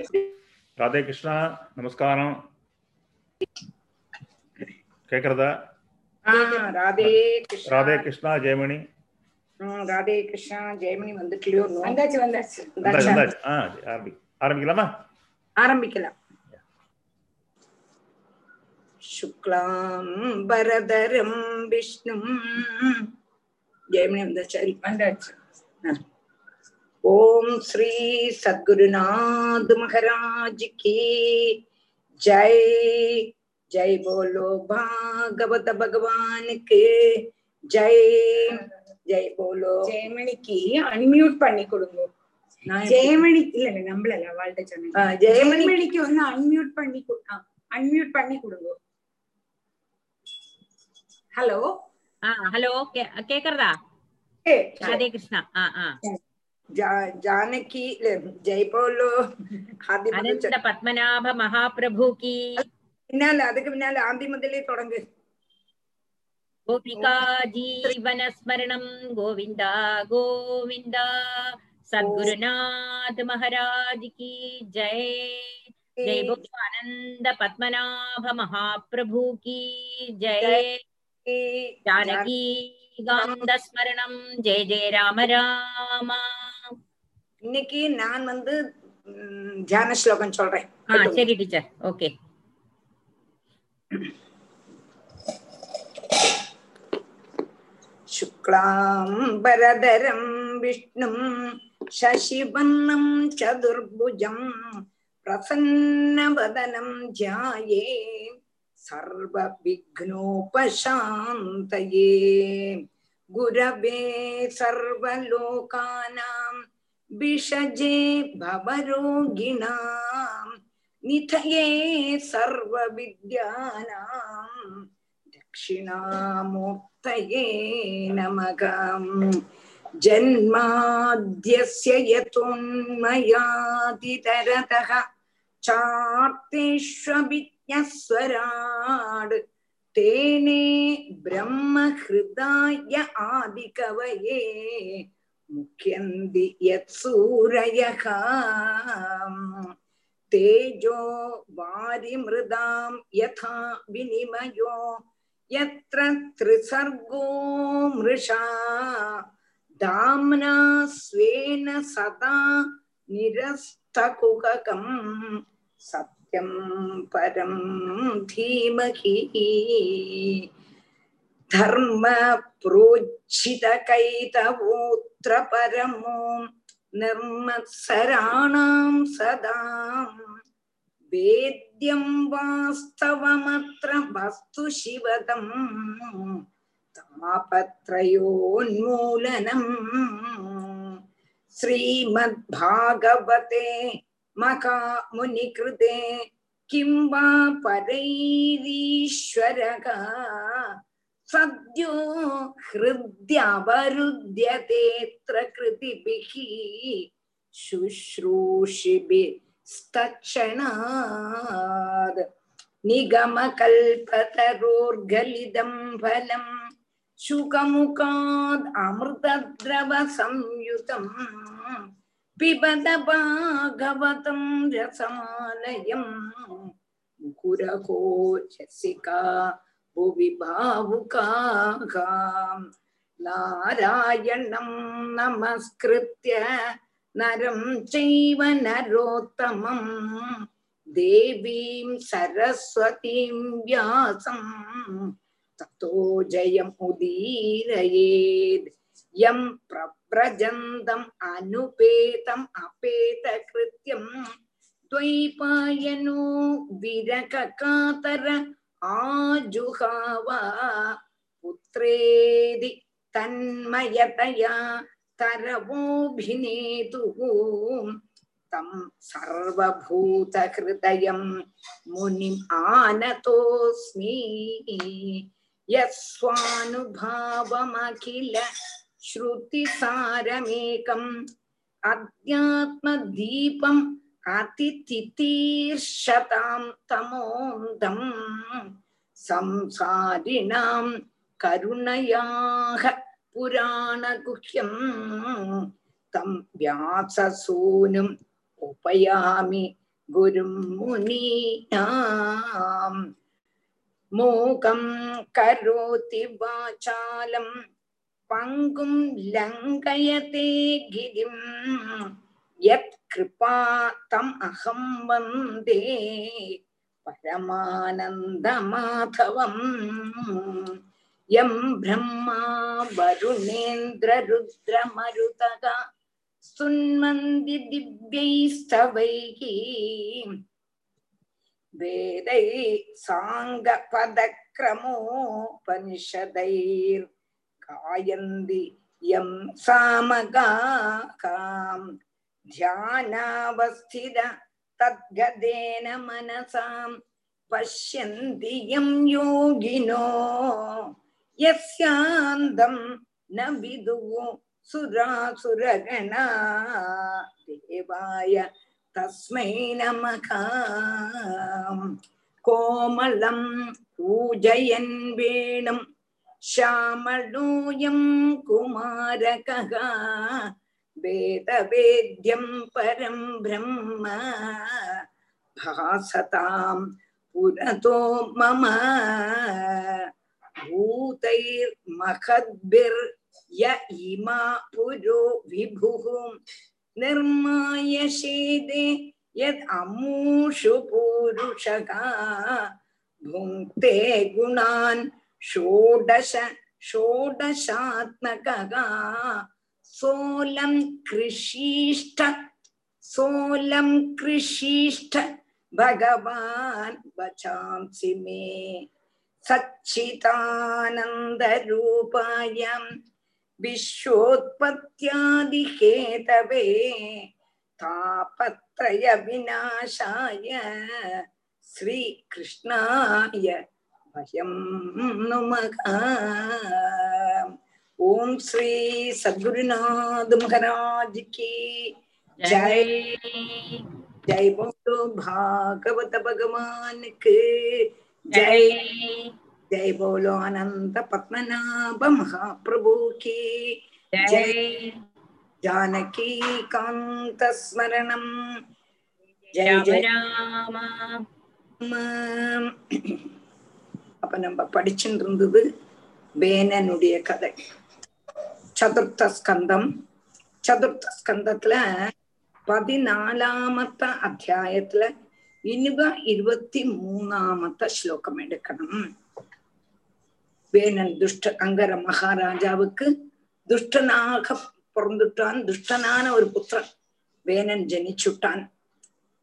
எப்படி? ராதே கிருஷ்ணா நமஸ்காரம். கேக்குறதா? ராதே கிருஷ்ணா ராதே கிருஷ்ணா ஜெயமணி. ராதே கிருஷ்ணா ஜெயமணி வந்துக்கலையோ வந்தாச்சு வந்தாச்சு வந்தாச்சு, வந்தாச்சு. ஆ ஆரம்பி ஆரம்பிக்கலாமா? ஆரம்பிக்கலாம். சுக்லாம் பரதரம் விஷ்ணும். ஜெயமணி வந்தாச்சு? வந்தாச்சு. ஓம் ஸ்ரீ சத்குருநாத் மகராஜ் கி ஜெய். ஜெய் போலோ பாகவத பகவானுக்கு ஜெய். ஜெய் போலோ. ஜெயமணிக்கு அன்மியூட் பண்ணி கொடுங்க. ஜெயமணி இல்ல நம்மள வாழ்ந்த சொன்ன ஜெயமணிக்கு வந்து அன்மியூட் பண்ணி அன்மியூட் பண்ணி கொடுங்க. ஹலோ? ஹலோ கேக்குறதா? ராதே கிருஷ்ணா. ஆ ஆ. ஜா- ஜானகி இல்ல, ஜெய் போலோ ஆதி முதல் அனந்த சொல். பத்மநாப மகாபிரபு கி பின்னால அதுக்கு பின்னால ஆதி முதலே தொடங்கு கோபிகா ஜீவன ஸ்மரணம் கோவிந்தா கோவிந்தா சத்குருநாத் மகாராஜ் கி ஜெய் ஜெய் போலோ அனந்த பத்மநாப மகாபிரபு கி ஜெய் ஜானகி இன்னைக்கு நான் வந்து ம், தியான ஸ்லோகம் சொல்றேன் ஆ சரி டீச்சர் ஓகே शुक्लाम्बरधरं विष्णुं शशिवर्णं चतुर्भुजं प्रसन्नवदनं ध्याये सर्वविघ्नोपशान्तये गुरवे सर्वलोकानां विषजे भवरोगिणां निधये सर्वविद्यानां दक्षिणामूर्तये नमः जन्माद्यस्य यतोन्मयादितरतः चार्तेष्वभिज्ञस्वराड् तेने ब्रह्महृदाय आदिकवये मुख्यन्ति यत्सूरयः तेजो वारिमृदां यथा विनिमयो यत्र त्रिसर्गो मृषा दाम्ना स्वेन सदा निरस्तकुहकम् सत्यं परं धीमहि धर्मप्रोज्झितकैतवोऽत्र परमो निर्मत्सराणां सदा वेद्यं वास्तवमत्र वस्तु शिवदम् तापत्रयोन्मूलनम् श्रीमद्भागवते महामुनिकृते किं वा परैरीश्वरः सद्यो हृद्यवरुध्यतेऽत्र कृतिभिः शुश्रूषिभिस्तक्षणात् निगमकल्पतरोर्गलिदं फलम् शुकमुखाद् अमृतद्रवसंयुतम् पिबद भागवतं रसमालयम् मुकुरको रसिका भुवि भावुकाः नारायणं नमस्कृत्य नरं चैव नरोत्तमम् देवीं सरस्वतीं व्यासं ततो जयमुदीरयेत् यं प्रव्रजन्तम् अनुपेतम् अपेतकृत्यं द्वैपायनो विरककातर आजुहाव पुत्रेदि तन्मयतया तरवोऽभिनेतुः तं सर्वभूतहृदयं मुनिम् आनतोऽस्मि यस्वानुभावमखिल श्रुतिसारमेकम् अध्यात्मदीपम् அதிதிதீர்ஷதாம் தமோந்தம் சம்சாரிணாம் கருணையாக புராணகுஹ்யம் தம் வியாசசூனும் உபயாமி குரும் முனீனாம் மூகம் கரோதி வாசாலம் பங்கும் லங்கயதே கிரிம் யத் यत्कृपा तम् अहं वन्दे परमानन्दमाधवम् यं ब्रह्मा वरुणेन्द्ररुद्रमरुतः स्तुन्वन्ति दिव्यैस्तवैः वेदैः साङ्गपदक्रमोपनिषदैर्गायन्ति यं सामगाकाम् ध्यानावस्थित तद्गदेन मनसाम् पश्यन्ति यं योगिनो यस्यान्दं न विदुः सुरासुरगणा देवाय तस्मै नमः कोमलं पूजयन् वेणुं श्यामलोऽयं कुमारकः वेदवेद्यं परं ब्रह्म भासतां पुरतो मम भूतैर्महद्भिर्य इमा पुरो विभुः निर्मायशेदे यद् अमूषु पूरुषः भुङ्क्ते गुणान् षोडश षोडशात्मकः सोलं कृषीष्ट सोलं कृषीष्ट भगवान् वचांसि मे सच्चिदानन्दरूपायं विश्वोत्पत्त्यादिहेतवे तापत्रयविनाशाय श्रीकृष्णाय वयं नुमः ஓம் ஸ்ரீ சத்குருநாத் மகராஜ் கி. ஜெய். ஜெய் போலோ பாகவத பகவானுக்கு. ஜெய். ஜெய் போலோ அனந்த பத்மநாப மகாபிரபு கி. ஜெய். ஜானகி காந்த ஸ்மரணம். ஜெய் ஜெயராமா அப்ப நம்ம படிச்சுட்டு இருந்தது பேனனுடைய கதை. சதுர்த்த ஸ்கந்தம் சதுர்த்த ஸ்கந்தத்துல பதினாலாமத்த அத்தியாயத்துல இனிவ இருபத்தி மூணாமத்த ஸ்லோகம் எடுக்கணும். வேணன் துஷ்ட அங்கர மகாராஜாவுக்கு துஷ்டனாக பிறந்துட்டான். துஷ்டனான ஒரு புத்திரன் வேணன் ஜனிச்சுட்டான்.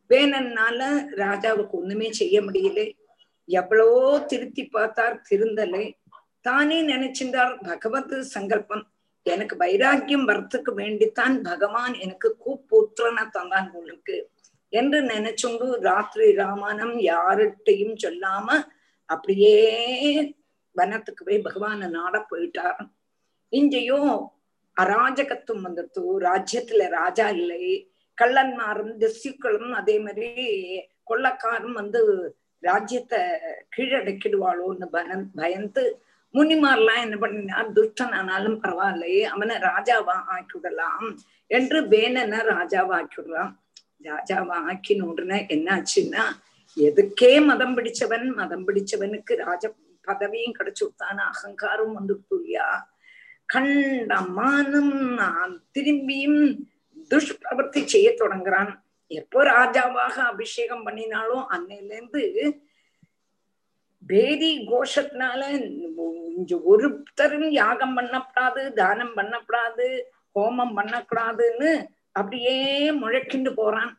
வேணன்னால ராஜாவுக்கு ஒண்ணுமே செய்ய முடியல. எவ்வளவோ திருத்தி பார்த்தார் திருந்தலை. தானே நினைச்சிருந்தார் பகவத் சங்கல்பம். எனக்கு வைராக்கியம் வரத்துக்கு வேண்டித்தான் பகவான் எனக்கு கூப்புத்திரனை தந்தான் உங்களுக்கு என்று நினைச்சுண்டு ராத்திரி ராமானம் யார்கிட்டையும் சொல்லாம அப்படியே வனத்துக்கு போய் பகவான நாட போயிட்டார். இங்கேயும் அராஜகத்துவம் வந்துட்டு ராஜ்யத்துல ராஜா இல்லை கள்ளன்மாரும் திசுக்களும் அதே மாதிரி கொள்ளக்காரும் வந்து ராஜ்யத்தை கீழடக்கிடுவாளோன்னு பயன் பயந்து முனிமார்லாம் என்ன பண்ணினார்? துஷ்டன் ஆனாலும் பரவாயில்லையே அவனை ராஜாவா ஆக்கிவிடலாம் என்று வேணனை ராஜாவா ஆக்கிவிடுறான் ராஜாவா ஆக்கின உடனே என்னாச்சுன்னா எதுக்கே மதம் பிடிச்சவன் மதம் பிடிச்சவனுக்கு ராஜ பதவியும் கிடைச்சு விட்டான அகங்காரம் வந்துட்டு இல்லையா கண்டமானம் நான் திரும்பியும் துஷ்பிரவர்த்தி செய்ய தொடங்குறான். எப்போ ராஜாவாக அபிஷேகம் பண்ணினாலும் அன்னையில பேதி கோஷத்தினால இங்க ஒருத்தரும் யாகம் பண்ணப்படாது தானம் பண்ணப்படாது ஹோமம் பண்ணக்கூடாதுன்னு அப்படியே முழக்கிண்டு போறான்.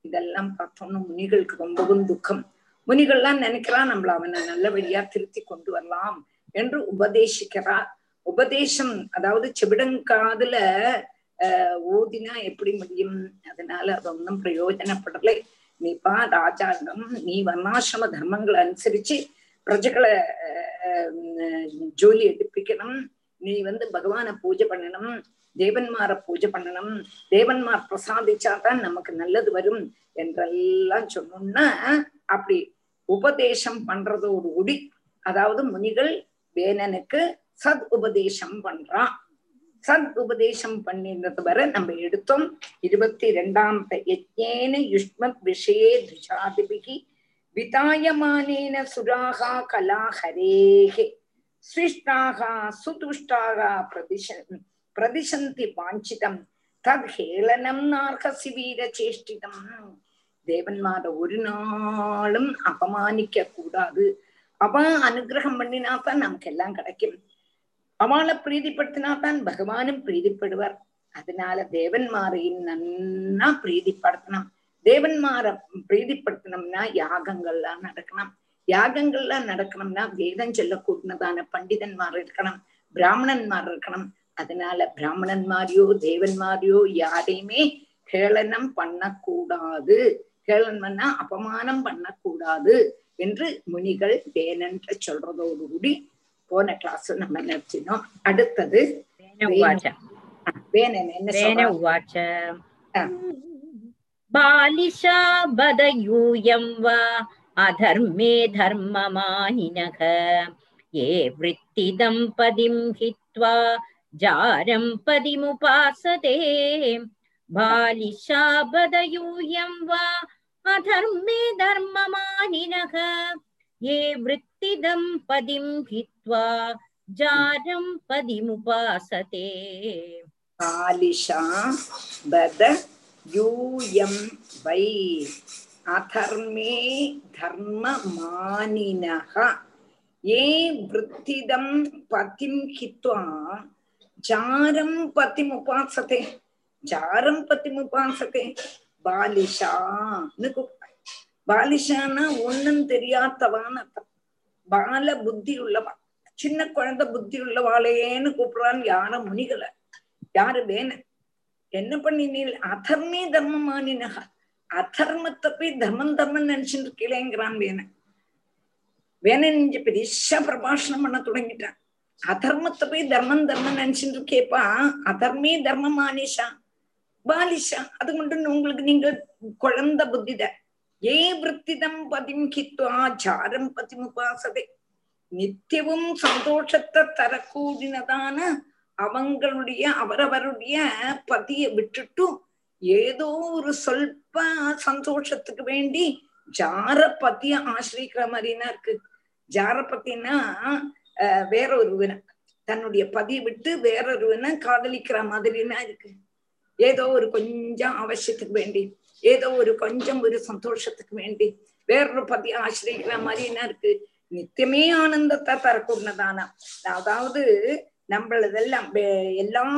இதெல்லாம் பார்த்தோம்னா முனிகளுக்கு ரொம்பவும் துக்கம். முனிகள்லாம் நினைக்கிறான் நம்மள அவனை நல்லபடியா திருத்தி கொண்டு வரலாம் என்று உபதேசிக்கிறார். உபதேசம் அதாவது செவிடங்காதுல ஆஹ் ஓதினா எப்படி முடியும்? அதனால அது ஒன்றும் பிரயோஜனப்படலை. நீ பா ராஜாங்கம் நீ வர்ணாசிரம தர்மங்களை அனுசரிச்சு பிரஜைகளை ஜோலி எடுப்பிக்கணும். நீ வந்து பகவான பூஜை பண்ணணும். தேவன்மார பூஜை பண்ணணும். தேவன்மார் பிரசாதிச்சாதான் நமக்கு நல்லது வரும் என்றெல்லாம் சொன்னோம்னா அப்படி உபதேசம் பண்றதோடு கூடி அதாவது முனிகள் வேணனுக்கு சத் உபதேசம் பண்றான் சத் உபதேசம் பண்ணினது வரை நம்ம எடுத்தோம். இருபத்தி ரெண்டாம் யஜ்யேன யுஷ்மத் விஷயே துஷாதிபிகி. விதாயமானேன சுராகா கலாஹரேகே. ஸ்விஷ்டாக சுதுஷ்டாக பிரதிஷ பிரதிஷந்தி வாஞ்சிதம். தத் ஹேளனம் நார்ஹசி வீர சேஷ்டிதம். தேவன்மார ஒரு நாளும் அபமானிக்க கூடாது. அவ அனுகிரகம் பண்ணினாதான் நமக்கு எல்லாம் கிடைக்கும். அவளை பிரீதிப்படுத்தினாதான் பகவானும் பிரீதிப்படுவார். அதனால தேவன்மாரையும் நன்னா பிரீதிப்படுத்தணும் தேவன்மார பிரீதிப்படுத்தணும்னா யாகங்கள்லாம் நடக்கணும். யாகங்கள்லாம் நடக்கணும்னா வேதம் சொல்ல கூட்டினதான பண்டிதன்மார் இருக்கணும் பிராமணன்மார் இருக்கணும். அதனால பிராமணன்மாரியோ தேவன்மாரியோ யாரையுமே கேளனம் பண்ணக்கூடாது. கேளனம்னா அபமானம் பண்ணக்கூடாது என்று முனிகள் வேணன்ற சொல்றதோடு கூடி போன கிளாஸ் நம்ம நினைச்சினோம் அடுத்தது வேணன் என்ன बालिशा वद यूयं वा अधर्मे धर्ममानिनः ये वृत्तिदम्पतिं हित्वा जारं पदिमुपासते बालिशा वद यूयं वा अधर्मे धर्ममानिनः ये वृत्तिदम्पतिं हित्वा जारं पदिमुपासते बालिशा बद யூயம் வை அதர்மே தர்ம மானினக ஏ விருத்திதம் பதிம் ஹித்வா ஜாரம் பதிம் உபாசதே ஜாரம் பதிம் உபாசதே பாலிஷான்னு கூப்பிட்டாங்க பாலிஷான்னா ஒண்ணும் தெரியாதவான்னு அர்த்தம். பால புத்தி உள்ளவா சின்ன குழந்தை புத்தி உள்ளவாளேன்னு கூப்பிடுறான்னு யாரும் முனிகளை யாரு வேணும் என்ன பண்ணினீள் அதர்மே தர்மமானினக அதர்மத்தை போய் தர்மம் தர்மம் நினைச்சுட்டு இருக்கீங்களேங்கிறான் வேண வேணன் இங்க பெரிய பிரபாஷணம் பண்ண தொடங்கிட்டான். அதர்மத்தை போய் தர்மம் தர்மம் நினைச்சுட்டு இருக்கேப்பா அதர்மே தர்மமானிஷா பாலிஷா அது மட்டும் உங்களுக்கு நீங்க குழந்த புத்தித. ஏ விற்த்திதம் பதிம் கித்வா ஜாரம் பதிமுபாசதே நித்தியவும் சந்தோஷத்தை தரக்கூடினதான அவங்களுடைய அவரவருடைய பதிய விட்டுட்டும் ஏதோ ஒரு சொல்ப சந்தோஷத்துக்கு வேண்டி ஜார பத்திய ஆசிரிக்கிற மாதிரினா இருக்கு. ஜார பத்தினா அஹ், வேற ஒருவனை தன்னுடைய பதியை விட்டு வேறொருவனை காதலிக்கிற மாதிரினா இருக்கு. ஏதோ ஒரு கொஞ்சம் அவசியத்துக்கு வேண்டி ஏதோ ஒரு கொஞ்சம் ஒரு சந்தோஷத்துக்கு வேண்டி வேறொரு பதிய ஆசிரிக்கிற மாதிரினா இருக்கு. நித்தியமே ஆனந்தத்தை தரக்கூடதானா அதாவது நம்மளதெல்லாம் எல்லாம்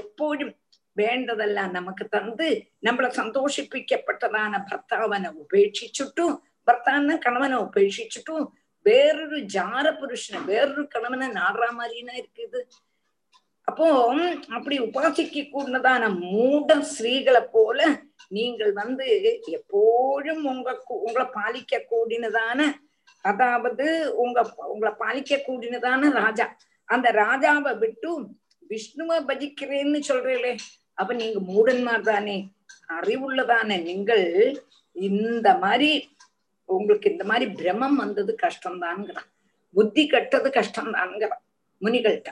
எப்போதும் വേണ്ടതെല്ലാം നമുക്ക് തന്ന് നമ്മളെ സന്തോഷിപ്പിക്കപ്പെട്ടതാണ് ഭർത്താവനെ ഉപേക്ഷിച്ചിട്ടും ഭർത്താവിനെ കണവനെ வேறொரு വേറൊരു ജാരപുരുഷനെ വേറൊറു കണവനെ നാടുറ മാതിരിனா இருக்குது. அப்போ அப்படி உபாசிக்க கூடதான மூட ஸ்ரீகளை போல நீங்கள் வந்து எப்போழும் உங்க உங்களை பாலிக்க கூடினதான அதாவது உங்க உங்களை பாலிக்க கூடினதான ராஜா. அந்த ராஜாவை விட்டு விஷ்ணுவை பஜிக்கிறேன்னு சொல்றீங்களே அப்ப நீங்க மூடன்மார் தானே அறிவுள்ளதானே நீங்கள் இந்த மாதிரி உங்களுக்கு இந்த மாதிரி பிரமம் வந்தது கஷ்டம்தான்ங்கிறான். புத்தி கட்டது கஷ்டம்தான்ங்கிறான் முனிகள்கிட்ட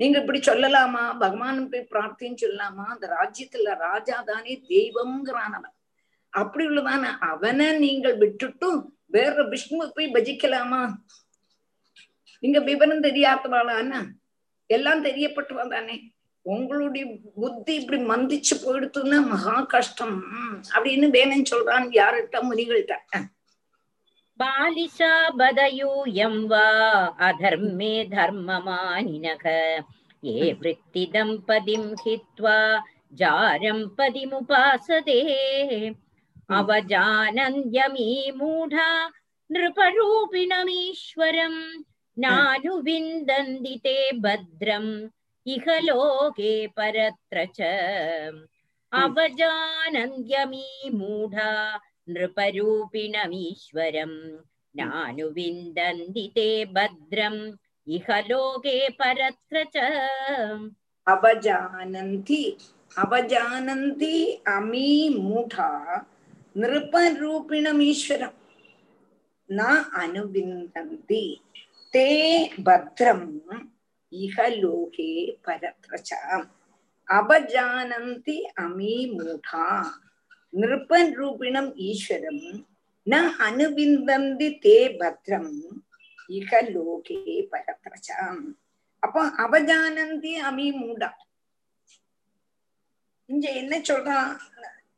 நீங்க இப்படி சொல்லலாமா? பகவான் போய் பிரார்த்தின்னு சொல்லலாமா? அந்த ராஜ்யத்துல ராஜா தானே தெய்வம்ங்கிறான் அவன். அப்படி உள்ளதான அவனை நீங்கள் விட்டுட்டும் வேற விஷ்ணுவை போய் பஜிக்கலாமா? நீங்க விவரம் தெரியாதவாளானா எல்லாம் தெரியப்பட்டுவா தானே உங்களுடைய புத்தி இப்படி மந்திச்சு போயிடுத்துன்னா மகா கஷ்டம். அப்படின்னு வேணும் சொல்றான் யார்கிட்ட? முனிகள்கிட்ட. பாலிஷா பதயூயம் வா அதர்மே தர்மமானினக ஏ விற்பி தம்பதிம் ஹித்வா ஜாரம் பதிமுபாசதே அவஜானந்தியமீ மூடா நிருபரூபிணமீஸ்வரம். नानुविन्दन्ति ते भद्रम् इह लोके परत्र च अवजानन्द्यमी मूढा नृपरूपिणमीश्वरम् नानुविन्दन्ति ते भद्रम् इह लोके परत्र च अवजानन्ति అవజానంతి అమీ మూఢ నృపరూపిణమీశ్వరం నా అనువిందంతి அனுவிந்தந்தி தே பத்ரம் இஹ லோகே பரத்ரச்ச அபஜானந்தி அமீ மூடா நிருப்பன் ரூபிணம் ஈஸ்வரம் ந அனுவிந்தந்தி தே பத்ரம் இக லோகே பரத்ரச்சாம் அப்போ அவஜானந்தி அமி மூடா இங்க என்ன சொல்றான்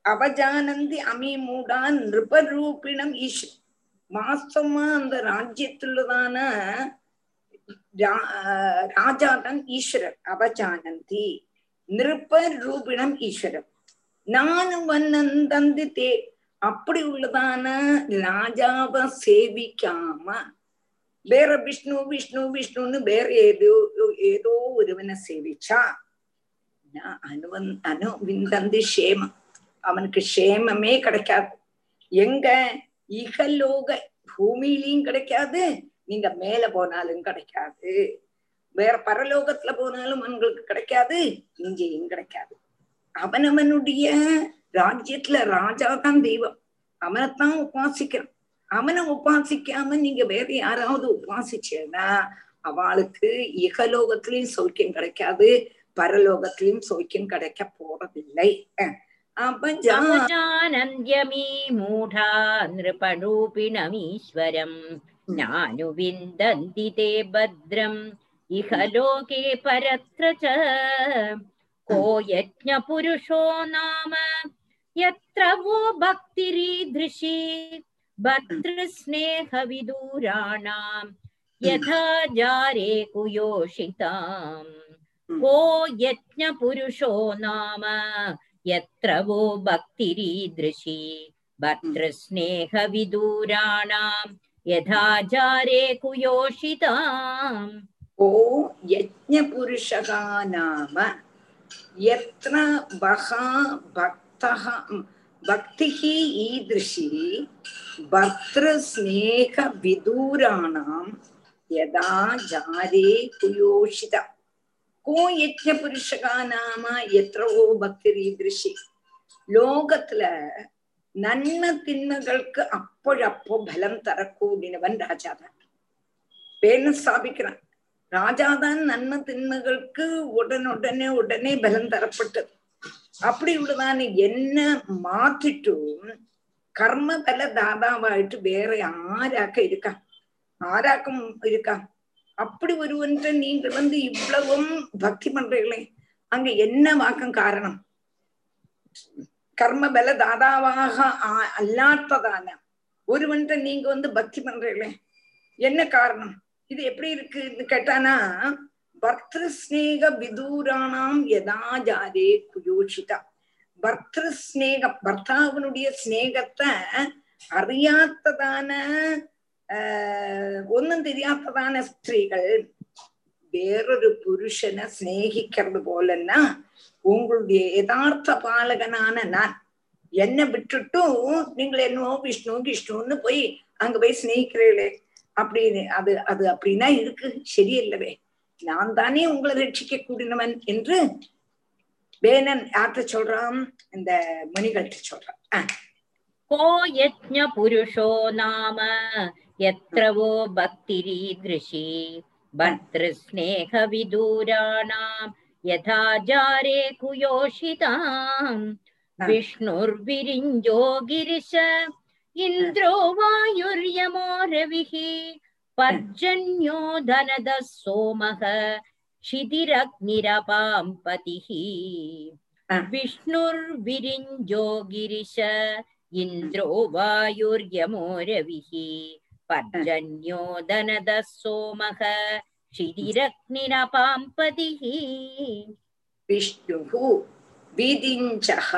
அவஜானந்தி அமி மூடா நிருபரூபிணம் ஈஸ்வரன் வாஸ்தவமா அந்த ராஜ்யத்துள்ளதான ராஜா தான் ஈஸ்வரர் அவஜானந்தி நிருப்ப ரூபிணம் ஈஸ்வரன் நானும் வந்தந்தி தே அப்படி உள்ளதான ராஜாவை சேவிக்காம வேற விஷ்ணு விஷ்ணு விஷ்ணுன்னு வேற ஏதோ ஏதோ ஒருவனை சேவிச்சா அனுவன் அனுவிந்தந்தி ஷேமம் அவனுக்கு ஷேமமே கிடைக்காது. எங்க? இகலோக பூமியிலையும் கிடைக்காது நீங்க மேல போனாலும் கிடைக்காது. வேற பரலோகத்துல போனாலும் உங்களுக்கு கிடைக்காது இங்கேயும் கிடைக்காது. அவனவனுடைய ராஜ்யத்துல ராஜா தான் தெய்வம். அவனைத்தான் உபாசிக்கிறான் அவனை உபாசிக்காம நீங்க வேற யாராவது உபாசிச்சேன்னா அவளுக்கு இகலோகத்திலையும் சௌக்கியம் கிடைக்காது பரலோகத்திலையும் சௌக்கியம் கிடைக்க போறதில்லை. अपजानन्द्यमी मूढा नृपरूपिणमीश्वरम् हम्म। नानुविन्दन्ति ते भद्रम्। इह हम्म। लोके परत्र च। को हम्म। यज्ञपुरुषो नाम। यत्र वो भक्तिरीदृशी। भद्रस्नेहविदूराणाम्। यथा जारे कुयोषिताम्। को यज्ञपुरुषो नाम। यत्र वो भक्तिरीदृशी भर्तृस्नेहविदूराणाम् यथा जारे कुयोषिताम् को यज्ञपुरुषः नाम यत्र बहा भक्तः भक्तिः ईदृशी भर्तृस्नेहविदूराणां यदा जारे कुयोषित கோ யஜ்ய புருஷகா நாம எத்தவோ பக்தி ரீதிருஷி லோகத்துல நன்மை தின்மைகளுக்கு அப்பழப்போ பலம் தரக்கூடியவன் ராஜாதான். பேர்னு ஸ்தாபிக்கிறான். ராஜாதான் நன்மை தின்மைகளுக்கு உடனுடனே உடனே பலம் தரப்பட்டது அப்படி உள்ளதான என்ன மாத்திட்டும் கர்ம பல தாதாவாயிட்டு வேற ஆராக்க இருக்கா ஆராக்கும் இருக்கா அப்படி ஒருவன்ற நீங்க வந்து இவ்வளவும் பக்தி பண்றீங்களே அங்க என்ன வாக்கம் காரணம்? கர்ம பல தாதாவாக அல்லாத்ததான ஒருவன்ற நீங்க வந்து பக்தி பண்றீங்களே என்ன காரணம்? இது எப்படி இருக்குன்னு கேட்டானா பர்திரு ஸ்நேக விதூராணாம் யதாஜாதே குயோஷிதா பர்திரு ஸ்நேக பர்த்தாவனுடைய ஸ்நேகத்தை அறியாத்ததான ഒന്നും തിരിയാത്തതാണ് സ്ത്രീകൾ. വേറൊരു പുരുഷനെ സ്നേഹിക്കുന്നത് പോലെന്നാ உங்களுடைய யதார்த்த பாலகனான நான் என்னை விட்டுட்டும் நீங்கள் என்னவோ விஷ்ணு விஷ்ணுன்னு போய் அங்க போய் ஸ்நேகிக்கிறீர்களே அப்படின்னு அது அது அப்படின்னா இருக்கு சரியில்லவே நான் தானே உங்களை ரட்சிக்க கூடினவன் என்று வேணன் யார்கிட்ட சொல்றான் இந்த மணிகள்கிட்ட சொல்றான் கோ யஜ்ஞ புருஷோ நாம यत्र वो भक्तिरीदृशी भर्तृस्नेहविदूराणाम् यथा जारे कुयोषिताम् विष्णुर्विरिञ्जो गिरिश इन्द्रो वायुर्यमो रविः पर्जन्यो धनदः सोमः क्षितिरग्निरपां पतिः विष्णुर्विरिञ्जो गिरिश इन्द्रो वायुर्यमो रविः पर्जन्यो धनदः सोमः क्षितिरग्निरपां पतिः विष्णुः विदिञ्चः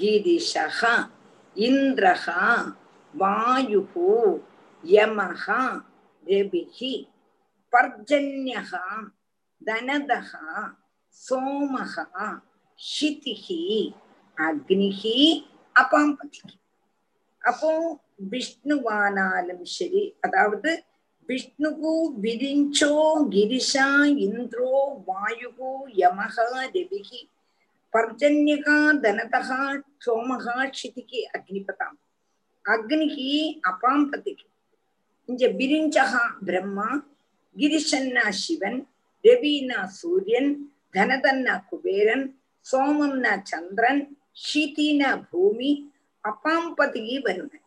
गिरिशः इन्द्रः वायुः यमः रविः पर्जन्यः धनदः सोमः क्षितिः அக்னிஹ அபாம்பதி அப்போ விஷ்ணுவானாலும் சரி அதாவது விஷ்ணுகு விரிஞ்சோ கிரிஷா இந்திரோ வாயுகு யமகா ரவிகி பர்ஜன்யகா தனதகா சோமகா ஷிதிக்கு அக்னிபதாம் அக்னிக்கு அப்பாம் பதிக்கு இங்க விரிஞ்சகா பிரம்மா கிரிஷன்னா சிவன் ரவினா சூரியன் தனதன்னா குபேரன் சோமம்னா சந்திரன் ஷீதினா பூமி அப்பாம்பதிக்கு வருவன்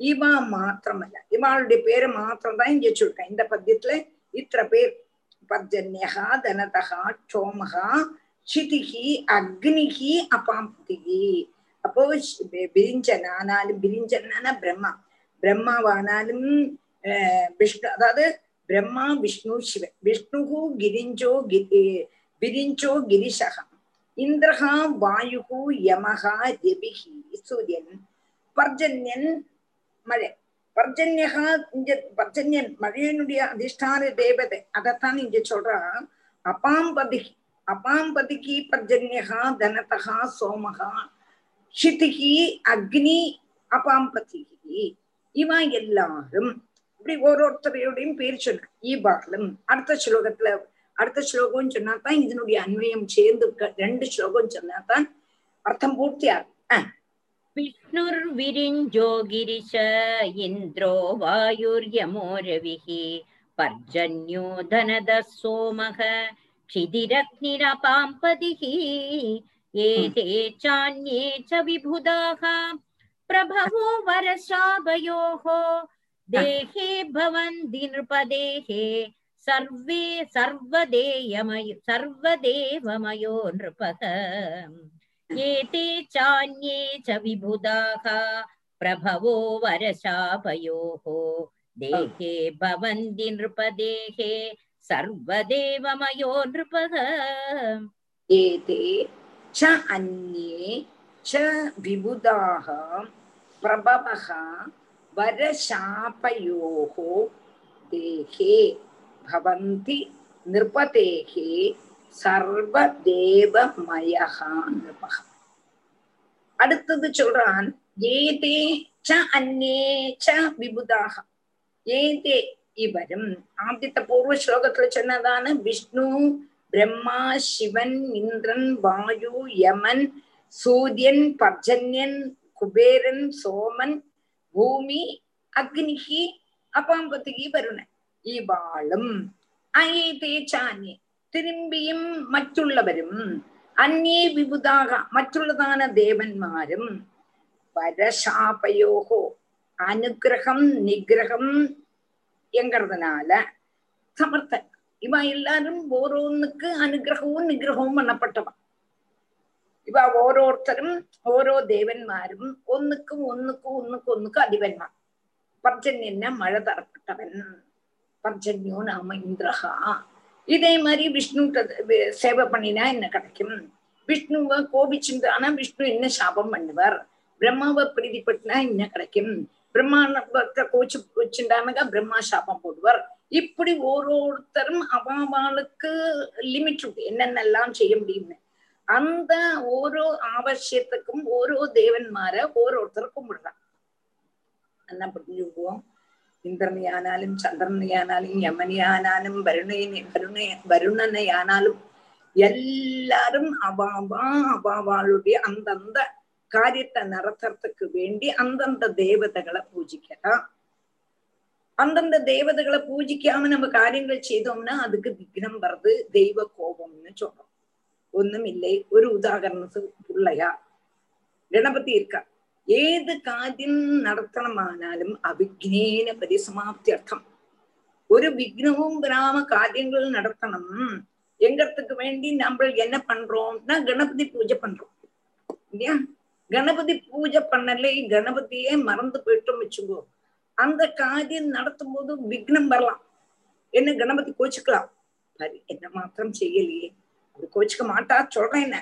இவா மாத்திரமல்ல. இவாளுடைய பேரை மாத்திரம் தான் இங்க சொல்லிட்டேன் இந்த பத்தியத்துல இத்தனை பேர். பர்ஜன்யகா தனதகா சோமகா சிதிகி அக்னிகி அபாம்பதிகி அப்போ பிரிஞ்சனானாலும் பிரிஞ்சனான பிரம்மா. பிரம்மாவானாலும் விஷ்ணு அதாவது பிரம்மா விஷ்ணு சிவன். விஷ்ணு கிரிஞ்சோ பிரிஞ்சோ கிரிசகம். இந்திரகா வாயுகு யமகா ரபிகி சூரியன். பர்ஜன்யன் மழை பர்ஜன்யகா இங்க பர்ஜன்யன் மழையினுடைய அதிஷ்டான தேவதை அதைத்தான் இங்க சொல்றான் அபாம்பதி அபாம்பதிக்கு பர்ஜன்யகா தனதகா சோமகா ஷிதிகி அக்னி அபாம்பதிகி இவா எல்லாரும் இப்படி ஒவ்வொருத்தரையோடையும் பேர் சொன்ன ஈபாலும் அடுத்த ஸ்லோகத்துல அடுத்த ஸ்லோகம் சொன்னாதான் இதனுடைய அன்வயம் சேர்ந்து ரெண்டு ஸ்லோகம் சொன்னாதான் அர்த்தம் பூர்த்தி பூர்த்தியாகும் विष्णुर्विरिञ्जो गिरिश इन्द्रो वायुर्यमो पर्जन्यो धनदः सोमः क्षिदिरग्निरपाम्पतिः एते चान्ये च विबुधाः प्रभवो वरशाभयोः देहे भवन्ति नृपदेः सर्वे सर्वदेयमयो सर्वदेवमयो नृपः एते चान्ये च विबुधाः। प्रभवो वरशापयोः। देहे भवन्ति नृपदेहे, सर्वदेवमयो नृपः। एते च अन्ये च विबुधाः, प्रभवः वरशापयोः। देहे भवन्ति नृपतेः சர்வ தேவமயகான் அடுத்தது சொல்றான் ஏதே ச அந்நே ச விபுதாக ஏதே இவரும் ஆதித்த பூர்வ ஸ்லோகத்துல சொன்னதான விஷ்ணு பிரம்மா சிவன் இந்திரன் வாயு யமன் சூரியன் பர்ஜன்யன் குபேரன் சோமன் பூமி அக்னிகி அப்பாம்பத்துக்கு வருணன் இவாளும் அயே தேச்சானே திரும்பியும் മറ്റുള്ളവരും അന്യേ വിബുധാക മറ്റുള്ളതാണ് ദേവന്മാരും പരശാപയോഹോ അനുഗ്രഹം നിഗ്രഹം என்கிறதுனால சமர்த்தன் இவ எல்லாரும் ஓரோன்னுக்கு அனுகிரகமும் நிகிரகமும் பண்ணப்பட்டவன் இவ ഓരോരുത്തരും ഓരോ ദേവന്മാരും ഒന്നുക്കും ഒന്നുക്കും ഒന്നുക്കും ഒന്നുക്കും അധിപന്മാർ പർജന്യന് മഴ തരപ്പെട്ടവൻ பர்ஜன்யோ நாம இந்திரஹா இதே மாதிரி விஷ்ணு சேவை பண்ணினா என்ன கிடைக்கும்? விஷ்ணுவை கோபிச்சுட்டு ஆனா விஷ்ணு என்ன சாபம் பண்ணுவார்? பிரம்மாவை பிரீதிப்பட்டினா என்ன கிடைக்கும்? பிரம்மாண்ட கோச்சு வச்சுட்டானாக்கா பிரம்மா சாபம் போடுவார். இப்படி ஒருத்தரும் அவாவாளுக்கு லிமிட் உண்டு என்னென்னலாம் செய்ய முடியும்னு. அந்த ஓரோ ஆவசியத்துக்கும் ஓரோ தேவன்மார ஓரோருத்தர் கும்பிடுறான். என்ன புரிஞ்சுக்குவோம் ഇന്ദ്രനെയാനാലും ചന്ദ്രനെയാനാലും യമനെയാനാലും വരുണനെ വരുണ വരുണനെയാനാലും எல்லாரும் அவாவா அவாவாளுடைய அந்தந்த காரியத்தை நடத்துறதுக்கு வேண்டி அந்தந்த தேவதைகளை பூஜிக்கலாம் அந்தந்த தேவதைகளை பூஜிக்காம நம்ம காரியங்கள் செய்தோம்னா அதுக்கு விக்னம் வருது தெய்வ கோபம்னு சொல்றோம் ஒண்ணும் இல்லை ஒரு உதாரணத்துக்கு பிள்ளையா கணபதி இருக்கா ഏത് കാര്യം നടത്തണമാനാലും അവിഘ്നേന പരിസമാപ്തിയർത്ഥം ஒரு விக்னமும் வராம காரியங்கள் நடத்தணும் எங்கிறதுக்கு வேண்டி நம்ம என்ன பண்றோம்னா கணபதி பூஜை பண்றோம் இல்லையா கணபதி பூஜை பண்ணலை கணபதியே மறந்து போயிட்டோம் வச்சுக்கோ அந்த காரியம் நடத்தும் போது விக்னம் வரலாம் என்ன கணபதி கோச்சுக்கலாம் சரி என்ன மாத்திரம் செய்யலையே அது கோச்சுக்க மாட்டா சொல்றேன் என்ன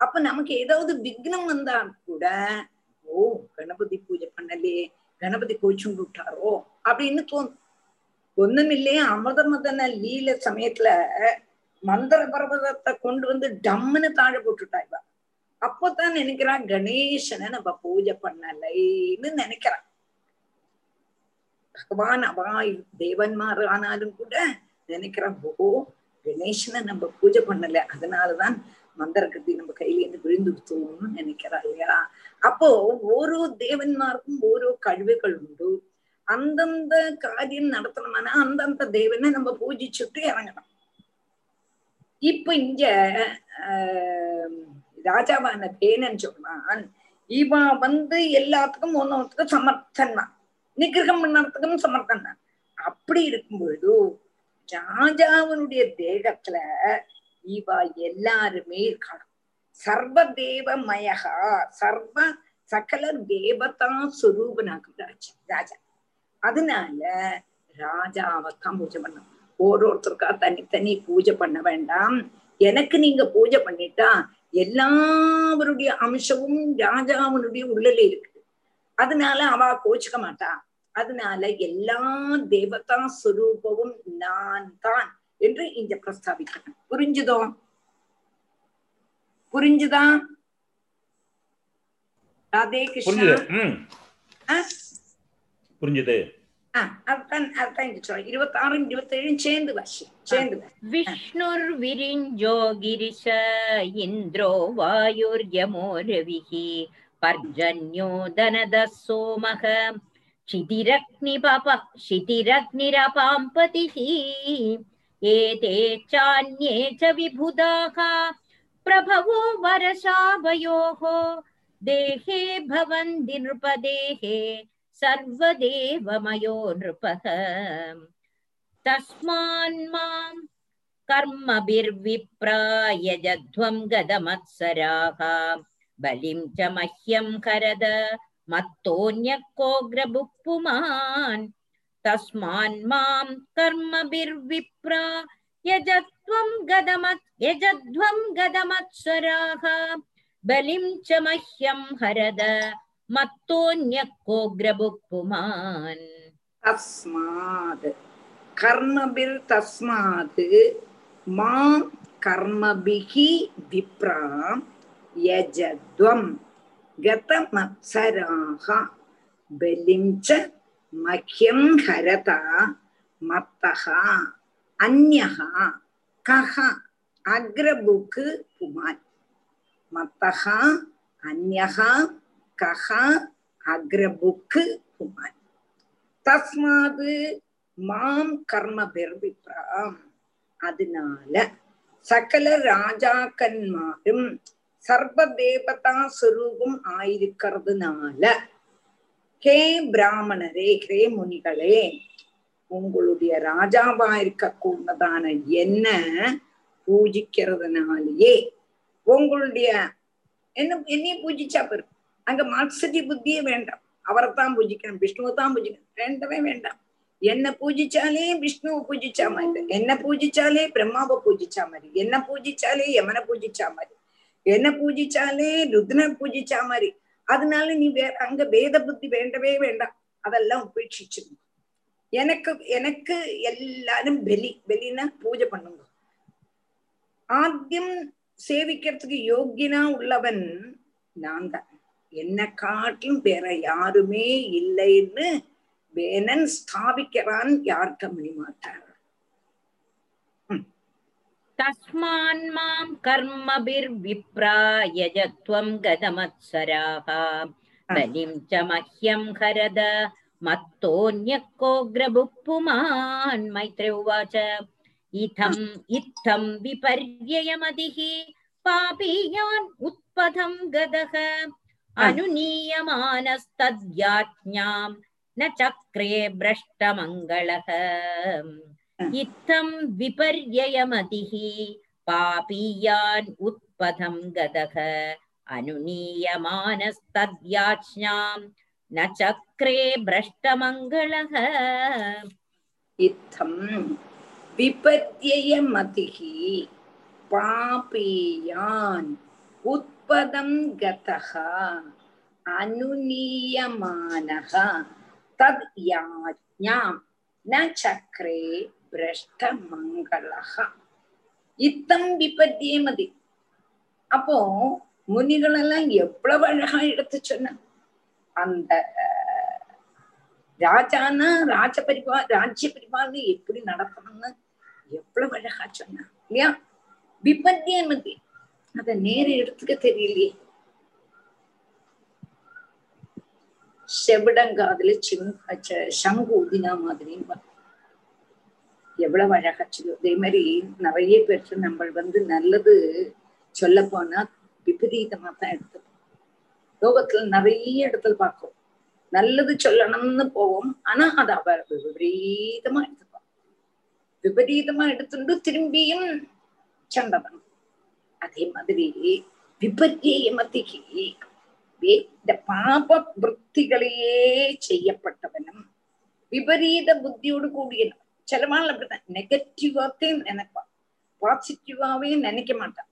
அப்ப நமக்கு ஏதாவது விக்னம் வந்தா கூட ஓ கணபதி பூஜை பண்ணலே கணபதி கோச்சுண்டு விட்டாரோ அப்படின்னு தோணும். ஒண்ணுமில்லையே அமிர்தமதன லீல சமயத்துல மந்திர பர்வதத்தை கொண்டு வந்து டம்முன்னு தாழ போட்டுட்டா இவ அப்போதான் நினைக்கிறான் கணேசனை நம்ம பூஜை பண்ணலைன்னு நினைக்கிறான். பகவான் அவா தேவன்மார் ஆனாலும் கூட நினைக்கிறான் ஓ கணேசனை நம்ம பூஜை பண்ணல. அதனாலதான் மந்திர கத்தி நம்ம கையிலேருந்து விழுந்துடுத்தோம்னு நினைக்கிறா இல்லையா? அப்போ ஓரோ தேவன்மாருக்கும் ஓரோ கழிவுகள் உண்டு. அந்தந்த காரியம் நடத்தணும்னா அந்தந்த தேவனை நம்ம பூஜிச்சுட்டு இறங்கணும். இப்ப இங்க ஆஹ், ராஜாவான பேனன் சொன்னான் இவன் வந்து எல்லாத்துக்கும் ஒன்னொருத்துக்கும் சமர்த்தன் தான் நிகிரகம் பண்ணத்துக்கும் சமர்த்தன் தான் அப்படி இருக்கும் பொழுது ராஜாவினுடைய தேகத்துல இவா எல்லாருமே இருக்கணும் சர்வ தேவமயகா சர்வ சகல தேவதா சுரூபனாகும் ராஜா. ராஜா அதனால ராஜாவைத்தான் பூஜை பண்ணும் ஒவ்வொருத்தருக்கா தனித்தனி பூஜை பண்ண வேண்டாம். எனக்கு நீங்க பூஜை பண்ணிட்டா எல்லாவருடைய அம்சமும் ராஜாவினுடைய உள்ளல இருக்கு அதனால அவ கோச்சுக்க மாட்டா. அதனால எல்லா தேவதா சுரூபமும் நான் தான். என்று இங்க பிரஸ்தாபிக்கணும் புரிஞ்சுதோ புரிஞ்சுதா ராதே புரிஞ்சுது கிருஷ்ணா ம் ஆ? புரிஞ்சுது ஆ, அதுதான் அதுதான் இங்க சொல்றேன் இருபத்தி ஆறும் இருபத்தி ஏழும் சேர்ந்து வாசி சேர்ந்து வாசி. विष्णुर्विरिञ्जो गिरिश इन्द्रो वायुर्यमो रविः पर्जन्यो दनदः सोमः क्षितिरग्निपप क्षितिरग्निरपाम्पतिः एते चान्ये च विबुधाः प्रभवो वरशाभयोः देहे भवन्ति नृपदेहे, सर्वदेवमयो नृपः। तस्मान्मां कर्मभिर्विप्रायजध्वं गदमत्सराः। बलिं च मह्यं करद, मत्तोऽन्यः कोऽग्रभुक्पुमान् तस्मान्मां कर्मभिर्विप्रा यजत्वं गदमत् यजध्वं गदमत्सराः बलिं च मह्यं हरद मत्तोऽन्यः कोऽग्रभुक् तस्मात् कर्मभिर् तस्मात् मां कर्मभिः विप्रां यजध्वं गतमत्सराः बलिं च மஹ்யம் ஹரதா மத்தகா அந்யகா கஹா அக்ரபுக்கு புமான் மத்தகா அந்யகா கஹா அக்ரபுக்கு புமான் தஸ்மாது மாம் கர்ம பெருவிப்ராம் அதனால சகல ராஜாக்கன்மாரும் சர்வ தேவதா சுரூபம் ஆயிருக்கிறதுனால ஹே பிராமணரே ஹே முனிகளே உங்களுடைய ராஜாவா இருக்க கூடதான என்ன பூஜிக்கிறதுனாலயே உங்களுடைய என்ன என்னையும் பூஜிச்சா பெரும் அங்க மாத்சரி புத்தியே வேண்டாம். அவரைத்தான் பூஜிக்கணும் விஷ்ணுவை தான் பூஜிக்கணும். வேண்டவே வேண்டாம். என்ன பூஜிச்சாலே விஷ்ணுவை பூஜிச்சா மாதிரி. என்ன பூஜிச்சாலே பிரம்மாவை பூஜிச்சா மாதிரி. என்ன பூஜிச்சாலே யமனை பூஜிச்சா மாதிரி. என்ன பூஜிச்சாலே ருத்ன பூஜிச்சா மாதிரி. அதனால நீ வேற அங்க வேத புத்தி வேண்டவே வேண்டாம். அதெல்லாம் உபேட்சிச்சிருங்க எனக்கு எனக்கு எல்லாரும் பலி பலினா பூஜை பண்ணுங்க. ஆத்தியம் சேவிக்கிறதுக்கு யோகினா உள்ளவன் நான் தான் என்ன காட்டிலும் வேற யாருமே இல்லைன்னு வேணன் ஸ்தாபிக்கிறான் யார்க்க மாட்டார். तस्मान् मां कर्मभिर्विप्रा यजत्वं गतमत्सराः बलिं च मह्यं हरद मत्तोऽन्यः कोऽग्रभुक्पुमान् मैत्रे उवाच इत्थम् इत्थं विपर्ययमतिः पापीयान् उत्पथं गतः अनुनीयमानस्तद्याज्ञां न चक्रे भ्रष्टमङ्गलः इत्थं विपर्ययमतिः। पापीयान् उत्पथं गतः। अनुनीयमानस्तद्याज्ञां। न चक्रे भ्रष्टमङ्गलः। इत्थं विपर्ययमतिः। पापीयान् उत्पदं गतः। अनुनीयमानः। तद् याज्ञां न चक्रे சக்ரே இத்தம் விபத்தியே மதி அப்போ முனிகள் எல்லாம் எவ்வளவு அழகா எடுத்து சொன்ன அந்த ராஜானா ராஜ பரிபா ராஜ்ய பரிபாலனை எப்படி நடத்தணும்னு எவ்வளவு அழகா சொன்னா இல்லையா விபத்தியே மதி அத நேர எடுத்துக்க தெரியலையே செவிடங்காதுல சிம் சங்கு ஊதினா மாதிரி எவ்வளவு அழகா சொல்லும் அதே மாதிரி நிறைய பேருக்கு நம்ம வந்து நல்லது சொல்ல போனா விபரீதமா தான் எடுத்துப்போம். லோகத்துல நிறைய இடத்துல பார்க்கும் நல்லது சொல்லணும்னு போவோம். ஆனா அது அவர் விபரீதமா எடுத்துப்போம். விபரீதமா எடுத்துட்டு திரும்பியும் சண்டை அதே மாதிரி விபர்யமதிக்கு இந்த பாப விற்த்திகளையே செய்யப்பட்டவனும் விபரீத புத்தியோடு சில நாள் அப்படித்தான் நெகட்டிவாத்தையும் நினைப்பான் பாசிட்டிவாவையும் நினைக்க மாட்டான்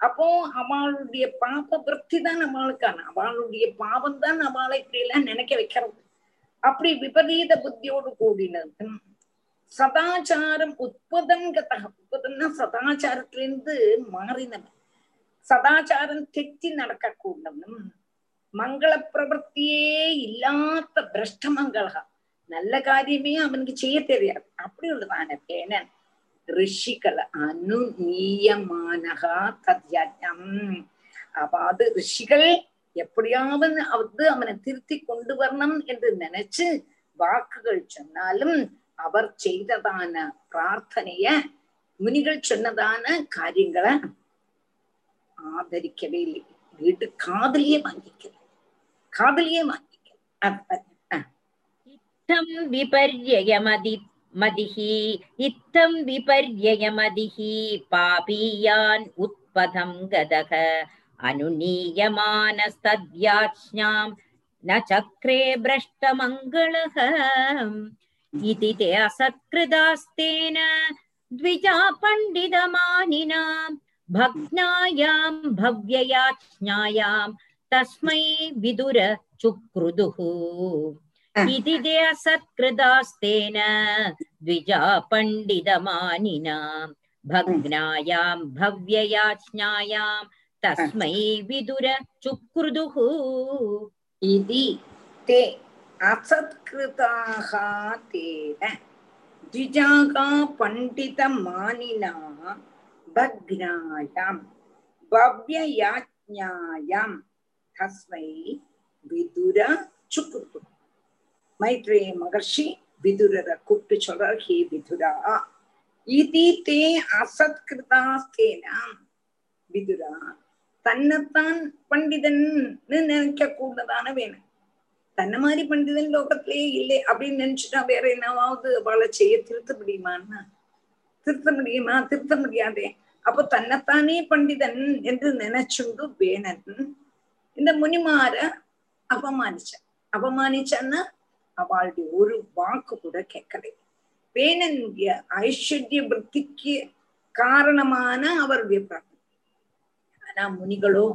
அப்போ அவளுடைய பாப விற்பி தான் நம்மளுக்கான. அவளுடைய பாவம் தான் அவளை இப்படி எல்லாம் நினைக்க வைக்கிறது. அப்படி விபரீத புத்தியோடு கூடினது சதாச்சாரம் உற்பதம் கதக உற்பதம்னா சதாச்சாரத்திலிருந்து மாறினவன் சதாச்சாரம் தெற்றி நடக்க கூடவனும் மங்கள பிரவர்த்தியே இல்லாத பிரஷ்ட மங்களகா. நல்ல காரியமே அவனுக்கு செய்ய தெரியாது. அப்படி உள்ளதான பேனன் ரிஷிகள் அனுநீயமானகா தத்யாஜம் அதாவது ரிஷிகள் எப்படியாவது அவது அவனை திருத்தி கொண்டு வரணும் என்று நினைச்சு வாக்குகள் சொன்னாலும் அவர் செய்ததான பிரார்த்தனைய முனிகள் சொன்னதான காரியங்களை ஆதரிக்கவே இல்லை. வீட்டு காதலியே வாங்கிக்கல. காதலியே வாங்கிக்கல. இத்தம் விபர்யமதி மதிஹி இத்தம் விபர்யமதிஹி பாபீயான் உத்பதம் கதக अनुनीयमानस्तद्याज्ञाम् न चक्रे भ्रष्टमङ्गलः इति ते असत्कृतास्तेन द्विजा पण्डितमानिना भग्नायां भव्ययाज्ञायां तस्मै विदुर चुक्रुदुः इति द्विजा पण्डितमानिना भग्नायां भव्ययाज्ञायां तस्मै विदुर चुक्रुदुः। इति ते असत्कृताः तेन पण्डितमानिना भग्नायां भव्ययाज्ञायां तस्मै विदुर चुक्रुदुः। மைத்ரேய மகர்ஷி விதுரர கூப்பிட்டு சொல்றார் ஹே விதுரா இதி தே அசத்கிருதாஸ்தேனா. விதுரா தன்னைத்தான் பண்டிதன் நினைக்க கூடதான வேணும். தன்ன மாதிரி பண்டிதன் லோகத்திலேயே இல்லை அப்படின்னு நினைச்சுட்டா வேற என்னவாவது அவளை செய்ய திருத்த முடியுமான்னா திருத்த முடியுமா? திருத்த முடியாதே. அப்போ தன்னைத்தானே பண்டிதன் என்று நினைச்சுண்டு வேணன். இந்த முனிமார அபமானிச்ச அபமானிச்சான்னா அவளுடைய ஒரு வாக்கு கூட கேட்கலை. வேணனுடைய ஐஸ்வர்ய விற்பிக்கு காரணமான அவருடைய பிரார்த்தனை ஆனா முனிகளோ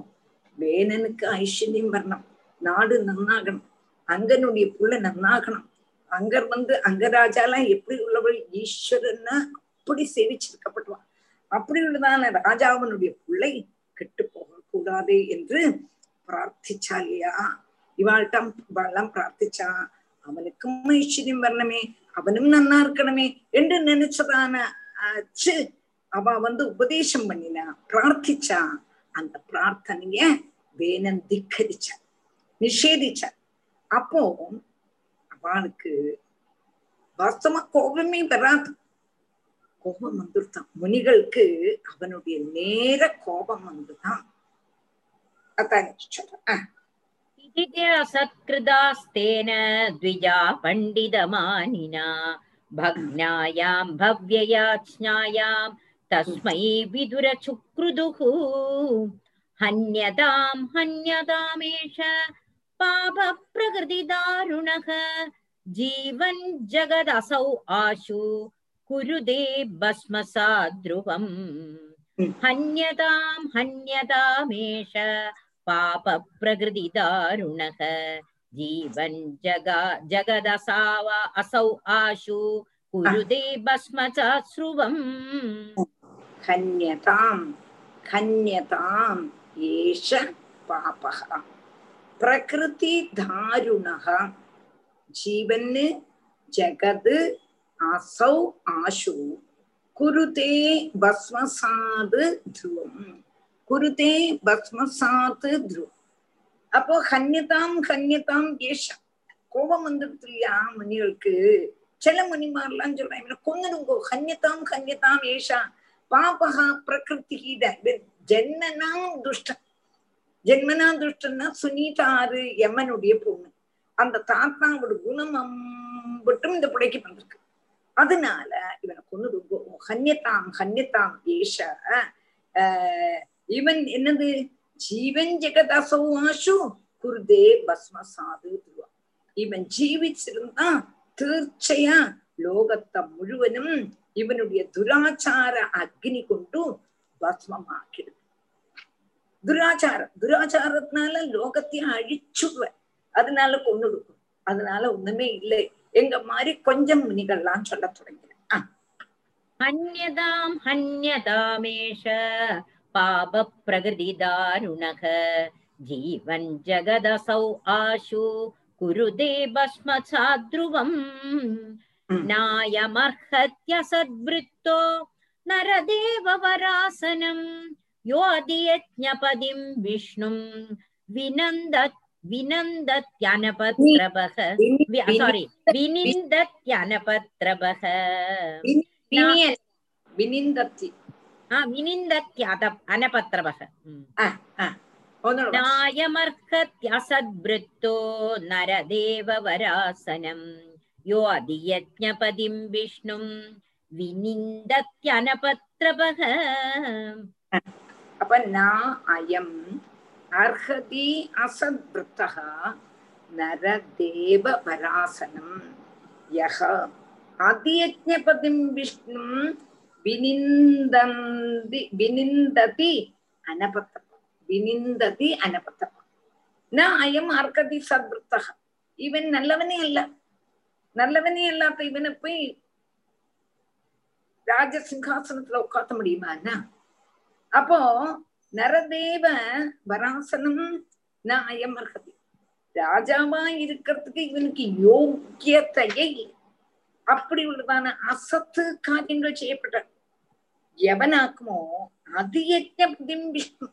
வேணனுக்கு ஐஸ்வர்யம் வரணும். நாடு நன்னாகணும். அங்கனுடைய புள்ள நன்னாகணும். அங்கர் வந்து அங்கராஜாலாம் எப்படி உள்ளவள்? ஈஸ்வரன்னா அப்படி சேவிச்சிருக்கப்பட்டுவான் அப்படி உள்ளதான ராஜாவனுடைய பிள்ளை கெட்டு போக கூடாது என்று பிரார்த்திச்சா இல்லையா இவாள்கிட்ட இவாள்லாம் பிரார்த்திச்சா அவனுக்கும் ஐஸ்வர்யம் வரணுமே அவனும் நன்னா இருக்கணுமே என்று நினைச்சதான ஆச்சு அவ வந்து உபதேசம் பண்ணினா பிரார்த்திச்சா. அந்த பிரார்த்தனைய வேணன் திக்கரிச்ச நிஷேதிச்ச அப்போ அவனுக்கு வாஸ்தவமா கோபமே வராது. கோபம் வந்துருத்தான். முனிகளுக்கு அவனுடைய நேர கோபம் வந்துதான். அதான் சொல்ற इति ते असत्कृतास्तेन द्विजा पण्डितमानिना भग्नायां भव्ययाज्ञायां तस्मै विदुरचुक्रुदुः हन्यतां हन्यतामेष पापप्रकृतिदारुणः जीवन् जगदसौ आशु कुरुदे भस्मसाद्रुवम् हन्यतां हन्यतामेष पापप्रकृतिदारुणः जीवन् जगा जगदसाव असौ आशु कुरुदे भस्मचाश्रुवम् खन्यताम् खन्यताम् एष पापः प्रकृतिदारुणः जीवन् जगद् असौ आशु कुरुते भस्मसाद् ध्रुवम् குருதே பஸ்மசாத் துரு அப்போ ஹன்யதாம் ஹன்யதாம் ஏஷா. கோபம் வந்துடுது இல்லையா முனிகளுக்கு சில முனிமாரெல்லாம் சொல்றாங்க இவனை கொன்னுடுங்கோ ஹன்யதாம் ஹன்யதாம் ஏஷா. பாபகா பிரகிருதி ஜென்மனாம் துஷ்டன் ஜென்மனா துஷ்டன்னா சுனிதாரு ஆறு யமனுடைய பொண்ணு. அந்த தாத்தாவோட குணம் அம்பட்டும் இந்த பிள்ளைக்கு வந்திருக்கு. அதனால இவனை கொன்னுடுங்கோ. ஹன்யதாம் ஹன்யதாம் ஏஷ. இவன் என்னது ஜீவன் ஜெகதசோ ஆசு குருதே பஸ்ம சாது இவன் ஜீவிச்சிருந்தா தீர்ச்சையா லோகத்தை முழுவதும் இவனுடைய துராச்சார அக்னி கொண்டு பஸ்மமாக்கிடுது துராச்சாரம் துராச்சாரத்தினால லோகத்தையும் அழிச்சுடுவ அதனால கொண்டு கொடுக்கும் அதனால ஒண்ணுமே இல்லை எங்க மாதிரி கொஞ்சம் முனிகள்லாம் சொல்ல தொடங்கினேன் அந்நதாம் அந்நதாமேஷ पापप्रकृतिदारुणः जीवन् जगदसौ आशु कुरुदे भस्मसाद्रुवम् नायमर्हत्यसद्वृत्तो नरदेववरासनम् योदियज्ञपदिं विष्णुं विनन्द विनन्दत्यनपत्रभः सारि विनिन्दत्यनपत्रभः विनिन्दति வினிந்தத்யதம் அனபத்ரவக நாயமர்ஹத்யசத்வృத்தோ நரதேவவராசனம் யோ அதியஜ்ஞபதிம் விஷ்ணும் வினிந்தத்யனபத்ரபக அப்ப நா அயம் அர்ஹதி அசத்வృத்தக நரதேவவராசனம் யஹ அதியஜ்ஞபதிம் விஷ்ணும் வினிந்தந்தி வினிந்ததி அனபத்தம். வினிந்ததி அனபத்தம். ந அயம் அர்க்கதி சத்ருத்தக இவன் நல்லவனே அல்ல. நல்லவனே இல்லாத இவனை போய் ராஜ சிங்காசனத்துல உட்காத்த முடியுமாண்ணா அப்போ நரதேவ வராசனம் நான் அயம் அர்ஹதி ராஜாவா இருக்கிறதுக்கு இவனுக்கு யோக்கியத்தையே அப்படி உள்ளதான அசத்து காரியங்கள் செய்யப்பட்ட எவனாக்குமோ அது யஜ்ஞபதிம் விஷ்ணு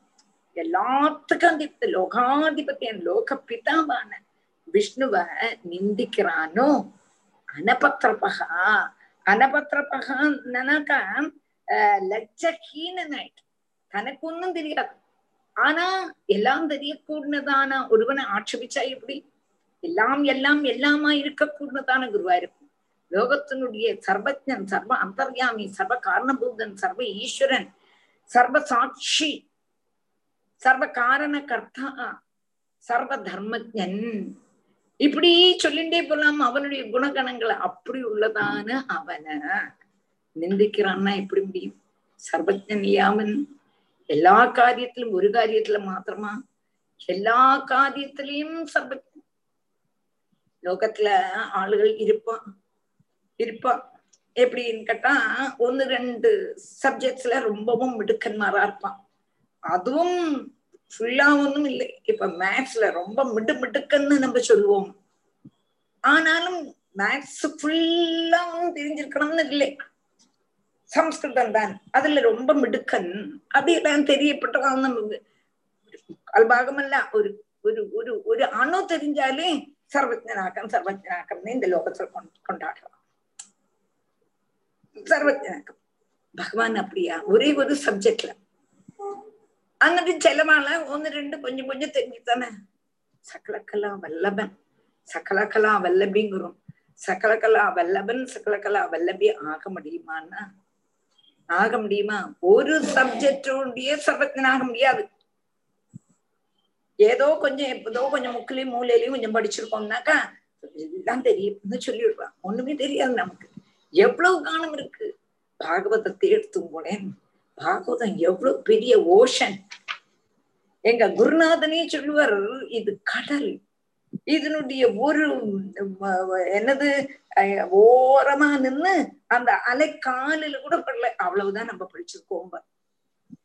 எல்லாத்துக்கும் அதிபதி லோகாதிபத்தியன் லோக பிதாவான விஷ்ணுவ நிந்திக்கிறானோ? அனபத்திரபகா அனபத்திரபகான்னாக்கா லட்சஹீனனாயிட்டு தனக்கு ஒன்னும் தெரியாது. ஆனா எல்லாம் தெரியக்கூடதான ஒருவனை ஆட்சேபிச்சா எப்படி? எல்லாம் எல்லாம் எல்லாமா இருக்கக்கூடதான குருவா இருக்கும். லோகத்தினுடைய சர்வஜன் சர்வ அந்தர்யாமி சர்வ காரணபூதன் சர்வ ஈஸ்வரன் சர்வ சாட்சி சர்வ காரண கர்த்தா சர்வ தர்மஜன். இப்படி சொல்லிண்டே போலாம் அவனுடைய குணகணங்களை. அப்படி உள்ளதான அவனை நிந்திக்கிறான்னா எப்படி முடியும்? சர்வஜன் இல்லாமன் எல்லா காரியத்திலும் ஒரு காரியத்துல மாத்திரமா? எல்லா காரியத்திலையும் சர்வஜன். லோகத்துல ஆளுகள் இருப்பான். இருப்பான் எப்படின்னு கேட்டா ஒன்னு ரெண்டு சப்ஜெக்ட்ஸ்ல ரொம்பவும் மிடுக்கன்மாரா இருப்பான். அதுவும் ஃபுல்லா ஒண்ணும் இல்லை. இப்ப மேத்ஸ்ல ரொம்ப மிடு மிடுக்கன்னு நம்ம சொல்லுவோம். ஆனாலும் மேத்ஸ் ஃபுல்லா ஒன்னும் தெரிஞ்சிருக்கணும்னு இல்லை. சம்ஸ்கிருதம் தான். அதுல ரொம்ப மிடுக்கன். அப்படியெல்லாம் தெரியப்பட்டதான் நமக்கு அல்பாகமல்ல ஒரு ஒரு ஒரு ஒரு அணு தெரிஞ்சாலே சர்வஜனாக்கம் சர்வஜனாக்கம்னு இந்த லோகத்துல கொண்டாடலாம் சர்வஜனாக்கம் பகவான் அப்படியா? ஒரே ஒரு சப்ஜெக்ட்ல அங்கிட்டு செலவால ஒன்னு ரெண்டு கொஞ்சம் கொஞ்சம் தெரிஞ்சுதானே சகலகலா வல்லபன். சகலகலா வல்லபிங்கிறோம். சகலகலா வல்லபன் சகலகலா வல்லபி ஆக முடியுமான்னா? ஆக முடியுமா? ஒரு சப்ஜெக்டோடைய சர்வஜனாக முடியாது. ஏதோ கொஞ்சம் எப்பதோ கொஞ்சம் முக்கிலையும் மூலையிலையும் கொஞ்சம் படிச்சிருக்கோம்னாக்கா எல்லாம் தெரியும்னு சொல்லிடுறான் ஒண்ணுமே தெரியாது நமக்கு. எவ்வளவு காலம் இருக்கு? பாகவதத்தை எடுத்தும் போனேன். பாகவதம் எவ்வளவு பெரிய ஓஷன் எங்க குருநாதனே சொல்லுவார் இது கடல். இதனுடைய ஒரு என்னது? ஓரமா நின்னு அந்த அலை காலில கூட படல. அவ்வளவுதான் நம்ம படிச்சிருக்கோம்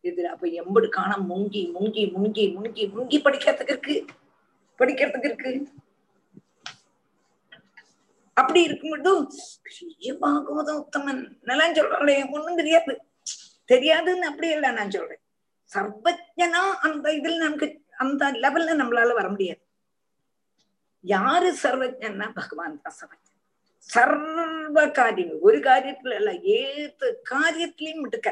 இதுல அப்ப எம்படு காணம் முங்கி முங்கி முங்கி முங்கி முங்கி படிக்கிறதுக்கு இருக்கு. படிக்கிறதுக்கு இருக்கு. அப்படி இருக்கும்போது பெரிய பாகவத உத்தமன் நல்லா சொல்றாளே ஒண்ணும் தெரியாது. தெரியாதுன்னு அப்படி இல்லை நான் சொல்றேன். சர்வஜனா அந்த இதுல நமக்கு அந்த லெவல்ல நம்மளால வர முடியாது. யாரு சர்வஜன்னா? பகவான் தான் சர்வஜன். சர்வ காரியம் ஒரு காரியத்துல இல்ல ஏத்து காரியத்திலையும் மிடுக்க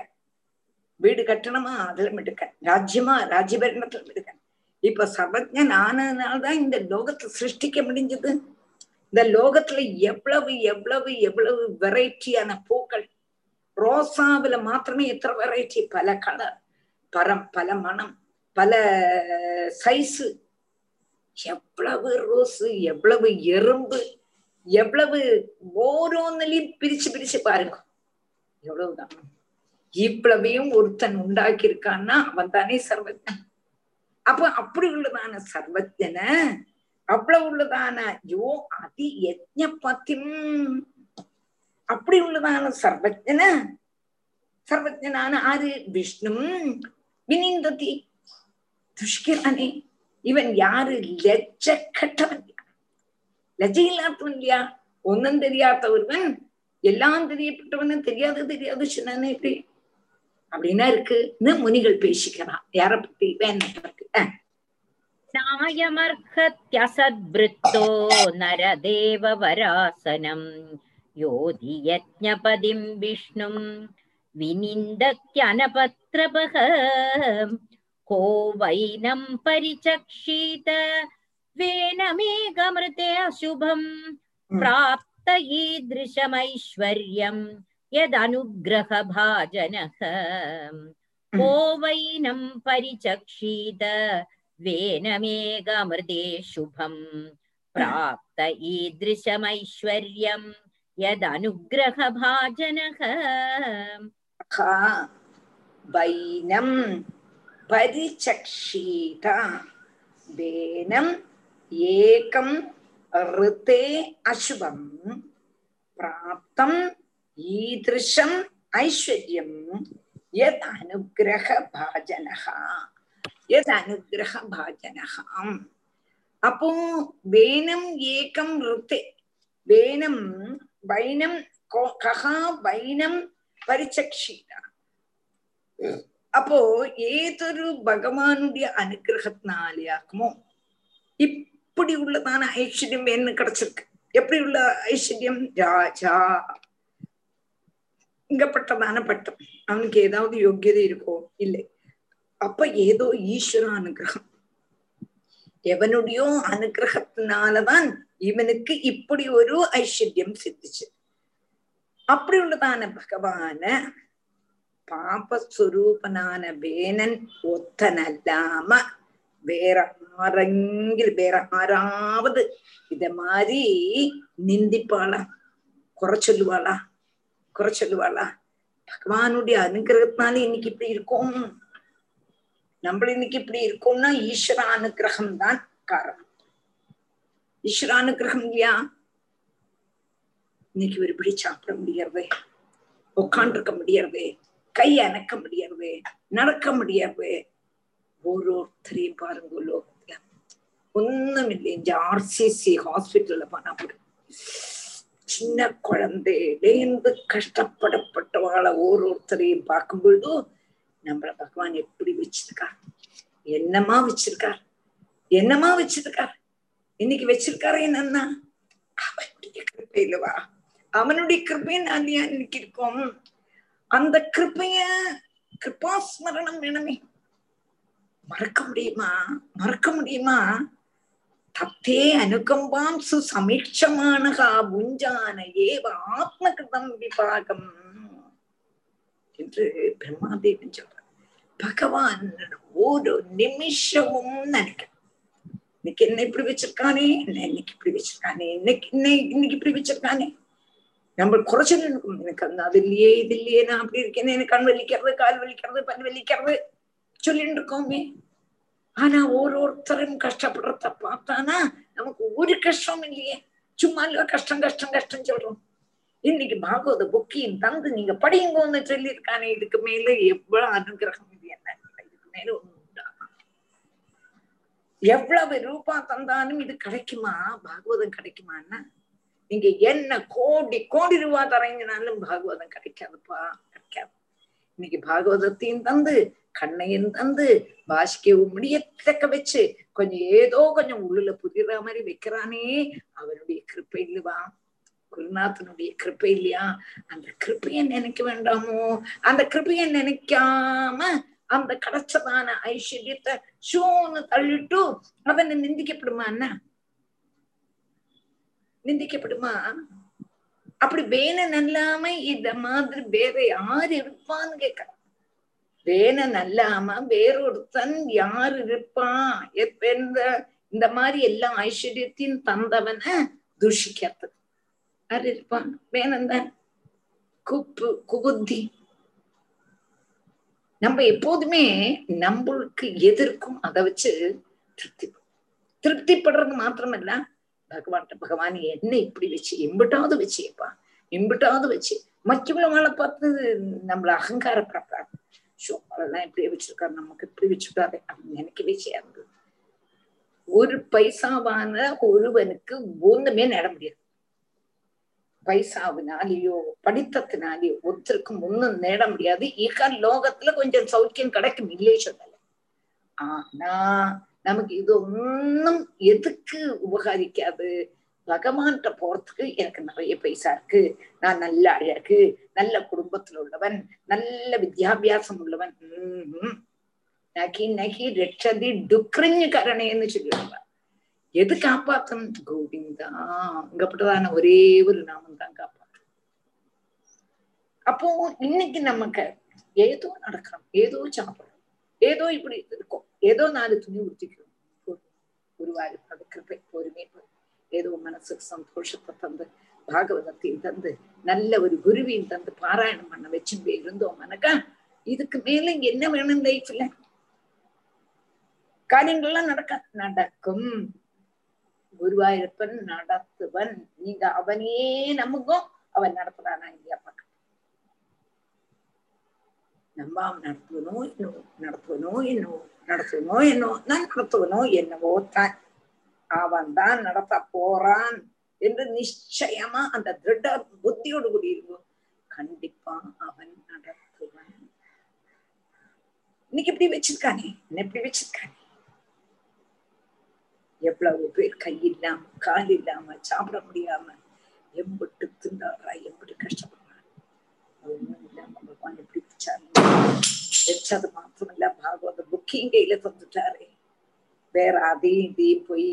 வீடு கட்டணமா? அதுல மிடுக்க ராஜ்யமா? ராஜ்யபரணத்துல மிடுக்க இப்ப சர்வஜன் ஆனதுனாலதான் இந்த லோகத்தை சிருஷ்டிக்க முடிஞ்சது. இந்த லோகத்துல எவ்வளவு எவ்வளவு எவ்வளவு வெரைட்டியான பூக்கள்? ரோசாவில மாத்திரமே எத்தனை வெரைட்டி. பல கலர் பரம் பல மனம் பல சைஸு. எவ்வளவு ரோஸ் எவ்வளவு எறும்பு எவ்வளவு ஓரோன்னுலயும் பிரிச்சு பிரிச்சு பாருங்க. எவ்வளவுதான் இவ்வளவையும் ஒருத்தன் உண்டாக்கி இருக்கான்னா அவன் தானே சர்வஜன் அப்ப அப்படி உள்ளதான சர்வஜன அவ்வளவு உள்ளதான யோ அதி யஜ்ஞ பத்திம் அப்படி உள்ளதான சர்வஜன சர்வஜனான ஆறு விஷ்ணு வினிந்ததி துஷ்கிரானே இவன் யாரு? லஜ்ஜ கட்டவன் லஜ்ஜ இல்லாதவன் இல்லையா ஒன்னும் தெரியாத ஒருவன் எல்லாம் தெரியப்பட்டவனும் தெரியாது தெரியாது சொன்னானே இப்படி அப்படின்னா இருக்குன்னு முனிகள் பேசிக்கிறான் யார பத்தி? வேண பத்தி नायमर्हत्यसद्वृत्तो नरदेववरासनम् योधि यज्ञपदिम् विष्णुम् विनिन्दत्यनपत्रपः को वैनम् परिचक्षीत वेनमेघमृते अशुभम् प्राप्त ईदृशमैश्वर्यम् यदनुग्रहभाजनः को वैनम् परिचक्षीत वेनमेघमृदे शुभम् प्राप्त ईदृशमैश्वर्यम् यदनुग्रहभाजनः। वैनम् परिचक्षीत वेनम् एकम् ऋते अशुभम् प्राप्तम् ईदृशम् ऐश्वर्यम् यद् अनुग्रहभाजनः எத் அனுகிரக பாஜனகாம் அப்போ வேனம் ஏகம் ருத்தே. வேனம் வைனம் கஹா வைனம் பரிச்சக்ஷீரா அப்போ ஏதொரு பகவானுடைய அனுகிரகத்தினாலேயாக்குமோ இப்படி உள்ளதான ஐஸ்வர்யம் என்ன கிடைச்சிருக்கு? எப்படி உள்ள ஐஸ்வர்யம்? ராஜா. இங்க பட்டம். அவனுக்கு ஏதாவது யோகியதை இருக்கோ? இல்லை. அப்ப ஏதோ ஈஸ்வர அனுகிரகம். எவனுடையோ அனுகிரகத்தினாலதான் இவனுக்கு இப்படி ஒரு ஐஸ்வர்யம் சித்திச்சு. அப்படி உள்ளதான பகவான பாபஸ்வரூபனான வேணன் ஒத்தனல்லாம வேற ஆரெங்கில் வேற ஆறாவது இத மாதிரி நிந்திப்பாளா? குறை சொல்லுவாளா? குறை சொல்லுவாளா? பகவானுடைய அனுகிரகத்தினால இன்னைக்கு இப்படி இருக்கும். நம்ம இன்னைக்கு இப்படி இருக்கோம்னா ஈஸ்வர அனுகிரகம் தான் காரணம். ஈஸ்வர அனுகிரகம் இல்லையா? இன்னைக்கு ஒரு பிடி சாப்பிட முடியறதே உட்காண்டிருக்க முடியறதே கை அணக்க முடியறதே நடக்க முடியாது ஓரோருத்தரையும் பாருங்க லோகத்துல. ஒண்ணும் இல்லை இந்த ஆர்சிசி ஹாஸ்பிட்டல்ல போனா போடும் சின்ன குழந்தையிலேருந்து கஷ்டப்படப்பட்டவாளை ஓரோருத்தரையும் பார்க்கும் பொழுது நம்மள பகவான் எப்படி வச்சிருக்கார்? என்னமா வச்சிருக்கார்? என்னமா வச்சிருக்கார்? இன்னைக்கு வச்சிருக்காரு என்னன்னா அவனுடைய கிருப்பை இல்லவா அவனுடைய கிருப்பையினாலயா இன்னைக்கு இருக்கோம்? அந்த கிருப்பைய கிருபாஸ்மரணம் வேணுமே. மறக்க முடியுமா? மறக்க முடியுமா? தத்தே அனுகம்பாம் சுசமீட்சமானகா புஞ்சான ஏவ ஆத்மகிருதம் விபாகம். என்று பிரம்மாதேவன் சொல்ற பகவான் ஒரு நிமிஷமும் நினைக்க இன்னைக்கு என்ன இப்படி வச்சிருக்கானே என்ன இன்னைக்கு இப்படி வச்சிருக்கானே இன்னைக்கு இன்னைக்கு இப்படி வச்சிருக்கானே. நம்ம குறைச்சல் எனக்கு அந்த அது இல்லையே இது இல்லையே நான் அப்படி இருக்கேன் எனக்கு கண் வலிக்கிறது கால் வலிக்கிறது பல் வலிக்கிறது சொல்லிட்டு இருக்கோமே. ஆனா ஒருத்தரும் கஷ்டப்படுறத பார்த்தானா நமக்கு ஒரு கஷ்டம் இல்லையே. சும்மா இல்ல கஷ்டம் கஷ்டம் கஷ்டம் சொல்றோம். இன்னைக்கு பாகவத புக்கியும் தந்து நீங்க படியுங்கன்னு சொல்லியிருக்கானே இதுக்கு மேல எவ்வளவு அனுகிரகம் இது என்ன? இதுக்கு மேல ஒண்ணு எவ்வளவு ரூபா தந்தாலும் இது கிடைக்குமா? பாகவதம் கிடைக்குமான்னா நீங்க என்ன கோடி கோடி ரூபா தரீங்கனாலும் பாகவதம் கிடைக்காதுப்பா கிடைக்காது. இன்னைக்கு பாகவதத்தையும் தந்து கண்ணையும் தந்து பாஷ்கவும் முடியத்தக்க வச்சு கொஞ்சம் ஏதோ கொஞ்சம் உள்ள புதிர மாதிரி வைக்கிறானே அவனுடைய கிருப்பை இல்லவா குருநாதனுடைய கிருப்பை இல்லையா அந்த கிருப்பையை நினைக்க வேண்டாமோ? அந்த கிருப்பையை நினைக்காம அந்த கிடைச்சதான ஐஸ்வர்யத்தை ஷூன்னு தள்ளிட்டு அவனை நிந்திக்கப்படுமா என்ன நிந்திக்கப்படுமா? அப்படி வேணன் அல்லாம இந்த மாதிரி வேற யாரு இருப்பான்னு கேட்க வேணன் அல்லாம வேறொருத்தன் யார் இருப்பான் எந்த இந்த மாதிரி எல்லா ஐஸ்வர்யத்தையும் தந்தவனை தூஷிக்கிறது. அறிவிப்பான் இருப்பான் வேணந்தான் குப்பு குபுத்தி நம்ம எப்போதுமே நம்மளுக்கு எதிர்க்கும் அதை வச்சு திருப்தி திருப்திப்படுறது மாத்திரமல்ல. பகவான்கிட்ட பகவான் என்ன இப்படி வச்சு? எம்பிட்டாவது வச்சுப்பா எம்பிட்டாவது வச்சு. மற்றவங்களை பார்த்து நம்மள அகங்காரப்படுறாங்க ஷோ அதெல்லாம் இப்படியே வச்சிருக்காரு. நமக்கு இப்படி வச்சுட்டாரு அப்படின்னு நினைக்கவே செய்யாது. ஒரு பைசாவான ஒருவனுக்கு ஒண்ணுமே நட முடியாது. பைசாவினாலேயோ படித்தத்தினாலேயோ ஒருத்தருக்கும் ஒண்ணும் நேட முடியாது. ஈகா லோகத்துல கொஞ்சம் சௌக்கியம் கிடைக்கும் இல்லையே சொல்லல. ஆனா நமக்கு இது ஒன்னும் எதுக்கு உபகாரிக்காது? பகவான்கிட்ட போறதுக்கு எனக்கு நிறைய பைசா இருக்கு. நான் நல்ல அழகு நல்ல குடும்பத்துல உள்ளவன் நல்ல வித்யாபியாசம் உள்ளவன். நகி நகி ரெட்சதி டுக்ரிஞ்சு கரணேன்னு சொல்லிடுவான் எது காப்பாத்தம் கோவிந்தா. அங்கப்பட்டதான ஒரே ஒரு நாமம் தான் காப்பாற்றும் அப்போ இன்னைக்கு நமக்கு ஏதோ நடக்கிறோம் ஏதோ சாப்பிடுறோம் ஏதோ இப்படி இருக்கும். ஏதோ நாலு துணி உடுத்திக்கிறோம் குருவாரு கிருப்பை பொறுமை ஏதோ மனசுக்கு சந்தோஷத்தை தந்து பாகவதத்தையும் தந்து நல்ல ஒரு குருவியும் தந்து பாராயணம் பண்ண வச்சுட்டு இருந்தோம் மனக்கா இதுக்கு மேல என்ன வேணும் லைஃப்ல காரியங்கள்லாம் நடக்க நடக்கும். குருவாயிருப்பன் நடத்துவன். நீங்க அவனையே நம்புங்கோ அவன் நடத்துறானா இல்லையா பக்கம் நம்பாம் நடத்துவனோ என்னவோ நடத்துவனோ என்னவோ நடத்துவனோ என்னவோ நான் நடத்துவனோ என்னவோ தான். அவன் தான் நடத்த போறான் என்று நிச்சயமா அந்த திருட புத்தியோடு கூடியிருக்கும். கண்டிப்பா அவன் நடத்துவன். இன்னைக்கு எப்படி வச்சிருக்கானே என்ன எப்படி வச்சிருக்கானே? எவ்வளவு பேர் கை இல்லாம கால் இல்லாம சாப்பிட முடியாம எம்பிட்டு திண்டாடுறா எம்பிட்டு கஷ்டப்படுறான் ஒண்ணும் இல்லாம பகவான் எப்படி வச்சாரு? வச்சது மாத்திரம் பாகவத புக்கிங் கையில தந்துட்டாரு. வேற அதையும் இதையும் போய்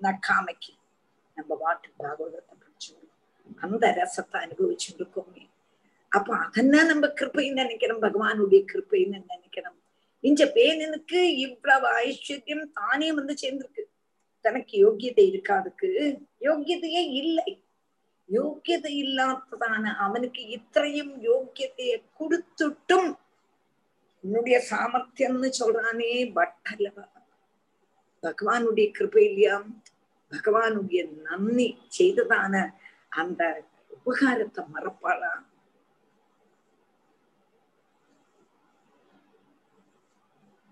நக்காமைக்கு நம்ம வாட்டு பாகவதத்தை படிச்சோம் அந்த ரசத்தை அனுபவிச்சுட்டு இருக்கோமே அப்ப அதன்னா நம்ம கிருப்பைன்னு நினைக்கிறோம்? பகவானுடைய கிருப்பைன்னு நினைக்கிறோம்? இஞ்ச பேனனுக்கு இவ்வளவு ஐஸ்வர்யம் தானே வந்து சேர்ந்திருக்கு. தனக்கு யோக்கியதை இருக்காதுக்கு. யோக்கியதையே இல்லை. யோக்கியதை இல்லாததான அவனுக்கு இத்தையும் யோக்கியதையை கொடுத்துட்டும் உன்னுடைய சாமர்த்தியம்னு சொல்றானே பட்டலவா பகவானுடைய கிருபையிலையாம் பகவானுடைய நன்னி செய்ததான அந்த உபகாரத்தை மறப்பாளாம்.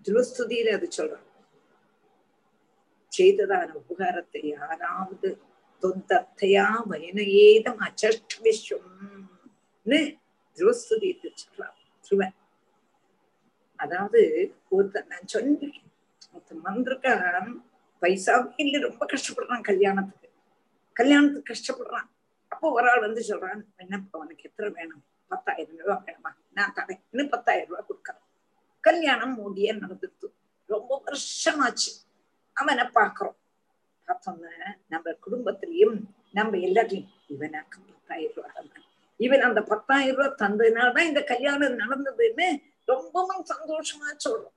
திருஸ்துதியில அது சொல்றான் செய்ததான உபகாரத்தை யாராவது தொந்தத்தையா வயனையேதம் அச்சஷ்ட விஸ்வம்னு திருஸ்துதி சொல்றான் திருவன் அதாவது ஒருத்தன் நான் சொன்னேன் ஒருத்தன் வந்திருக்கான் பைசாவே இல்லை ரொம்ப கஷ்டப்படுறான் கல்யாணத்துக்கு. கல்யாணத்துக்கு கஷ்டப்படுறான். அப்போ ஒரு ஆள் வந்து சொல்றான் என்னப்பா உனக்கு எத்தனை வேணும்? பத்தாயிரம் ரூபாய் வேணுமா? நான் தரேன். இன்னும் பத்தாயிரம் ரூபாய் கொடுக்கறேன். கல்யாணம் மூடியே நடந்துட்டு ரொம்ப வருஷமாச்சு அவனை பாக்குறோம் பார்த்தோம்னா நம்ம குடும்பத்திலையும் நம்ம எல்லாத்தையும் இவனாக்கு பத்தாயிரம் ரூபாய் இவன் அந்த பத்தாயிரம் ரூபாய் தந்ததுனாலதான் இந்த கல்யாணம் நடந்ததுன்னு ரொம்பவும் சந்தோஷமா சொல்றோம்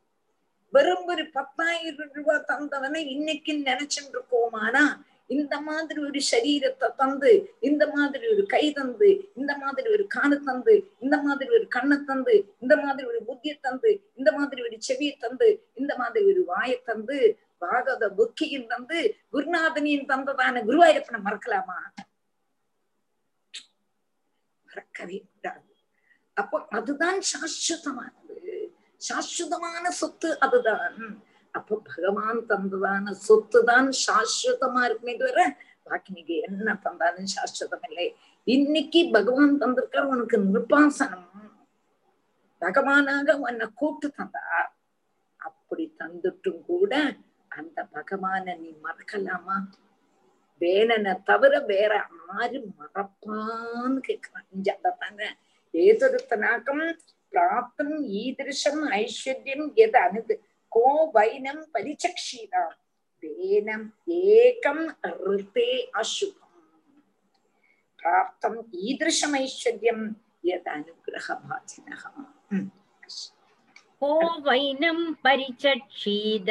வெறும் ஒரு பத்தாயிரம் ரூபாய் தந்தவனை இன்னைக்கு நினைச்சுட்டு இருக்கோமானா இந்த மாதிரி ஒரு சரீரத்தை தந்து இந்த மாதிரி ஒரு கை தந்து இந்த மாதிரி ஒரு காணு தந்து இந்த மாதிரி ஒரு கண்ணை தந்து இந்த மாதிரி ஒரு புத்தியை தந்து இந்த மாதிரி ஒரு செவியை தந்து இந்த மாதிரி ஒரு வாயை தந்து பாகவத புத்தியும் தந்து குருநாதனியும் தந்ததான குருவாயிரப்பனை மறக்கலாமா? மறக்கவே கூடாது. அப்போ அதுதான் சாஸ்வதமானது. சாஸ்வதமான சொத்து அதுதான். அப்ப பகவான் தந்ததான சொத்து தான் சாஸ்வதமா இருக்குமே தவிர பாக்கி என்ன தந்தாலும் சாஸ்வதம் இல்லை இன்னைக்கு பகவான் தந்திருக்கார் உனக்கு நிர்பாசனம். பகவானாக உன்னை கூட்டு தந்தார் அப்படி தந்துட்டும் கூட அந்த பகவான நீ மறக்கலாமா? வேலனை தவிர வேற ஆரு மறப்பான்னு கேட்கிறான் இங்க அதத்தானே ஏதொருத்தனாக்கம் பிராப்தம் ஈதிருஷம் ஐஸ்வர்யம் எது அனுது को वैनम परिचक्षिता वेनम एकम ऋते अशुभम प्राप्तम ईदृशम ऐश्वर्यम यद अनुग्रह भाजनः को वैनम परिचक्षीद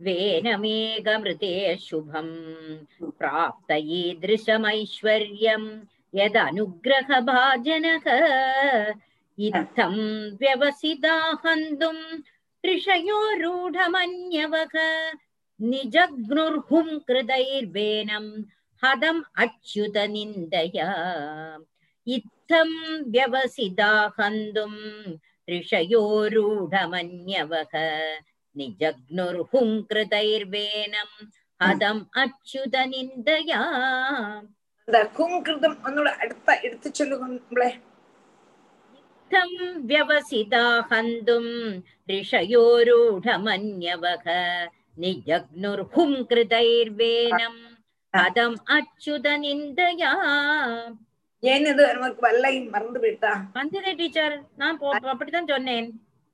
वेनमेघमृते शुभम प्राप्त ईदृशमैश्वर्यम् यदनुग्रहभाजनः इत्थं व्यवसिदा हन्तुम् ऋषयोरूढमन्यवः निजग्नुर्हुं कृतैर्वेनम् हदम् अच्युत निन्दया इत्थं व्यवसिदा हन्तुम् ऋषयोरूढमन्यवः निजग्नुर्हुं कृतैर्वेनम् ഹതം അച്യുത നിന്ദയാ കും കൃതം ഒന്നുകൂടെ അടുത്ത എടുത്തു ചൊല്ലുക നമ്മളെ कथं व्यवसिता हन्तुम् ऋषयोरूढमन्यवः निजग्नुर्हुं कृतैर्वेनम् அதம் அச்சுத நிந்தையா ஏன் இது நமக்கு வல்லை? மறந்து விட்டா வந்ததே டீச்சர் நான் அப்படித்தான் சொன்னேன்.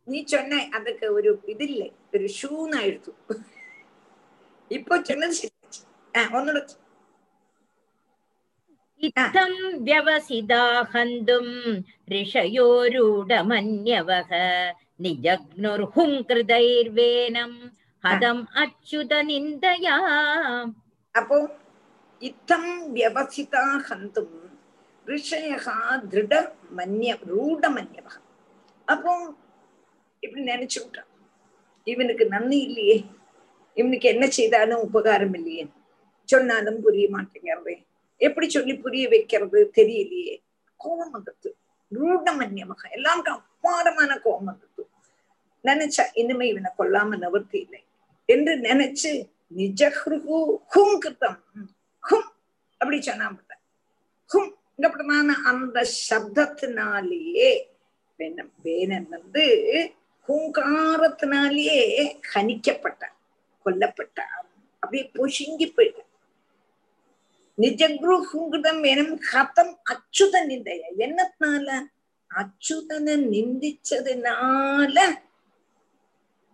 நீ சொன்ன அதுக்கு ஒரு இது இல்லை ஒரு ஷூன்னு எழுத்து இப்போ சொன்னது ஒன்னு इत्थं व्यवसिदा हन्तुं ऋषयोरूढमन्यवः निजग्नुर्हुं कृदैर्वेनं हदम् अच्युत निन्दया अपो इत्थं व्यवसिता हन्तुं ரிஷயः திருட மன்ய ரூட மன்யவக அப்போ இப்படி நினைச்சு விட்டான் இவனுக்கு நன்றி இல்லையே இவனுக்கு என்ன செய்தாலும் உபகாரம் இல்லையே சொன்னாலும் புரிய மாட்டேங்கிறதே எப்படி சொல்லி புரிய வைக்கிறது தெரியலையே. கோபம் வந்துடுது ரூடமன்யமாக. எல்லாருக்கும் அப்பாரமான கோபம் வந்துடுது நினைச்சா இனிமே இவனை கொல்லாம நிவர்த்தி இல்லை என்று நினைச்சு நிஜஹ்ருகு ஹும் கிருத்தம். ஹும் அப்படி சொன்னா ஹும் இங்கப்பட்டமான அந்த சப்தத்தினாலேயே வேணம் வேணன் வந்து ஹூங்காரத்தினாலேயே ஹனிக்கப்பட்டான் கொல்லப்பட்டான். அப்படியே பொசுங்கி போயிட்டான். നിജഗൃഹൃതം എനും ഹതം അച്യുത നിന്ദയ എന്നത്നാല അച്യുതനെ നിന്ദിച്ചതിനാല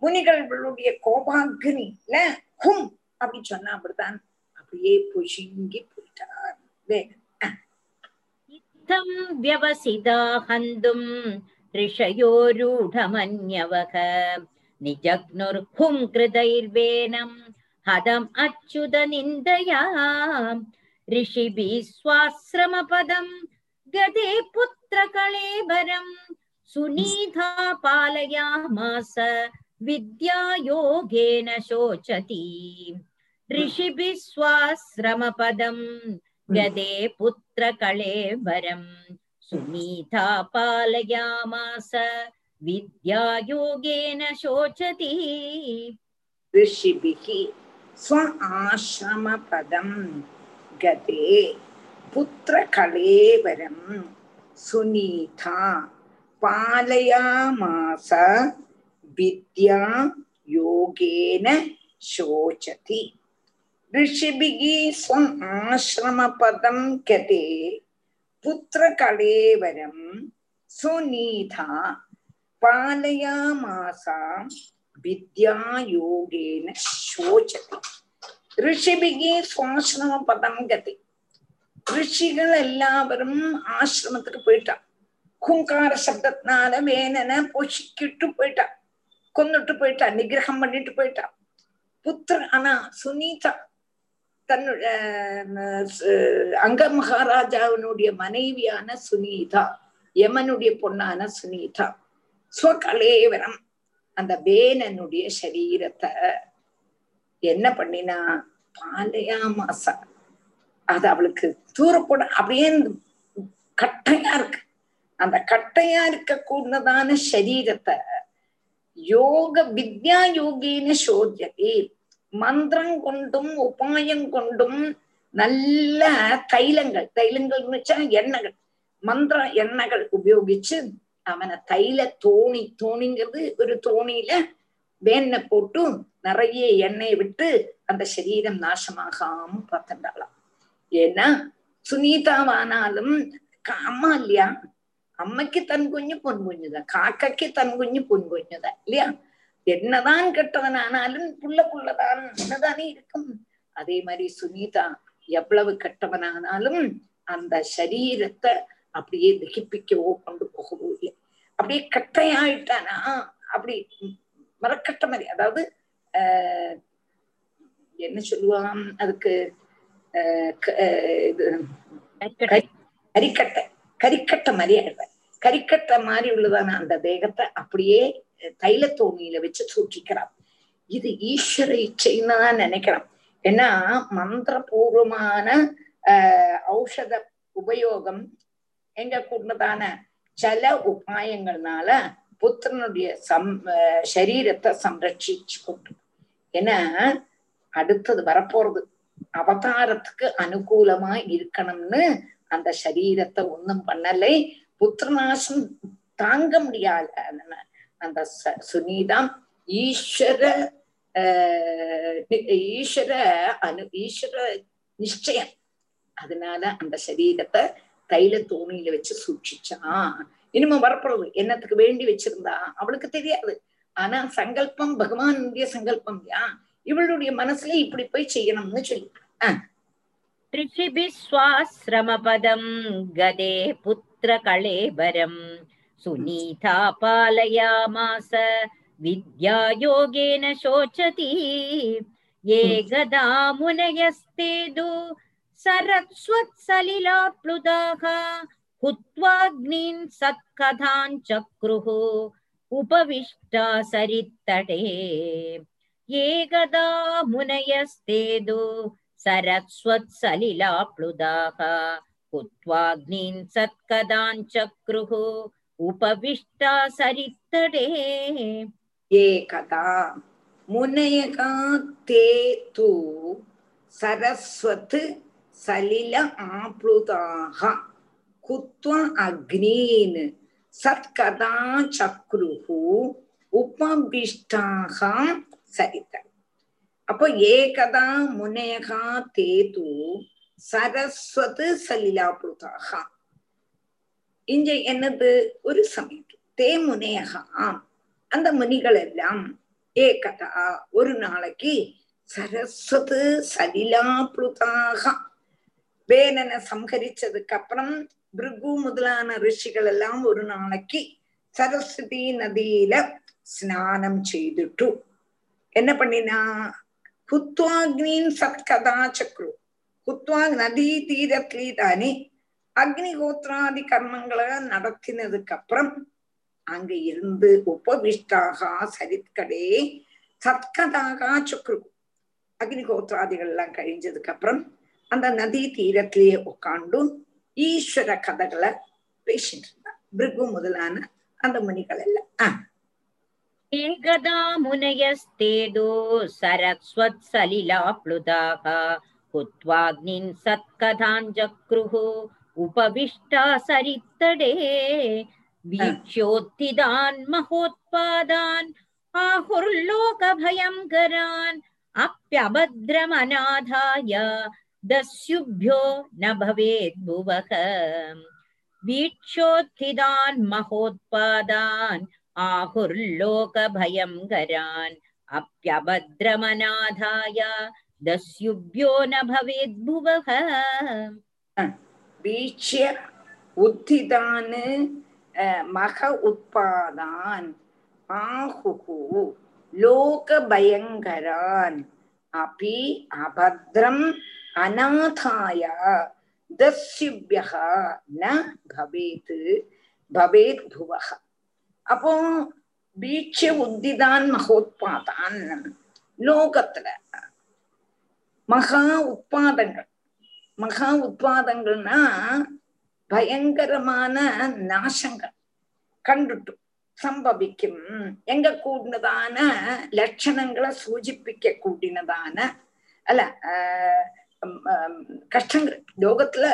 முனிகளுடைய கோபாகினி ஹும் அப்படி சொன்னா அப்படித்தான் அப்படியே புஷிங்கி போயிட்டார். வேகன் யுத்தம் வியவசிதா ஹந்தும் ரிஷயோரூடமன்யவக. நிஜக்னுர்ஹும் கிருதைர்வேனம் ஹதம் அச்சுத நிந்தயாம். ऋषिभिः स्वाश्रमपदं गते पुत्रकळेबरं सुनीता पालयामास विद्यायोगेन शोचति ऋषिभिः स्वाश्रमपदं गदे पुत्रकळेबरं सुनीता पालयामास विद्यायोगेन शोचति ऋषिभिः स्व கதே புத்திர கலேவரம் சுனீதா பாலயாமாச வித்யா யோகேன சோச்சதி ரிஷிபிகி ஸ்வம் ஆசிரமபதம் கதே புத்திர கலேவரம் சுனீதா பாலயாமாசா வித்யா யோகேன சோச்சதி ഋഷിഭിക്ക് സ്വാശ്രമ പദം ഗതി ഋഷികൾ എല്ലാവരും ആശ്രമത്തിൽ പോയിട്ടാ. ഹുങ്കാര ശബ്ദത്തിനാല വേനനെ പൊഷിക്കിട്ട് പോയിട്ടാ. കൊന്നിട്ട് போயிட்டா நிகிரகம் பண்ணிட்டு போயிட்டா புத்திர ஆனா சுனீதா தன்னுடைய அங்க மகாராஜாவினுடைய மனைவியான சுனீதா யமனுடைய பொண்ணான சுனீதா ஸ்வகலேவரம் அந்த வேனனுடைய சரீரத்தை என்ன பண்ணினா பாலையா மாசா. அது அவளுக்கு தூரப்போட அப்படியே கட்டையா இருக்கு. அந்த கட்டையா இருக்க கூடதான சரீரத்தை யோக வித்யா யோகின்னு சோதியதி. மந்திரம் கொண்டும் உபாயம் கொண்டும் நல்ல தைலங்கள். தைலங்கள்னு வச்சா எண்ணெய்கள். மந்திர எண்ணெய்கள் உபயோகிச்சு அவனை தைல தோணி தோணிங்கிறது ஒரு தோணியில வேண்ண போட்டு நிறைய எண்ணெய் விட்டு அந்த சரீரம் நாசமாகாம பார்த்துட்டாளாம். ஏன்னா சுனிதாவானாலும் அம்மா இல்லையா? அம்மைக்கு தன் குஞ்சு பொன் குஞ்சுதான் காக்கைக்கு தன் குஞ்சு பொன் குஞ்சுதான் இல்லையா? என்னதான் கெட்டவனானாலும் புள்ள புள்ளதான் தானே இருக்கும்? அதே மாதிரி சுனிதா எவ்வளவு கெட்டவனானாலும் அந்த சரீரத்தை அப்படியே தகிப்பிக்கவோ கொண்டு போகவோ இல்லை. அப்படியே கட்டையாயிட்டானா? அப்படி மரக்கட்ட மாதிரி. அதாவது என்ன சொல்லுவான்? அதுக்கு இது கரிக்கட்டை கரிக்கட்டை மாதிரி ஆயிடுவேன். கரிக்கட்டை மாதிரி உள்ளதான அந்த தேகத்தை அப்படியே தைல தோணியில வச்சு சூட்டிக்கிறான் இது ஈஸ்வர இச்சைன்னு தான் நினைக்கிறான் ஏன்னா மந்திரபூர்வமான ஆஹ் ஔஷத உபயோகம் எங்க கூடதான சில உபாயங்கள்னால புத்திரனுடைய சம் சரீரத்தை சம்ரட்சிச்சு கொண்டு ஏன்னா அடுத்தது வரப்போறது. அவதாரத்துக்கு அனுகூலமா இருக்கணும்னு அந்த சரீரத்தை ஒண்ணும் பண்ணலை. புத்திரநாசம் தாங்க முடியாத அந்த சுனிதம் ஈஸ்வர ஈஸ்வர அனு ஈஸ்வர நிச்சயம். அதனால அந்த சரீரத்தை தைல தோணியில வச்சு சூட்சிச்சான். இனிமே வரப்படுறது என்னத்துக்கு வேண்டி வச்சிருந்தா? அவளுக்கு தெரியாது. ஆனா சங்கல்பம் பகவானுடைய சங்கல்பம் யா இவளுடைய மனசுல இப்படி போய் செய்யணும்னு சொல்லி त्रिषिभिस्वाश्रमपदम् गदे पुत्रकळेबरम् सुनीता पालयामास विद्यायोगेन शोचति ये गदा मुनयस्तेदु सरस्वत्सलिलाप्लुदाः हुत्वाग्नीन् सत्कथान् चक्रुः उपविष्टा सरित्तटे ये गदा मुनयस्तेदु सरस्वत्सलिलाप्लुदाः हुत्वाग्नीन् सत्कदान् चक्रुः उपविष्टा सरित्तडे एकदा मुनयका ते तु सरस्वत् सलिल आप्लुताः कुत्वा अग्नीन् சத்கதா சக்ருஹு உபபிஷ்டாக சரித அப்போ ஏகதா முனேகா தேது சரஸ்வத்து சலிலாபுதாக இங்க என்னது? ஒரு சமயம். தே முனேகா. அந்த முனிகள் எல்லாம் ஏகதா ஒரு நாளைக்கு சரஸ்வத்து சலிலாபுதாக வேலனை சம்ஹரிச்சதுக்கு அப்புறம் பிருகு முதலான ரிஷிகள் எல்லாம் ஒரு நாளைக்கு சரஸ்வதி நதியில ஸ்நானம் செய்துட்டு என்ன பண்ணினா குத்வாக்னின் சத்கதா சக்ரு குத்வா நதி தீரத்திலே தானே அக்னிகோத்ராதி கர்மங்களை நடத்தினதுக்கு அப்புறம் அங்க இருந்து உபவிஷ்டாக சரித்கடே சத்கதாக சுக்ரு அக்னிகோத்ராதிகள் எல்லாம் கழிஞ்சதுக்கு அப்புறம் அந்த நதி தீரத்திலேயே உட்காந்து ஈஸ்வர கதைகளை பேசிட்டு இருந்தார் பிருகு முதலான அந்த முனிகள் எல்லாம் ஆஹ் एकदा मुनयस्तेदो सरस्वत्सलिलाप्लुदाः हुत्वाग्निन् सत्कथान् चक्रुः उपविष्टा सरित्तडे वीक्ष्योत्थितान् महोत्पादान् आहुर्लोकभयङ्करान् अप्यभद्रमनाधाय दस्युभ्यो न भवेत् भुवः। वीक्षोत्थितान् महोत्पादान् आहुर्लोकभयङ्करान् अप्यभद्रमनाधाय दस्युभ्यो न भवेत् भुवः। वीक्ष्य उत्थितान् मह उत्पादान् आहुः लोकभयङ्करान् अपि अभद्रम् அநாதாய தஸ்யுபியகா ந பவேத் பவேத் புவக அப்போ பீட்ச உத்திதான் மகோத்பாதான் லோகத்துல மகா உட்பாதங்கள் மகா உட்பாதங்கள்னா பயங்கரமான நாசங்கள் கண்டுட்டும் சம்பவிக்கும் எங்க கூடினதான லட்சணங்களை சூச்சிப்பிக்க கூடினதான அல்ல கஷ்டங்கள் லோகத்துல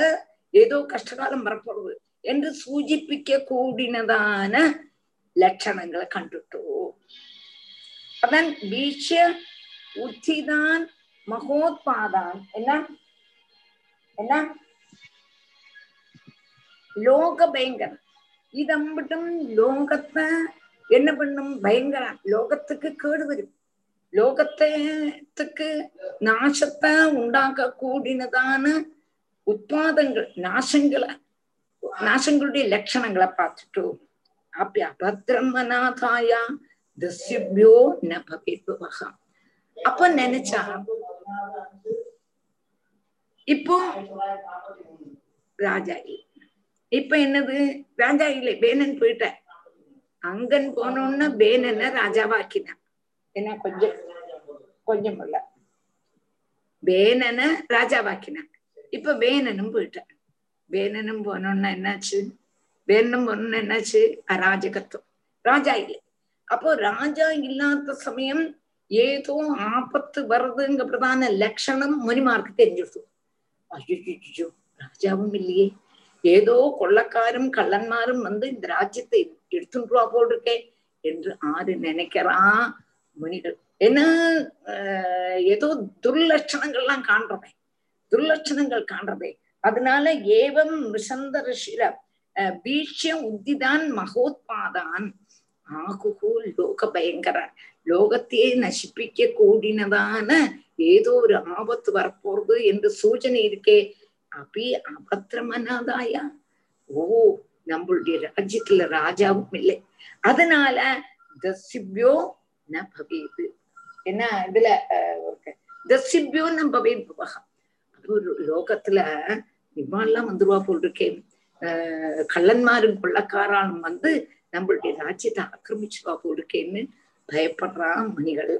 ஏதோ கஷ்டகாலம் வரப்போகுது என்று சூச்சிப்பிக்க கூடினதான லட்சணங்களை கண்டுட்டோ அதான் வீழ்ச்சிய உத்திதான் மகோத்பாதான் என்ன என்ன லோக பயங்கரம் இதம்பிட்டும் லோகத்தை என்ன பண்ணும் பயங்கரம் லோகத்துக்கு கேடு வரும் லோகத்துக்கு நாசத்தை உண்டாக்க கூடினதான உத்பாதங்கள் நாசங்களை நாசங்களுடைய லட்சணங்களை பார்த்துட்டு அப்படி அபத்திரமநாதாய தஸ்யபியோ ந பவேத்வகா அப்ப நினைச்சா இப்போ ராஜா இப்ப என்னது? ராஜா இல்லை பேனன் போயிட்ட அங்கன் போனோம்னா பேனனை ராஜாவாக்கினான் என்ன கொஞ்சம் கொஞ்சம் இல்ல வேணனை ராஜாவாக்கினாங்க இப்ப வேணனும் போயிட்டான். வேணனும் போனோம்னா என்னாச்சு? வேணனும் போனோம்னா என்னாச்சு? அராஜகத்துவம். ராஜா இல்லை. அப்போ ராஜா இல்லாத சமயம் ஏதோ ஆபத்து வருதுங்கிறதான லட்சணம் முனிமார்க்கு தெரிஞ்சிடுது ஐயோ ராஜாவும் இல்லையே. ஏதோ கொள்ளக்காரும் கள்ளன்மாரும் வந்து இந்த ராஜ்யத்தை எடுத்துட்டு போல் என்று ஆறு நினைக்கிறான். முனிகள். என்ன ஏதோ துர்லட்சணங்கள்லாம் காண்றமே. துர்லட்சணங்கள் காண்றதே அதனால ஏவம் மிசந்த ரிஷில பீட்சியம் உத்திதான் மகோத்பாதான். ஆகுகு லோக பயங்கர லோகத்தையே நசிப்பிக்க கூடினதான ஏதோ ஒரு ஆபத்து வரப்போறது என்று சூச்சனை இருக்கே. அப்படி அபத்திரமனாதாயா ஓ நம்மளுடைய ராஜ்யத்துல ராஜாவும் இல்லை. அதனால தசிபியோ ந பவேது ஏன்னா இதுல தசிபியோ நம் பவே பவகா லோகத்துல இவாள்லாம் வந்துருவா போல் இருக்கேன் கள்ளன்மாரும் கொள்ளக்காராலும் வந்து நம்மளுடைய ராஜ்யத்தை ஆக்கிரமிச்சுவா போல் இருக்கேன்னு பயப்படுறான் மணிகள்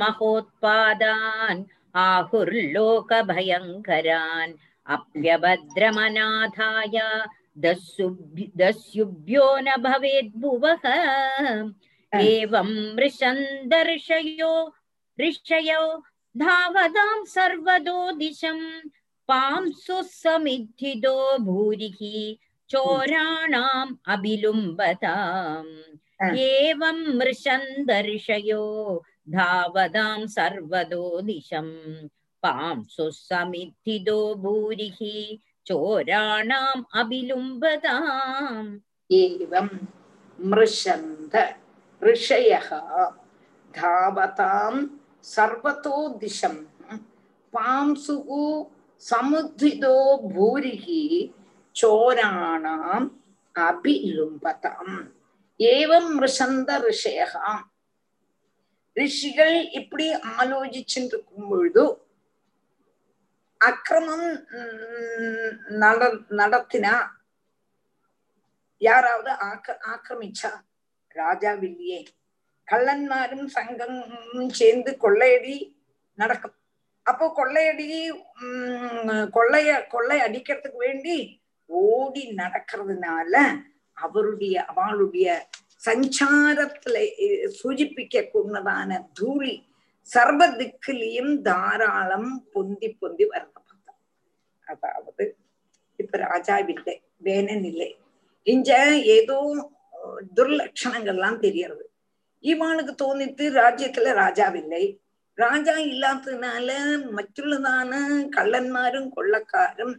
மகோத்பாதான் ஆகுர்லோக பயங்கரான் அப்பியபத்ரமநாதாய दस्युभ्यो न भवेद्भुवः एवं मृषन्दर्शयो ऋषयो धावतां सर्वदो दिशम् पांसुः समिद्धिदो भूरिः चोराणाम् अभिलुम्बताम् एवं मृषन्दर्शयो धावदां सर्वदो दिशम् पांसुः समिद्धिदो भूरिः चोराणाम् अभिलुम्बताम् एवं मृशन्द ऋषयः धावतां सर्वतो दिशम् पांसुः समुद्धिदो भूरिः चोराणाम् अभिलुम्बताम् एवं मृशन्द ऋषयः ரிஷிகள் இப்படி ஆலோசிச்சுட்டு இருக்கும் பொழுது அக்கிரமம் நட நடத்தினா யாராவது ஆக்க ஆக்கிரமிச்சா ராஜாவில்லையே. கள்ளன்மாரும் சங்கம் சேர்ந்து கொள்ளையடி நடக்கும். அப்போ கொள்ளையடி உம் கொள்ளைய கொள்ளை அடிக்கிறதுக்கு வேண்டி ஓடி நடக்கிறதுனால அவருடைய அவளுடைய சஞ்சாரத்துல சூச்சிப்பிக்க கூடதான தூளி சர்வ திக்கிலையும் தாராளம் பொந்தி பொந்தி வரணும் அதாவது இப்ப ராஜாவில்லை வேணன் இல்லை. இங்க ஏதோ துர்லட்சணங்கள்லாம் தெரியறது. இவாளுக்கு தோணித்து ராஜ்யத்துல ராஜாவில்லை ராஜா இல்லாததுனால மற்றுள்ளதான கள்ளன்மாரும் கொள்ளக்காரும்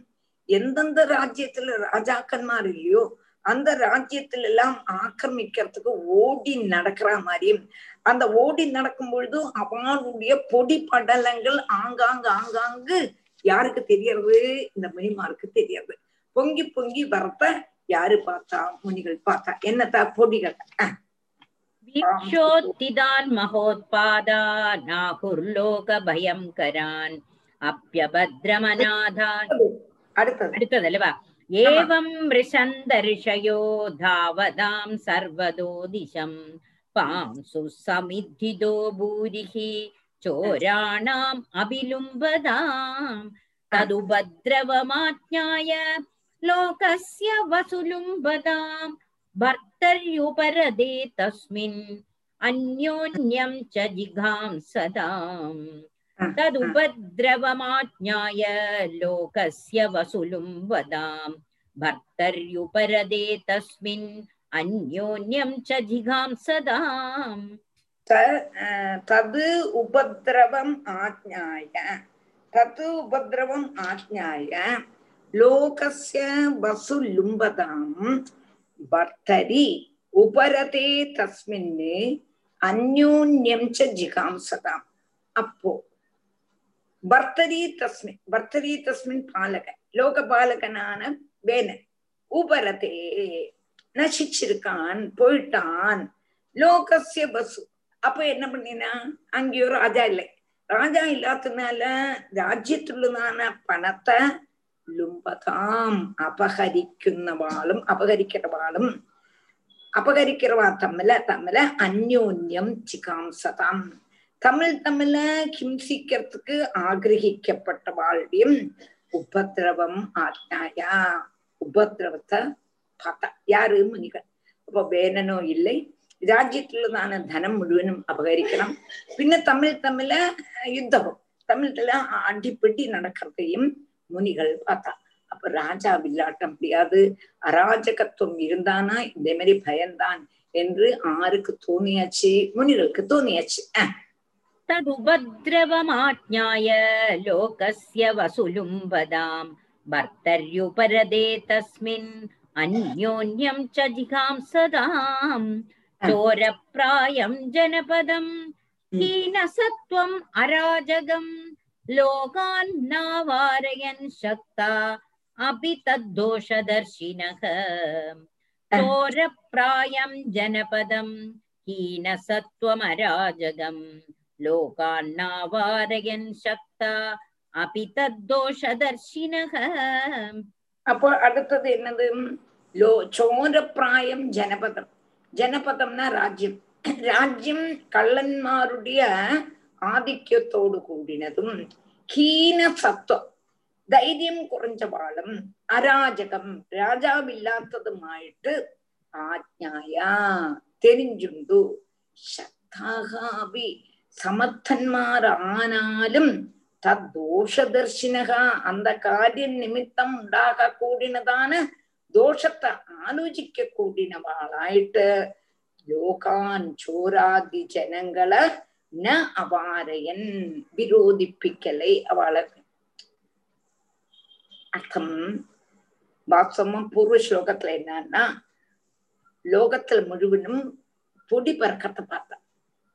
எந்தெந்த ராஜ்யத்துல ராஜாக்கன்மார் இல்லையோ அந்த ராஜ்யத்துல எல்லாம் ஆக்கிரமிக்கிறதுக்கு ஓடி நடக்கிற மாதிரியும் அந்த ஓடி நடக்கும் பொழுது அவனுடைய பொடி படலங்கள் ஆங்காங்கு ஆங்காங்கு யாருக்கு தெரியறது இந்த முனிமாருக்கு தெரியறது பொங்கி பொங்கி வரத்த யாரு பார்த்தா? முனிகள் பார்த்தா. என்னத்தா பொடிகள்? வீக்ஷோத்திதான் மகோத்பாதா நாகுர்லோக பயம் கரான் அப்பியபத்ரமநாதான் அடுத்தது. அடுத்ததல்லவா ஏவம் ரிஷந்தர்ஷயோ தாவதாம் சர்வதோ திசம் പാംസു സമിദ്ധിതോ ഭൂരിഹി ചോരാണാം അഭിലുംബതാം തതുപദ്രവമാജ്ഞായ ലോകസ്യ വസുലുംബതാം ഭർത്തര്യുപരദേ തസ്മിൻ അന്യോന്യം ച ജിഘാം സദാം തതുപദ്രവമാജ്ഞായ ലോകസ്യ വസുലുംബതാം ഭർത്തര്യുപരദേ തസ്മിൻ अन्योन्यं च जिघांसदाम् தது உபதிரவம் ஆஜ்ஞாய தது உபதிரவம் ஆஜ்ஞாய லோகஸ்ய வசு லும்பதாம் பர்த்தரி உபரதே தஸ்மின்னு அந்யோன்யம் ச ஜிகாம்சதாம் அப்போ பர்த்தரி தஸ்மின் பர்த்தரி தஸ்மின் பாலக லோகபாலகனான வேனன் உபரதே நசிச்சிருக்கான் போயிட்டான். லோகசிய பசு. அப்ப என்ன பண்ணினா அங்கேயோ ராஜா இல்லை. ராஜா இல்லாததுனால ராஜ்யத்துள்ளதான பணத்தை லும்பதாம் அபகரிக்கிறவாளும் அபகரிக்கிறவாளும். அபகரிக்கிறவா தம்மில தம்மில அந்யோன்யம் சிகாம்சதாம் தமிழ் தமிழ ஹிம்சிக்கிறதுக்கு ஆகிரகிக்கப்பட்டவாளுடையும் உபதிரவம் ஆஜ்ஞாயா உபதிரவத்தை தாத்தா யாரு மணிகன் அப்ப வேணனும் இல்லை രാജ്യത്തിലുള്ളതാണ് ധനം മുഴുവനും അപകരിക്കണം പിന്നെ തമ്മിൽ തമ്മില് യുദ്ധവും. തമ്മിൽ തമ്മിൽ അടിപ്പെട്ടി നടക്കത്തെയും മുനികൾ பார்த்தா அப்ப ராஜா வில்லாட்ட முடியாது அராஜகத்துவம் இருந்தானா இதே மாதிரி பயந்தான் என்று ஆருக்கு தோணியாச்சு முனிகளுக்கு தோணியாச்சு ததுபத்ரவமாஜ்ஞாய லோகஸ்ய வசுலும் வதாம் பர்த்தர்யுபரதே தஸ்மின் अन्योन्यं च जिघां सदाम् चोरप्रायं जनपदम् हीनसत्त्वम् अराजगम् लोकान् नावारयन् शक्ता अपि तद्दोषदर्शिनः चोरप्रायं जनपदं हीनसत्त्वमराजगम् ലോകാണ്ണാവാരയൻ ശക്ത അപി തദ്ദോഷദർശിനഃ അപ്പൊ അടുത്തത് എന്നത് லோ சோரப்பிராயம் ஜனபதம் ஜனபதம்னா ராஜ்யம் ராஜ்யம் கள்ளன்மாருடைய ஆதிக்கத்தோடு கூடினதும் ஹீன சத்துவம் தைரியம் കുറഞ്ഞവാളും അരാജകം രാജാവില്ലാത്തതുമായിട്ട് ആജ്ഞായ തെരിഞ്ചുണ്ടു ശക്താകാവി സമർത്ഥന്മാരാനാലും തദ്ദോഷദർശിനക അന്ത കാര്യം നിമിത്തം ഉണ്ടാക കൂടിനതാണ് ദോഷത്തെ ആലോചിക്ക കൂടിനവാളായിട്ട് ലോകാൻ ചോരാദി ജനങ്ങളെ ന അപാരയൻ വിരോധിപ്പിക്കലേ അവളെ அர்த்தம் வாஸ்தவமா பூர்வ ஸ்லோகத்துல என்னன்னா லோகத்துல முழுவதும் பொடி பறக்கத்தை பார்த்தா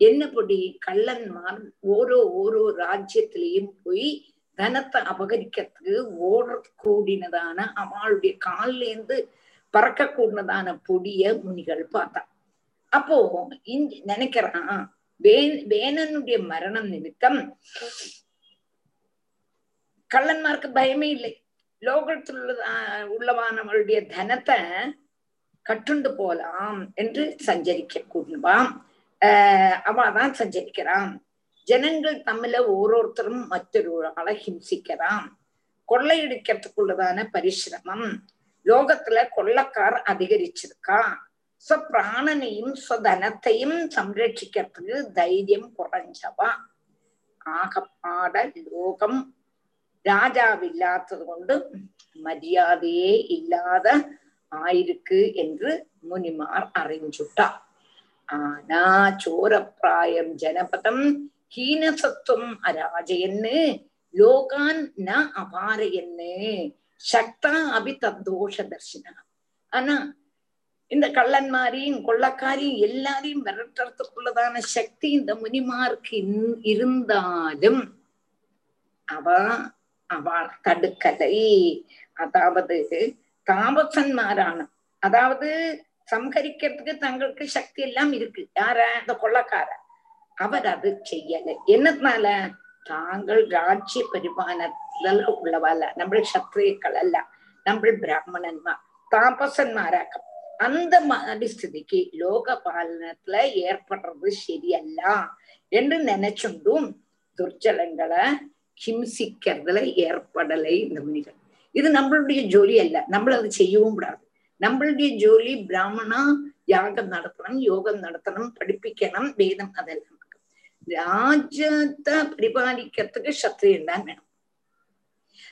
என்ன பொடி கள்ளன்மார் ஓரோ ஓரோ ராஜ்யத்திலையும் போய் தனத்தை அபகரிக்கிறதுக்கு ஓட கூடினதான அவளுடைய கால்லேருந்து பறக்க கூடினதான பொடிய முனிகள் பார்த்தா. அப்போ இஞ்சி நினைக்கிறான் வே வேணனுடைய மரணம் நிமித்தம் கள்ளன்மார்க்கு பயமே இல்லை. லோகத்தில் உள்ளவானவளுடைய தனத்தை கட்டுண்டு போலாம் என்று சஞ்சரிக்க கூடுவாம் ஆஹ் அவதான் சஞ்சரிக்கிறான். ஜனங்கள் தம்மில ஓரோருத்தரும் மற்றொரு ஆளை ஹிம்சிக்கிறான் கொள்ளையடிக்கிறதுக்குள்ளதான பரிசிரமம். லோகத்துல கொள்ளக்கார் அதிகரிச்சிருக்கா சொப்பிராணனையும் சொதனத்தையும் சம்ரட்சிக்கிறதுக்கு தைரியம் குறைஞ்சவா? ஆகப்பாட லோகம் ராஜாவில்லாத்தது கொண்டு மரியாதையே இல்லாத ஆயிருக்கு என்று முனிமார் அறிஞ்சுட்டா ஆனா சோரப்பிராயம் ஜனபதம் ஹீனசத்துவம் அராஜயன்னு. லோகான் ந அபாரையன்னு சக்தா அபி தத்தோஷ தர்ஷனா. ஆனா இந்த கள்ளன்மாரையும் கொள்ளக்காரையும் எல்லாரையும் விரட்டுறதுக்குள்ளதான சக்தி இந்த முனிமாருக்கு இருந்தாலும் அவ அவள் தடுக்கலை. அதாவது தாபசன்மாரான அதாவது சம்ஹரிக்கிறதுக்கு தங்களுக்கு சக்தி எல்லாம் இருக்கு. யார? இந்த கொள்ளக்கார. அவர் அது ചെയ്യല എന്നതിനാല താങ്കൾ രാജ്യപരിമാണത്തിലല്ല ഉള്ളവല്ല നമ്മൾ ക്ഷത്രിയക്കളല്ല നമ്മൾ ബ്രാഹ്മണന്മാർ താപസന്മാരാക്കം அந்த மாதிரி ஸ்திதிக்கு லோக பாலனத்துல ஏற்படுறது சரியல்ல என்று நினைச்சுண்டும் துர்ச்சலங்களை ஹிம்சிக்கிறதுல ஏற்படலை இந்த முனிகள் இது நம்மளுடைய ஜோலி அல்ல. நம்மள அதை செய்யவும் கூடாது. நம்மளுடைய ஜோலி பிராமணா யாகம் நடத்தணும் யோகம் நடத்தணும் படிப்பிக்கணும் வேதம் அதெல்லாம். ராஜ்யத்தை பரிபாலிக்கிறதுக்கு சத்திரியன் தான் வேணும்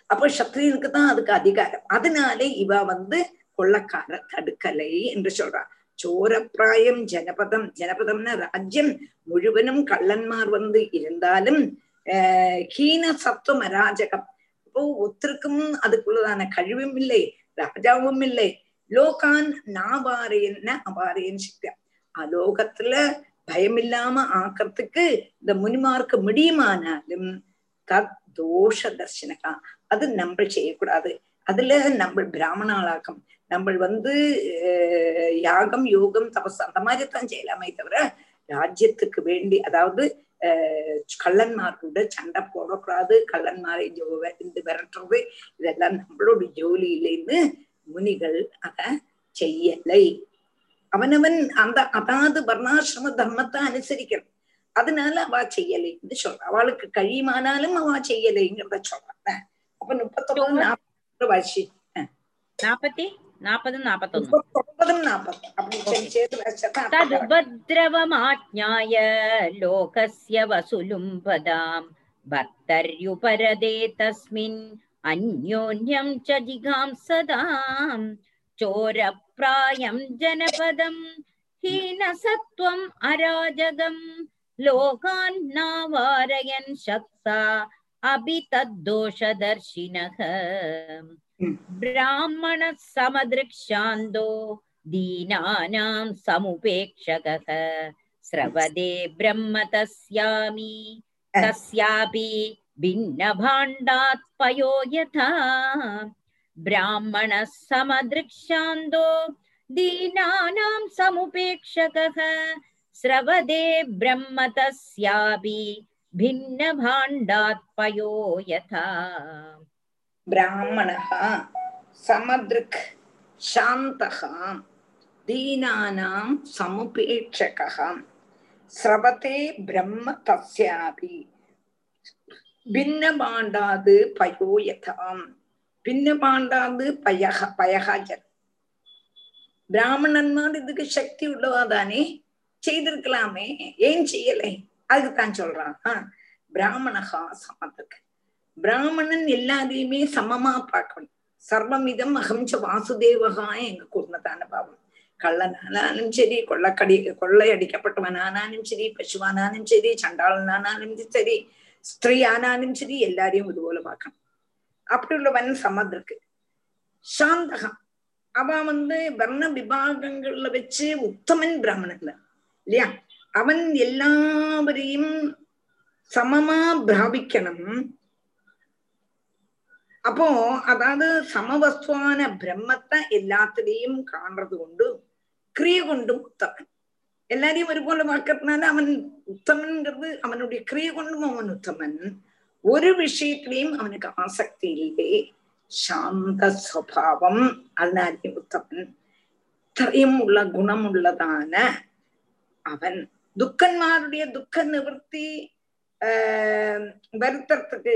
அப்ப சத்திரியனுக்கு தான் அதுக்கு அதிகாரம் அதனாலே இவ வந்து கொள்ளக்கார தடுக்கலை என்று சொல்றா சோரப்பிராயம் ஜனபதம் ஜனபதம்னா ராஜ்யம் முழுவதும் கள்ளன்மார் வந்து இருந்தாலும் ஹீன சத்துவம் அராஜகம் இப்போ ஒத்தருக்கும் அதுக்குள்ளதான கழிவும் இல்லை ராஜாவும் இல்லை லோகான் நாபாரியன் அபாரியன் சக்தியா அலோகத்துல பயமில்லாம ஆக்கிறதுக்கு இந்த முனிமார்க்கு முடியுமானாலும் தத் தோஷ தர்சனகா அது நம்ம செய்யக்கூடாது. அதுல நம்ம பிராமணாளாக்கம். நம்ம வந்து யாகம் யோகம் தபஸ் அந்த மாதிரி தான் செய்யலாமே தவிர ராஜ்யத்துக்கு வேண்டி அதாவது கள்ளன்மார் கூட சண்டை போடக்கூடாது. கள்ளன்மாரை இந்த விரட்டுறது. இதெல்லாம் நம்மளோட ஜோலி இல்லைன்னு முனிகள் அத செய்யலை. அவனவன் அந்த அதாவது வர்ணாசிரம தர்மத்தை அனுசரிக்கணும் அதனால அவா செய்யலை இது சொல்ற அவளுக்கு கழியுமானாலும் அவா செய்யலைங்கிறத சொல்றாங்க அப்ப முப்பத்தொன்பது நாற்பது வாசி நாப்பத்தி நாற்பதும் நாற்பத்தொன்பதுபத்ரவமாஜாய லோகஸ்ய வசூலும் பதாம் பக்தர்யுபரதே चोरप्रायं जनपदम् हीनसत्त्वम् अराजगम् लोकान् नावारयन् शक्सा अपि तद्दोषदर्शिनः ब्राह्मणः समदृक्षान्तो दीनानां समुपेक्षकः स्रवदे ब्रह्म तस्यामि तस्यापि भिन्नभाण्डात् पयो यथा ब्राह्मणः समदृक्षान्तो दीनानां समुपेक्षकः स्रवदे ब्रह्म तस्यापि भिन्नभाण्डात्पयो यथा ब्राह्मणः समदृक् शान्तः दीनानां समुपेक्षकः स्रवते ब्रह्म तस्यापि भिन्नभाण्डाद् पयो यथाम् പയോയഥാം ഭിന്നപാണ്ടാത് പയഹ പയഹാജൻ பிராமணன்மார் இதுக்கு சக்தி உள்ளவா தானே செய்திருக்கலாமே ஏன் செய்யலை அதுக்குத்தான் சொல்றான் பிராமணகா சமத்துக்கு பிராமணன் எல்லாரையுமே சமமா பார்க்கணும் சர்வமிதம் அகம்ச வாசுதேவகா எங்க கூர்மதான பாவம் கள்ளனானாலும் சரி கொள்ளக்கடி கொள்ளையடிக்கப்பட்டவனானாலும் சரி பசுவானாலும் சரி சண்டாளனானாலும் சரி ஸ்திரீ ஆனாலும் சரி எல்லாரையும் இதுபோல பார்க்கணும் அப்படி உள்ளவன் சமத்திற்கு சாந்தகம். அவன் வந்து வர்ண விபாகங்கள்ல வச்சு உத்தமன் பிராமணன்ல. இல்லையா? அவன் எல்லாவரையும் சமமா பிராபிக்கணும். அப்போ அதாவது சமவஸ்துவான பிரம்மத்தை எல்லாத்திலையும் காண்றது கொண்டு கிரிய கொண்டும் உத்தமன். எல்லாரையும் ஒருபோல பார்க்கறதுனால அவன் உத்தமன்கிறது அவனுடைய கிரிய கொண்டும் அவன் உத்தமன். ஒரு விஷயத்திலையும் அவனுக்கு ஆசக்தி இல்லை. சாந்த சுவாவம் அதனாலே உத்தமன். இத்தரையும் உள்ள குணம் உள்ளதான அவன். துக்கன்மாருடைய துக்க நிவர்த்தி வருத்தத்துக்கு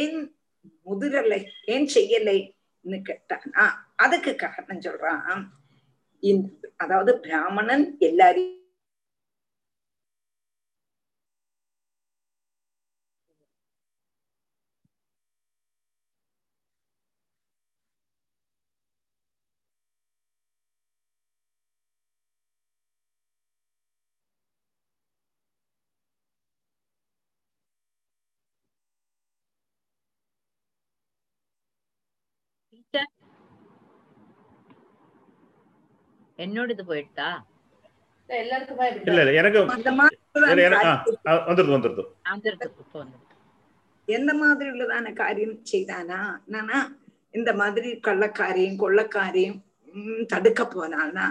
ஏன் முதிரலை ஏன் செய்யலைன்னு கேட்டானா? அதுக்கு காரணம் சொல்றான். அதாவது பிராமணன் எல்லாரையும் என்னோட இது போயிட்டா இல்ல இல்ல எனக்கு வந்துருது வந்துருது. எந்த மாதிரி உள்ளதான காரியம் செய்தானா? நானா இந்த மாதிரி கள்ளக்காரியம் கொள்ளக்காரியம் தடுக்க போனானா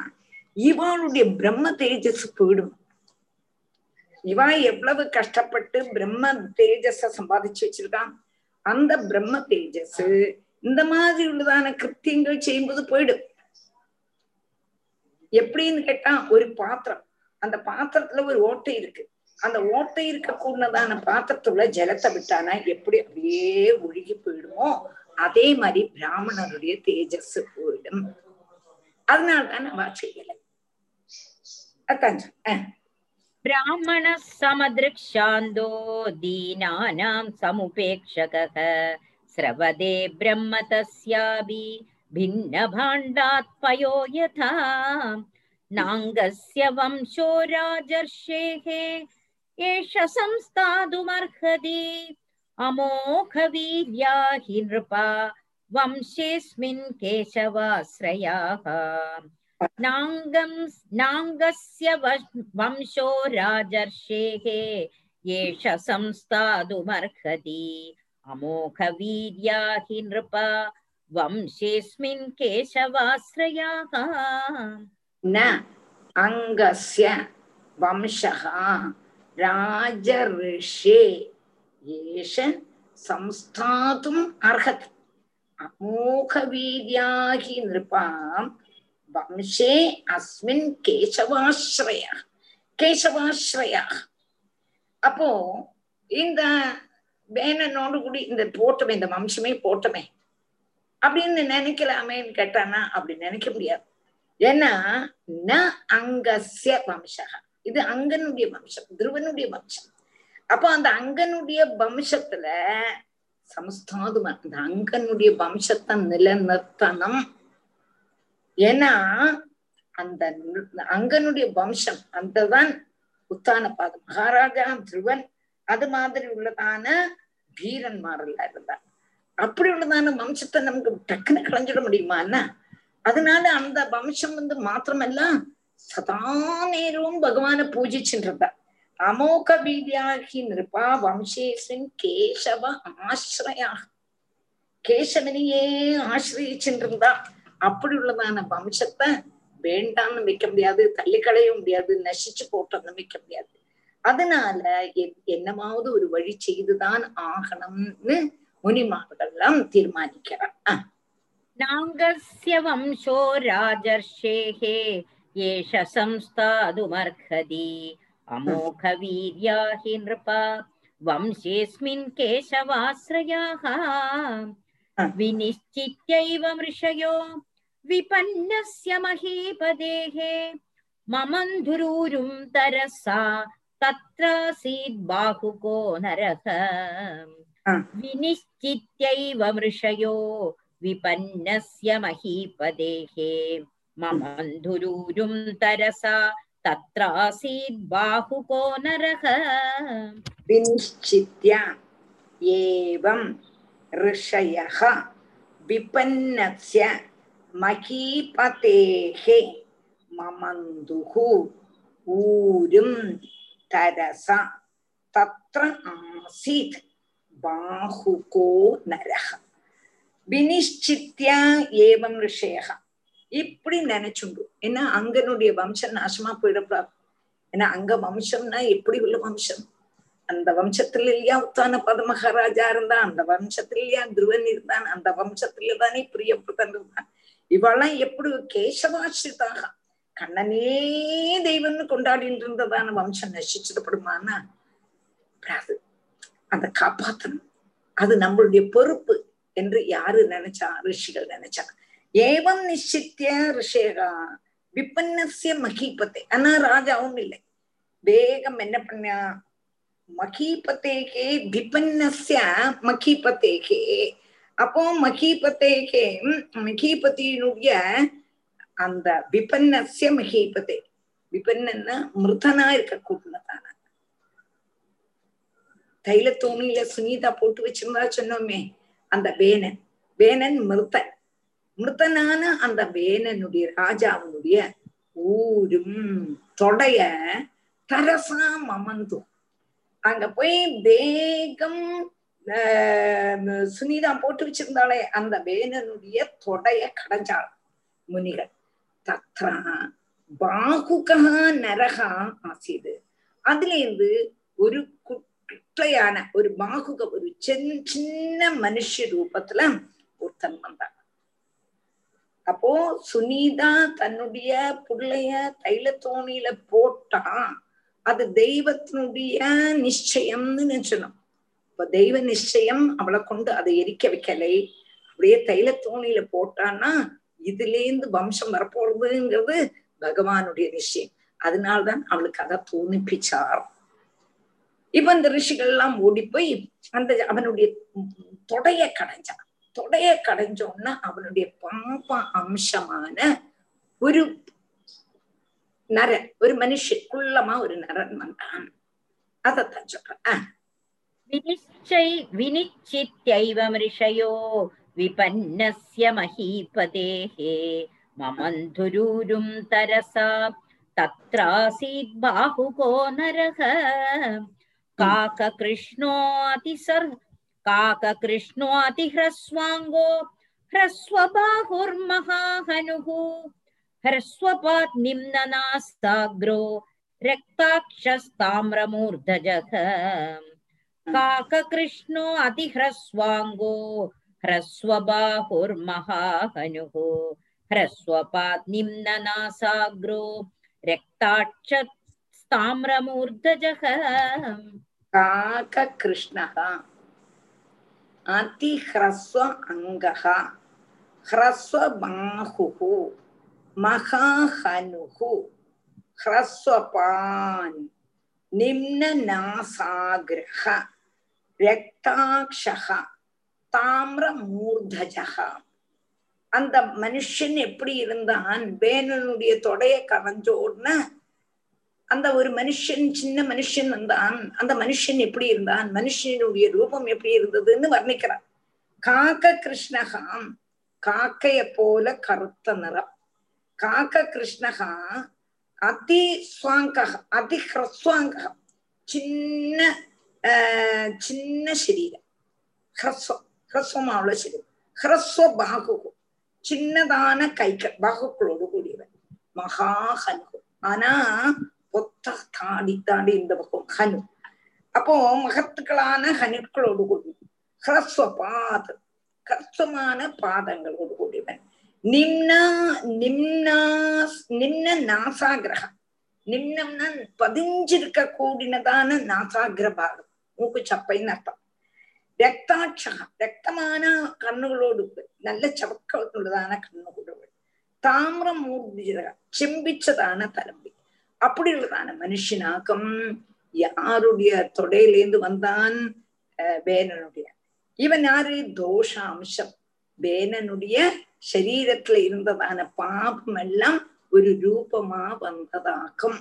இவனுடைய பிரம்ம தேஜஸ் போயிடும். இவன் எவ்வளவு கஷ்டப்பட்டு பிரம்ம தேஜஸ சம்பாதிச்சு வச்சிருக்கான். அந்த பிரம்ம தேஜஸ் இந்த மாதிரி உள்ளதான கிருத்தியங்கள் செய்யும்போது போயிடும். எப்படின்னு கேட்டா ஒரு பாத்திரம். அந்த பாத்திரத்துல ஒரு ஓட்டை இருக்கு. அந்த ஓட்டை இருக்க கூடதான பாத்திரத்துள்ள ஜலத்தை விட்டானா எப்படி அப்படியே ஒழுகி போயிடுமோ? அதே மாதிரி பிராமணருடைய தேஜஸ் போயிடும். அதனால்தான் அவ செய்யல. அத்தான் பிராமண சமதிருஷாந்தோ தீனானாம் சமுபேட்சக சிரவதே பிரம்ம தஸ்யாபி. भिन्नभाण्डात् पयो यथा नाङ्गस्य वंशो राजर्षेः, एष संस्थातुमर्हति अमोघवीर्या हि नृपा, वंशेऽस्मिन् केशवाश्रयाः। नाङ्गं, नाङ्गस्य वंशो राजर्षेः, एष संस्थातुमर्हति अमोघवीर्या हि नृपा वंशेऽस्मिन् केशवाश्रयाः न अङ्गस्य वंशः राजऋषे एष संस्थातुम् अर्हति अमोघवीर्या हि नृपां वंशे अस्मिन् केशवाश्रयः கேசவாஸ்ரயா அப்போ இந்த வேணனோடு கூடி இந்த போட்டமே இந்த வம்சமே போட்டமே அப்படின்னு நினைக்கலாமேன்னு கேட்டானா? அப்படி நினைக்க முடியாது. ஏன்னா ந அங்கசிய வம்சகா இது அங்கனுடைய வம்சம் துருவனுடைய வம்சம். அப்போ அந்த அங்கனுடைய வம்சத்துல சமஸ்தாதும அந்த அங்கனுடைய வம்சத்தை நிலநிறுத்தணும். ஏன்னா அந்த அங்கனுடைய வம்சம் அந்ததான் உத்தான பாதம் மகாராஜா துருவன் அது மாதிரி உள்ளதான வீரன்மாரெல்லாம் இருந்தார் அப்படி உள்ளதான வம்சத்தை நமக்கு டக்குன்னு களைஞ்சிட முடியுமான்னா அதனால அந்த வம்சம் வந்து மாத்திரமல்ல சதா நேரமும் பகவான பூஜிச்சுட்டு அமோக வீதியாகி நிருபா வம்சேசின் கேசவ ஆசிரயா கேசவனையே ஆசிரியிச்சுட்டு அப்படி உள்ளதான வம்சத்தை வேண்டாம்னு வைக்க முடியாது தள்ளி களைய முடியாது நசிச்சு போட்டோம்னு வைக்க முடியாது. அதனால என்னமாவது ஒரு வழி செய்துதான் ஆகணும்னு മുനിമാറുകളെല്ലാം തീരുമാനിക്കണം ആ നാംഗസ്യ വംശോ രാജർഷേഹേ യേഷ സംസ്ഥാതുമർഹതി അമോഘ വീര്യാഹി നൃപ വംശേസ്മിൻ കേശവാശ്രയാഹ വിനിശ്ചിത്യൈവ മൃഷയോ വിപന്നസ്യ മഹീപദേഹേ മമന്ധുരൂരും തരസാ തത്രാസീത് ബാഹുകോ നരഹ विनिश्चित्यैव मृषयो विपन्नस्य महीपदेः ममन्धुरूरुं तरसा तत्रासीत् बाहुको नरः विनिश्चित्य एवं ऋषयः विपन्नस्य महीपतेः ममन्दुः ऊरुं तरसा तत्र आसीत् பாஹுகோ நரக வினிஷ்சித்யா ஏவம் ரிஷேகா இப்படி நினைச்சுண்டு ஏன்னா அங்கனுடைய வம்சம் நாசமா போயிடப்படாது ஏன்னா அங்க வம்சம்னா எப்படி உள்ள வம்சம் அந்த வம்சத்துல இல்லையா உத்தான பதமகாராஜா இருந்தான் அந்த வம்சத்துல இல்லையா துருவன் இருந்தான் அந்த வம்சத்துல தானே பிரியபிரதன் இருந்தான் இவெல்லாம் எப்படி கேசவாசிரிதாக கண்ணனே தெய்வம்னு கொண்டாடிட்டு இருந்ததான வம்சம் நசிச்சிடப்படுமானா கூடாது அதை காப்பாற்றணும் அது நம்மளுடைய பொறுப்பு என்று யாரு நினைச்சா? ரிஷிகள் நினைச்சா ஏவம் நிச்சித்திய ரிஷேகா விபன்னசிய மகீபத்தை ஆனா ராஜாவும் இல்லை. வேகம் என்ன பண்ணா? மகீபத்தேகே விபன்னசிய மகீபத்தேகே அப்போ மகீபத்தேகே மகீபத்தியினுடைய அந்த விபன்னசிய மகீபத்தை விபன்னா மிருதனா இருக்க கூட்டினதான தைல தோணியில சுனிதா போட்டு வச்சிருந்தா சொன்னோமே அந்த வேணன். வேணன் மிருத்தன். மிருத்தனான அந்த வேணனுடைய ராஜாவினுடைய ஊரும் தொடைய தரசா மமந்தும். அங்க போய் வேகம் சுனிதா போட்டு வச்சிருந்தாலே அந்த வேணனுடைய தொடைய கடைஞ்சாள் முனிகள். தத்ரா பாகுகா நரகா ஆசிது. அதுல இருந்து ஒரு குட்டி குட்டையான ஒரு பாகுக ஒரு சின்ன சின்ன மனுஷ ரூபத்துல ஒருத்தன் வந்தான். அப்போ சுனிதா தன்னுடைய புள்ளைய தைலத்தோணியில போட்டா அது தெய்வத்தினுடைய நிச்சயம்னு நினைச்சணும் இப்ப தெய்வ நிச்சயம் அவளை கொண்டு அதை எரிக்க வைக்கலை. அப்படியே தைலத்தோணியில போட்டான்னா இதுல இருந்து வம்சம் வரப்போறதுங்கிறது பகவானுடைய நிச்சயம். அதனால்தான் அவளுக்கு அதை தோணிப்பிச்சார் இப்ப இந்த ரிஷிகள் எல்லாம் ஓடி போய் அந்த அவனுடைய தொடைய கடைஞ்சான் தொடைய கடைஞ்சோன்னா அவனுடைய பாப அம்சமான ஒரு நரன் ஒரு மனுஷன் குள்ளமா ஒரு நரன் வந்தான். அதத்தான் சொல்றேன். வினிச்சை வினிச்சித்யைவம் ரிஷயோ விபன்னஸ்ய மகீபதேः மமந்துரூரும் தரசா தத்ராசீத் பாகுகோ நரக. काककृष्णोऽतिसर् काककृष्णोऽतिह्रस्वाङ्गो। ह्रस्वबाहुर्महाहनुः। ह्रस्वपात् निम्ननास्ताग्रो रक्ताक्षस्ताम्रमूर्धजः काककृष्णो अतिह्रस्वाङ्गो ह्रस्वबाहुर्महाहनुः। ह्रस्वपात् निम्ननासाग्रो रक्ताक्षस्ताम्रमूर्धजः காக கிருஷ்ணகா அதிஹ்ரஸ்வ அங்ககா. ஹ்ரஸ்வ பாஹுஹு. மகாஹனுஹு. ஹ்ரஸ்வபான் நிம்னநாசாகிரஹ ரக்தாட்சக தாமிரமூர்தஜகா அந்த மனுஷன் எப்படி இருந்தான்? வேணனுடைய தொடைய கலைஞ்சோடன அந்த ஒரு மனுஷன் சின்ன மனுஷன் வந்தான். அந்த மனுஷன் எப்படி இருந்தான்? மனுஷனுடைய ரூபம் எப்படி இருந்ததுன்னு வர்ணிக்கிறான். காக்க கிருஷ்ணகாம் காக்கைய போல கருத்த நிறம். காக்க கிருஷ்ணகா அதி அதி ஹ்ரஸ்வாங்க சின்ன சின்ன சரீரம். ஹ்ரஸ்வம் ஹ்ரஸ்வம் அவ்வளோ சரீரம். ஹ்ரஸ்வ பாகு சின்னதான கைகள் பாகுக்களோடு கூடியவன். மகாஹனுகு ஆனா கொத்த தாண்டி தாண்டி இந்த பக்கம் ஹனு அப்போ மகத்துக்களான ஹனுக்களோடு கூடி ஹிரஸ்வபாத் ஹிரஸ்வமான பாதங்களோடு கூடியவன். நிம்னா நிம்னா நிம்ன நாசாகிரகம் நிம்னம்னா பதிஞ்சிருக்க கூடினதான நாசாகிர பாகம். மூக்கு சப்பைன்னு அர்த்தம். രക്താക്ഷഹം രക്തമാന കണ്ണുകളോട് നല്ല ചവക്കുള്ളതാണ് കണ്ണുകൂടുകൾ താമ്രമൂർജിത ചിമ്പിച്ചതാണ് തലമ്പി அப்படின்றதான மனுஷனாக்கம் யாருடைய தொடையிலேந்து வந்தான்? பேனனுடைய. இவன் யாரு? தோஷாம்சம். பேனனுடைய சரீரத்துல இருந்ததான பாபம் எல்லாம் ஒரு ரூபமா வந்ததாக்கும்.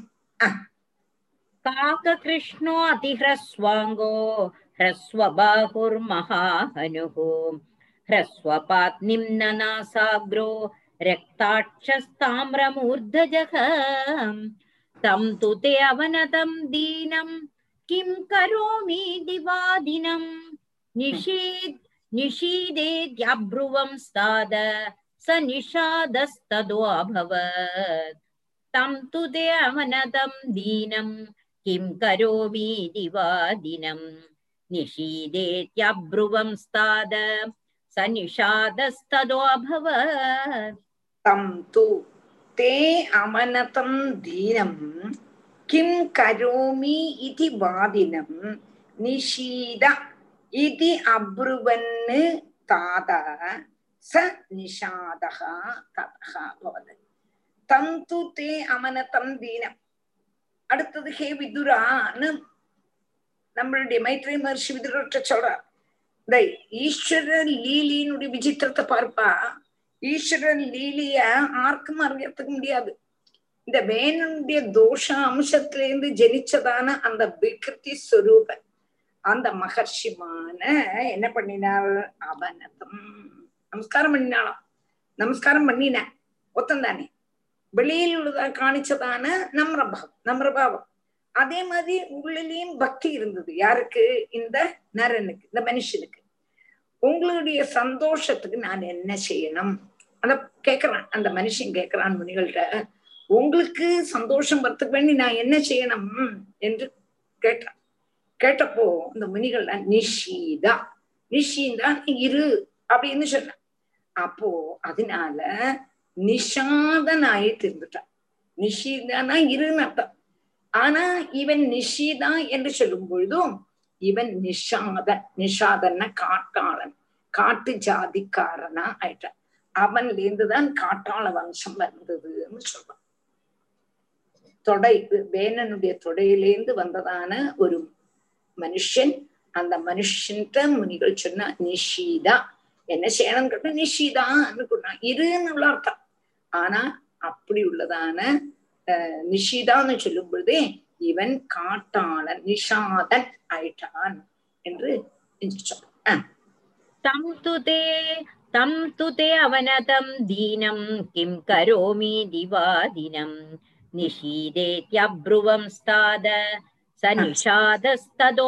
காக கிருஷ்ணோ அதிஹ்ரஸ்வாங்கோ ஹ்ரஸ்வபாகுர் மகாஹனுகு ஹ்ரஸ்வபாத் நிம்னநாசாக்ரோ ரக்தாட்சஸ்தாமிரமூர்தஜகம். तं तु ते अवनतं दीनं किं करोमि दिवादिनं निषीद् निषीदेद्यब्रुवं स्ताद स निषादस्तदो अभवत् तं तु ते अवनतं दीनं किं करोमि दिवादिनं निषीदेत्यब्रुवं स्ताद स निषादस्तदो अभवत् तं तु தே அமனதம் தீனம் கிம் கரோமி இதி வாதினம் நிஷீத இதி அப்ருவன்னு தாதா ச நிஷாதகா ததகா பவது தந்து தே அமனதம் தீனம் அடுத்தது ஹே விதுரான்னு நம்மளுடைய மைத்ரே மகர்ஷி விதுரற்ற சொல்றார் இந்த ஈஸ்வர லீலியினுடைய விசித்திரத்தை பார்ப்பா ஈஸ்வரன் லீலிய ஆர்க்கும் அறியத்துக்கு முடியாது. இந்த வேணனுடைய தோஷ அம்சத்திலேருந்து ஜனிச்சதான அந்த விகிருதி ஸ்வரூப அந்த மகர்ஷிமான என்ன பண்ணினாள்? அவனதம். நமஸ்காரம் பண்ணினாளாம். நமஸ்காரம் பண்ணின. ஒத்தம் தானே. வெளியில் உள்ளதா காணிச்சதான நம்ரபாவம் நம்ரபாவம். அதே மாதிரி உள்ளிலையும் பக்தி இருந்தது. யாருக்கு? இந்த நரனுக்கு இந்த மனுஷனுக்கு. உங்களுடைய சந்தோஷத்துக்கு நான் என்ன செய்யணும்? அத கேக்குறான் அந்த மனுஷன் கேக்குறான் முனிகள்கிட்ட உங்களுக்கு சந்தோஷம் வரத்துக்கு வேண்டி நான் என்ன செய்யணும்? என்று கேட்டான். கேட்டப்போ இந்த முனிகள்ல நிஷீதா நிஷீதா நீ இரு அப்படின்னு சொன்ன அப்போ அதனால நிஷாதனாயி திருந்துட்டான். நிஷீதானா இருன்னு அர்த்தம். ஆனா இவன் நிஷீதா என்று சொல்லும் பொழுதும் இவன் நிஷாதன் நிஷாதன்னா காட்டாளன் காட்டு ஜாதிக்காரனா ஆயிட்டான். அவன்ல இருந்துதான் காட்டாள வம்சம் வந்ததுன்னு சொல்றான். தொடை வேணனுடைய தொடையிலேருந்து வந்ததான ஒரு மனுஷன் அந்த மனுஷன்ட்ட முனிகள் சொன்னா நிஷீதா. என்ன செய்யணும் கேட்டா நிஷீதான்னு சொன்னான் இருன்னு அர்த்தம். ஆனா அப்படி உள்ளதான நிஷீதான்னு சொல்லும் பொழுதே இவன் காட்டாளன் நிஷாதன் ஆயிட்டான் என்று சொல்றான். तं तु ते तं तु ते अवनतं दीनं किं करोमि दिवादिनं निषीदेत्यब्रुवं स्ताद स निषादस्तदोऽभवत्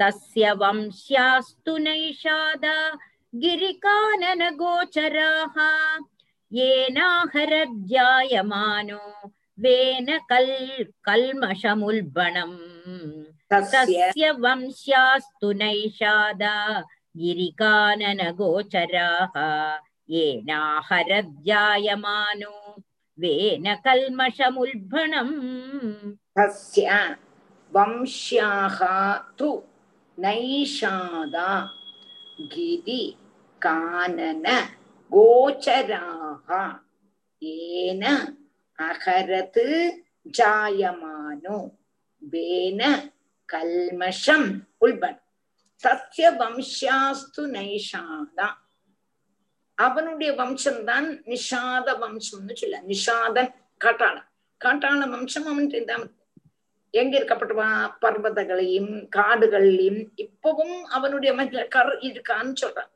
तस्य वंश्यास्तु नैषाद गिरिकाननगोचराः येनाहरज्जायमानो वेन कल् कल्मषमुल्बणम् तस्य वंश्यास्तु नैषादा गिरिकाननगोचराः येनाहरध्यायमानो वेन कल्मषमुल्भणम् तस्य वंश्याः तु नैषादा गिरि कानन गोचराः येन अहरत् जायमानो वेन कल्मषम् उल्बणम् தஸ்ய வம்சாஸ்து நைஷாதா. அவனுடைய வம்சம்தான் நிஷாத வம்சம்னு சொல்ல நிஷாதன் காட்டாள காட்டாள வம்சம் அவன் தெரிந்தாம எங்க இருக்கப்பட்டவா? பர்வதங்களையும் காடுகளையும் இப்பவும் அவனுடைய மகிழ கர் இருக்கான்னு சொல்றான்.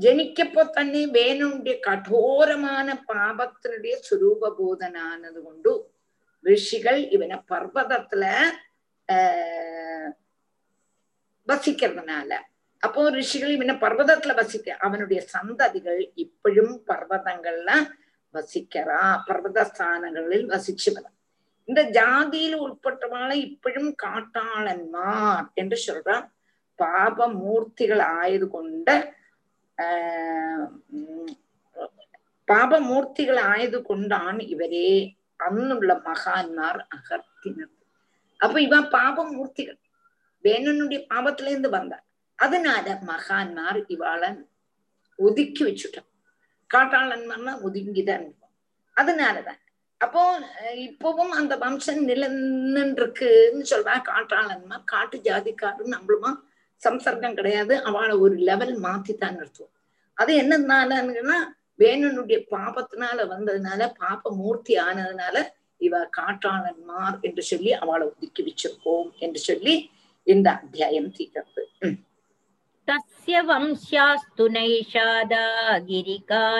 ஜனிக்கப்போ തന്നെ വേനുடைய കഠോരமான പാപത്തിനുடைய സ്വരൂപബോധനാനത് കൊണ്ടു ഋഷികൾ ഇവനെ പർവ്വതത്തില് ഏർ வசிக்கிறதுனால. அப்போ ரிஷிகள் இவனை பர்வதத்துல வசிக்க அவனுடைய சந்ததிகள் இப்பழும் பர்வதங்கள்ல வசிக்கிறா பர்வத ஸ்தானங்களில் வசிச்சு வர இந்த ஜாதியில் உட்பட்டவாளை இப்பழும் காட்டாளன்மார் என்று சொல்றான் பாப மூர்த்திகள் ஆயது கொண்ட பாப மூர்த்திகள் ஆயது கொண்டான் இவரே. அன்னுள்ள மகான்மார் அகர்த்தினர். அப்ப இவன் பாப மூர்த்திகள் வேணனுடைய பாபத்துல இருந்து வந்தான் அதனால மகான்மார் இவாளை ஒதுக்கி வச்சுட்டான் காட்டாளன்மார்னா ஒதுங்கிதான் இருக்கும். அதனாலதான். அப்போ இப்பவும் அந்த வம்சம் நிலன்னுருக்குன்னு சொல்றா காட்டாளன்மார் காட்டு ஜாதிக்காரன் நம்மளுமா சம்சர்க்கம் கிடையாது. அவளை ஒரு லெவல் மாத்தித்தான் நிறுத்துவோம். அது என்னதுனாலன்னா வேணனுடைய பாபத்தினால வந்ததுனால பாப மூர்த்தி ஆனதுனால இவ காட்டாளன்மார் என்று சொல்லி அவளை ஒதுக்கி வச்சிருக்கோம் என்று சொல்லி இந்த அத்தியாயம் தீர்க்கிறது तस्य वंश्यास्तु नैषादा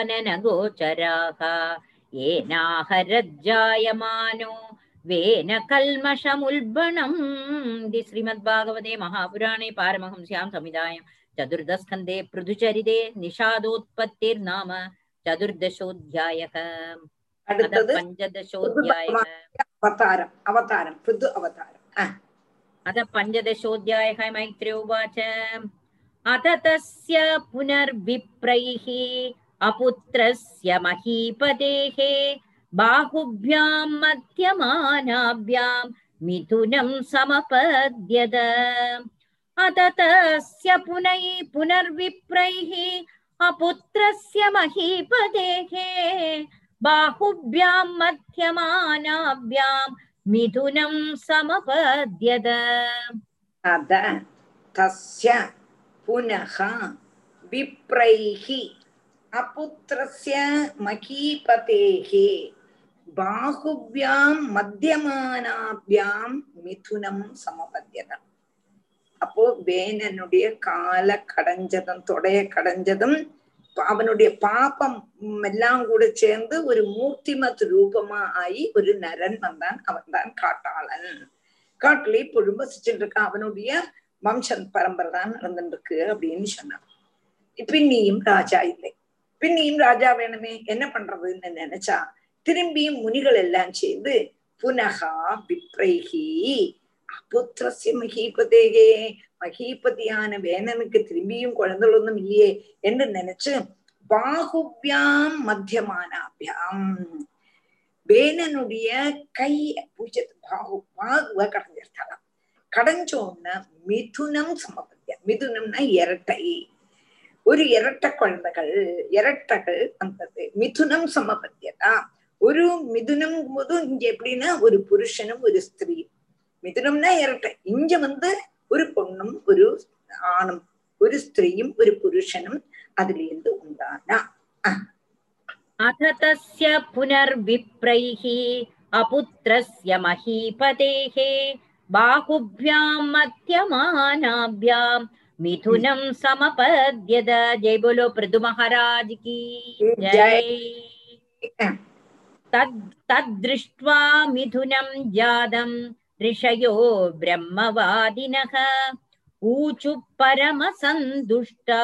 गिरिकाननगोचराः येनाहरज्जायमानो वेन कल्मषमुल्बणम् इति श्रीमद्भागवते महापुराणे पारमहंस्यां संहितायां चतुर्दस्कन्धे पृथुचरिते निषादोत्पत्तिर्नाम चतुर्दशोऽध्यायः अथ அடுத்தது पञ्चदशोऽध्यायः அவதாரம் அவதாரம் புது அவதாரம் அஹ் अथ पञ्चदशोऽध्यायः मैत्रे उवाच। अथ तस्य पुनर्विप्रैः अपुत्रस्य महीपतेः बाहुभ्यां मध्यमानाभ्यां मिथुनं समपद्यत। अथ तस्य पुनै पुनर्विप्रैः अपुत्रस्य महीपतेः बाहुभ्यां मध्यमानाभ्यां मिथुनं समपद्यत अद तस्य पुनः विप्रैः अपुत्रस्य महीपतेः बाहुभ्यां मध्यमानाभ्यां மிதுனம் சமபத்தியத அப்போ வேணனுடைய கால கடைஞ்சதும் தொடைய கடைஞ்சதும் அவனுடைய பாபம் எல்லாம் கூட சேர்ந்து ஒரு மூர்த்திமத் ரூபமா ஆகி ஒரு நரன் வந்தான். அவன் தான் காட்டாளன். காட்டுல இப்பொழுது சிச்சுட்டு இருக்கான் அவனுடைய வம்ச பரம்பரை தான் நடந்துட்டு இருக்கு அப்படின்னு சொன்னான். பின்னியும் ராஜா இல்லை. பின்னியும் ராஜா வேணுமே என்ன பண்றதுன்னு நினைச்சா திரும்பியும் முனிகள் எல்லாம் சேர்ந்து புனகா விப்ரைகி அபுத்திரஸ்ய மகிபதேகே மகீபதியான வேனனுக்கு திரும்பியும் குழந்தைகளொன்னும் இல்லையே என்று நினைச்சு பாகுபியாம் மத்தியமானாபியாம். வேனனுடைய கை பூஜத்து பாகு பாகுவ கடைஞ்சிருத்தாளாம் கடைஞ்சோன்னு மிதுனம் சமபத்தியம். மிதுனம்னா இரட்டை. ஒரு இரட்ட குழந்தைகள் இரட்டைகள் வந்தது. மிதுனம் சமபத்தியதா? ஒரு மிதுனம் போதும் இங்க எப்படின்னா ஒரு புருஷனும் ஒரு ஸ்திரீ. மிதுனம்னா இரட்டை. இங்க வந்து ഒരു പെണ്ണും ഒരു ആണും ഒരു സ്ത്രീയും ഒരു പുരുഷനും അതിലേന്ത് ഉണ്ടാന അഥതസ്യ പുനർവിപ്രൈഹ അപുത്രസ്യ മഹീപതേഹ ബാഹുഭ്യാം മധ്യമാനാഭ്യാം മിഥുനം സമപദ്യത ജയ ബോലോ പൃഥു മഹാരാജ് കി ജയ് തദ്ദൃഷ്ട്വാ മിഥുനം ജാതം ऋषयो ब्रह्मवादिनः ऊचु परमसन्तुष्टा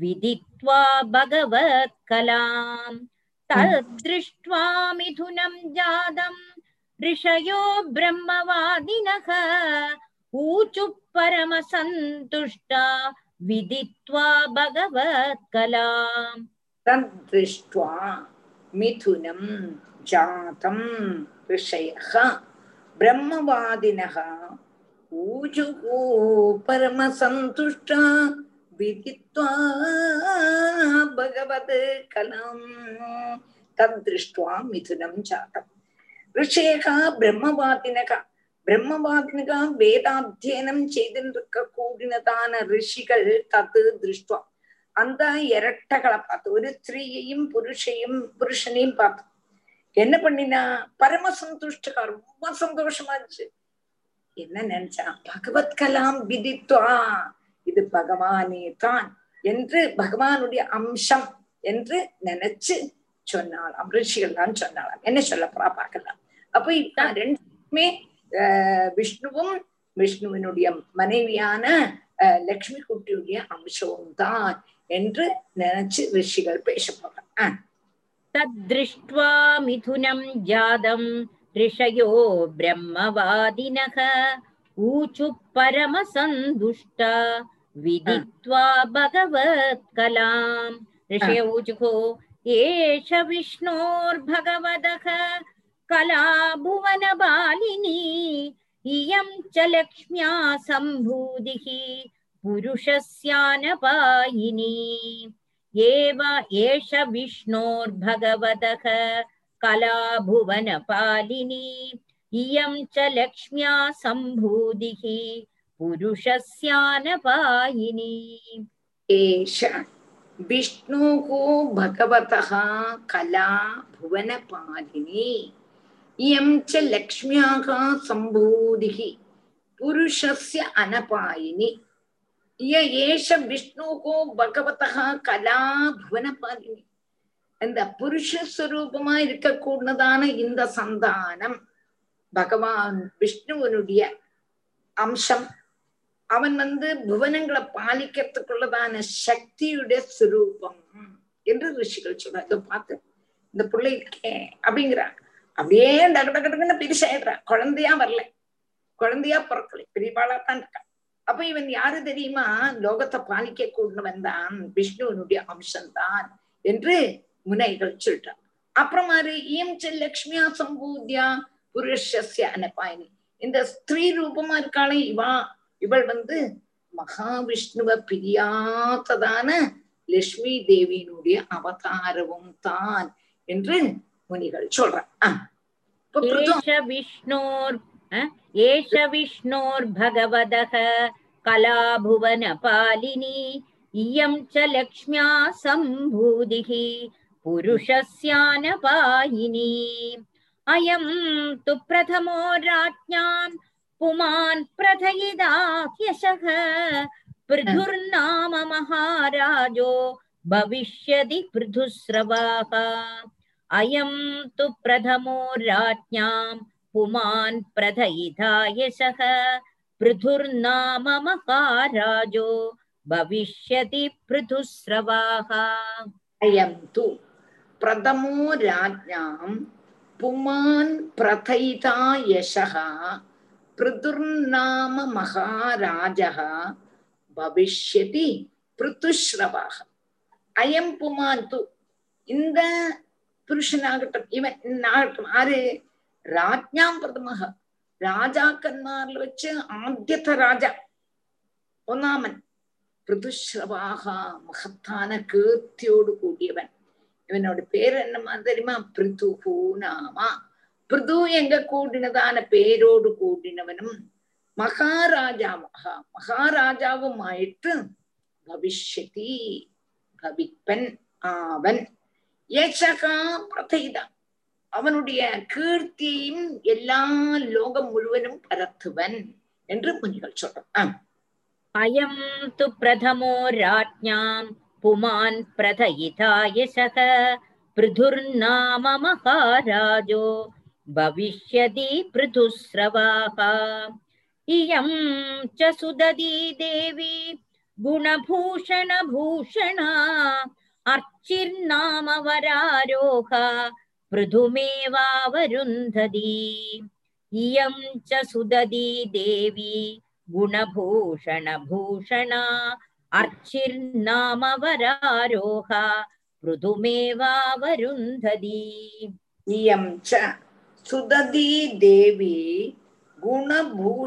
विदित्वा भगवत्कलाम् तद्दृष्ट्वा मिथुनं जातं ऋषयो ब्रह्मवादिनः ऊचु परमसन्तुष्टा विदित्वा भगवत्कलाम् तद्दृष्ट्वा मिथुनं जातं ऋषयः ब्रह्मवादिनः ऊजुः परमसन्तुष्टा विदित्वा भगवत् कलाम् तद्दृष्ट्वा मिथुनं जातम् ऋषयः ब्रह्मवादिनः பிரம்மவாதினகா வேதாத்தியனம் செய்திருக்க கூடினதான ரிஷிகள் தத்து திருஷ்டுவா அந்த இரட்டைகளை பார்த்து ஒரு ஸ்திரீயையும் புருஷையும் புருஷனையும் பார்த்து என்ன பண்ணினா பரம சந்துஷ்டகா ரொம்ப சந்தோஷமா இருந்துச்சு என்ன நினைச்சா பகவத் கலாம் விதித்வா இது பகவானே தான் என்று பகவானுடைய அம்சம் என்று நினைச்சு சொன்னாலாம் ரிஷிகள் தான் சொன்னாலாம் என்ன சொல்ல போறா பார்க்கலாம். அப்ப இப்ப ரெண்டுமே ஆஹ் விஷ்ணுவும் விஷ்ணுவினுடைய மனைவியான லக்ஷ்மி குட்டியுடைய அம்சமும் தான் என்று நினைச்சு ரிஷிகள் பேச போறாங்க. तद्दृष्ट्वा मिथुनं जातं ऋषयो ब्रह्मवादिनः ऊचुः परमसन्तुष्टा विदित्वा भगवत्कलाम्। ऋषय ऊचुः एष विष्णोर्भगवदः कला भुवनबालिनी इयं च लक्ष्म्या सम्भूतिः पुरुषस्यानपायिनी। एव कला भुवनपालिनी इयं च लक्ष्म्या सम्भूतिः पुरुषस्यानपायिनी। एष विष्णुः भगवतः कला भुवनपालिनी इयं च लक्ष्म्याः पुरुषस्य अनपायिनी। ஏஷ விஷ்ணுகோ பகவதா கலாபுவனபாலினி அந்த புருஷஸ்வரூபமா இருக்கக்கூடதான இந்த சந்தானம். பகவான் விஷ்ணுவனுடைய அம்சம். அவன் வந்து புவனங்களை பாலிக்கிறதுக்குள்ளதான சக்தியுடைய சுரூபம் என்று ரிஷிகள் சொல்ற இதை பார்த்து இந்த பிள்ளை இருக்கே அப்படிங்கிறான் அப்படியே டக்கு டக்கு டக்குன்னு குழந்தையா வரல. குழந்தையா பிறக்கலை. பெரியவாளா தான் இருக்கான் அப்ப இவன் யாரு தெரியுமா? லோகத்தை பாலிக்க கூடவன் தான். விஷ்ணுவனுடைய அம்சம்தான் என்று முனைகள் சொல்றான். அப்புறமாறு ஈம் லக்ஷ்மியா சம்பூத்தியா புருஷஸ்ய அனபாயினி இந்த ஸ்திரீ ரூபமா இருக்காளே இவா. இவள் வந்து மகாவிஷ்ணுவ பிரியாத்ததான லட்சுமி தேவியினுடைய அவதாரமும் தான் என்று முனிகள் சொல்றான். விஷ்ணோர் एष विष्णोर्भगवदः कलाभुवनपालिनी, इयं च लक्ष्म्या सम्भूतिः, पुरुषस्यानपायिनी। अयं तु प्रथमो राज्ञां पुमान् पृथुर्नाम महाराजो, भविष्यति पृथुस्रवाः। अयं तु प्रथमो राज्ञां पुमान् प्रथयिता यशः पृथुर्नाम महाराजो भविष्यति पृथुस्रवाः अयं तु प्रथमो राज्ञां पुमान् प्रथयिता यशः पृथुर्नाम महाराजः भविष्यति पृथुश्रवाः அயம் புமான் து இந்த புருஷனாகட்டும் இவன் ஆகட்டும் ஆறு രാജ്ഞാം പ്രഥമ രാജാക്കന്മാരിൽ വെച്ച് ആദ്യത്തെ രാജ ഒന്നാമൻ പൃഥുശ്രവാഹ മഹത്താന കീർത്തിയോട് കൂടിയവൻ இவனோட பேர் என்னமா தெரியுமா? பிருதுகு நாமா. பிருது எங்க கூடினதான பேரோடு கூடினவனும் மகாராஜாவாக மகாராஜாவுமாயிட்டு பவிஷ்யதி பவிப்பன் ஆவன். ஏஷகா பிரதைதான் அவனுடைய கீர்த்தியும் எல்லா லோகம் முழுவதும் பரத்துவன் என்று முனிகள் சொல்றான் அயம் து பிரதமோ ராஜ்ஞாம் புமான் பிரதயிதாயசக பிருதுர்நாம மகாராஜோ பவிஷ்யதி பிருதுஸ்ரவாக. இயம் ச சுததி தேவி குணபூஷண பூஷணா அர்ச்சிர்நாமவராரோகா मृदुमेवावरुन्धती इयं च सुददी देवी गुणभूषणभूषणा अर्चिर्नामवरारोहा मृदुमेवावरुन्धती इयं च सुददी देवी गुणभूषणभूषणा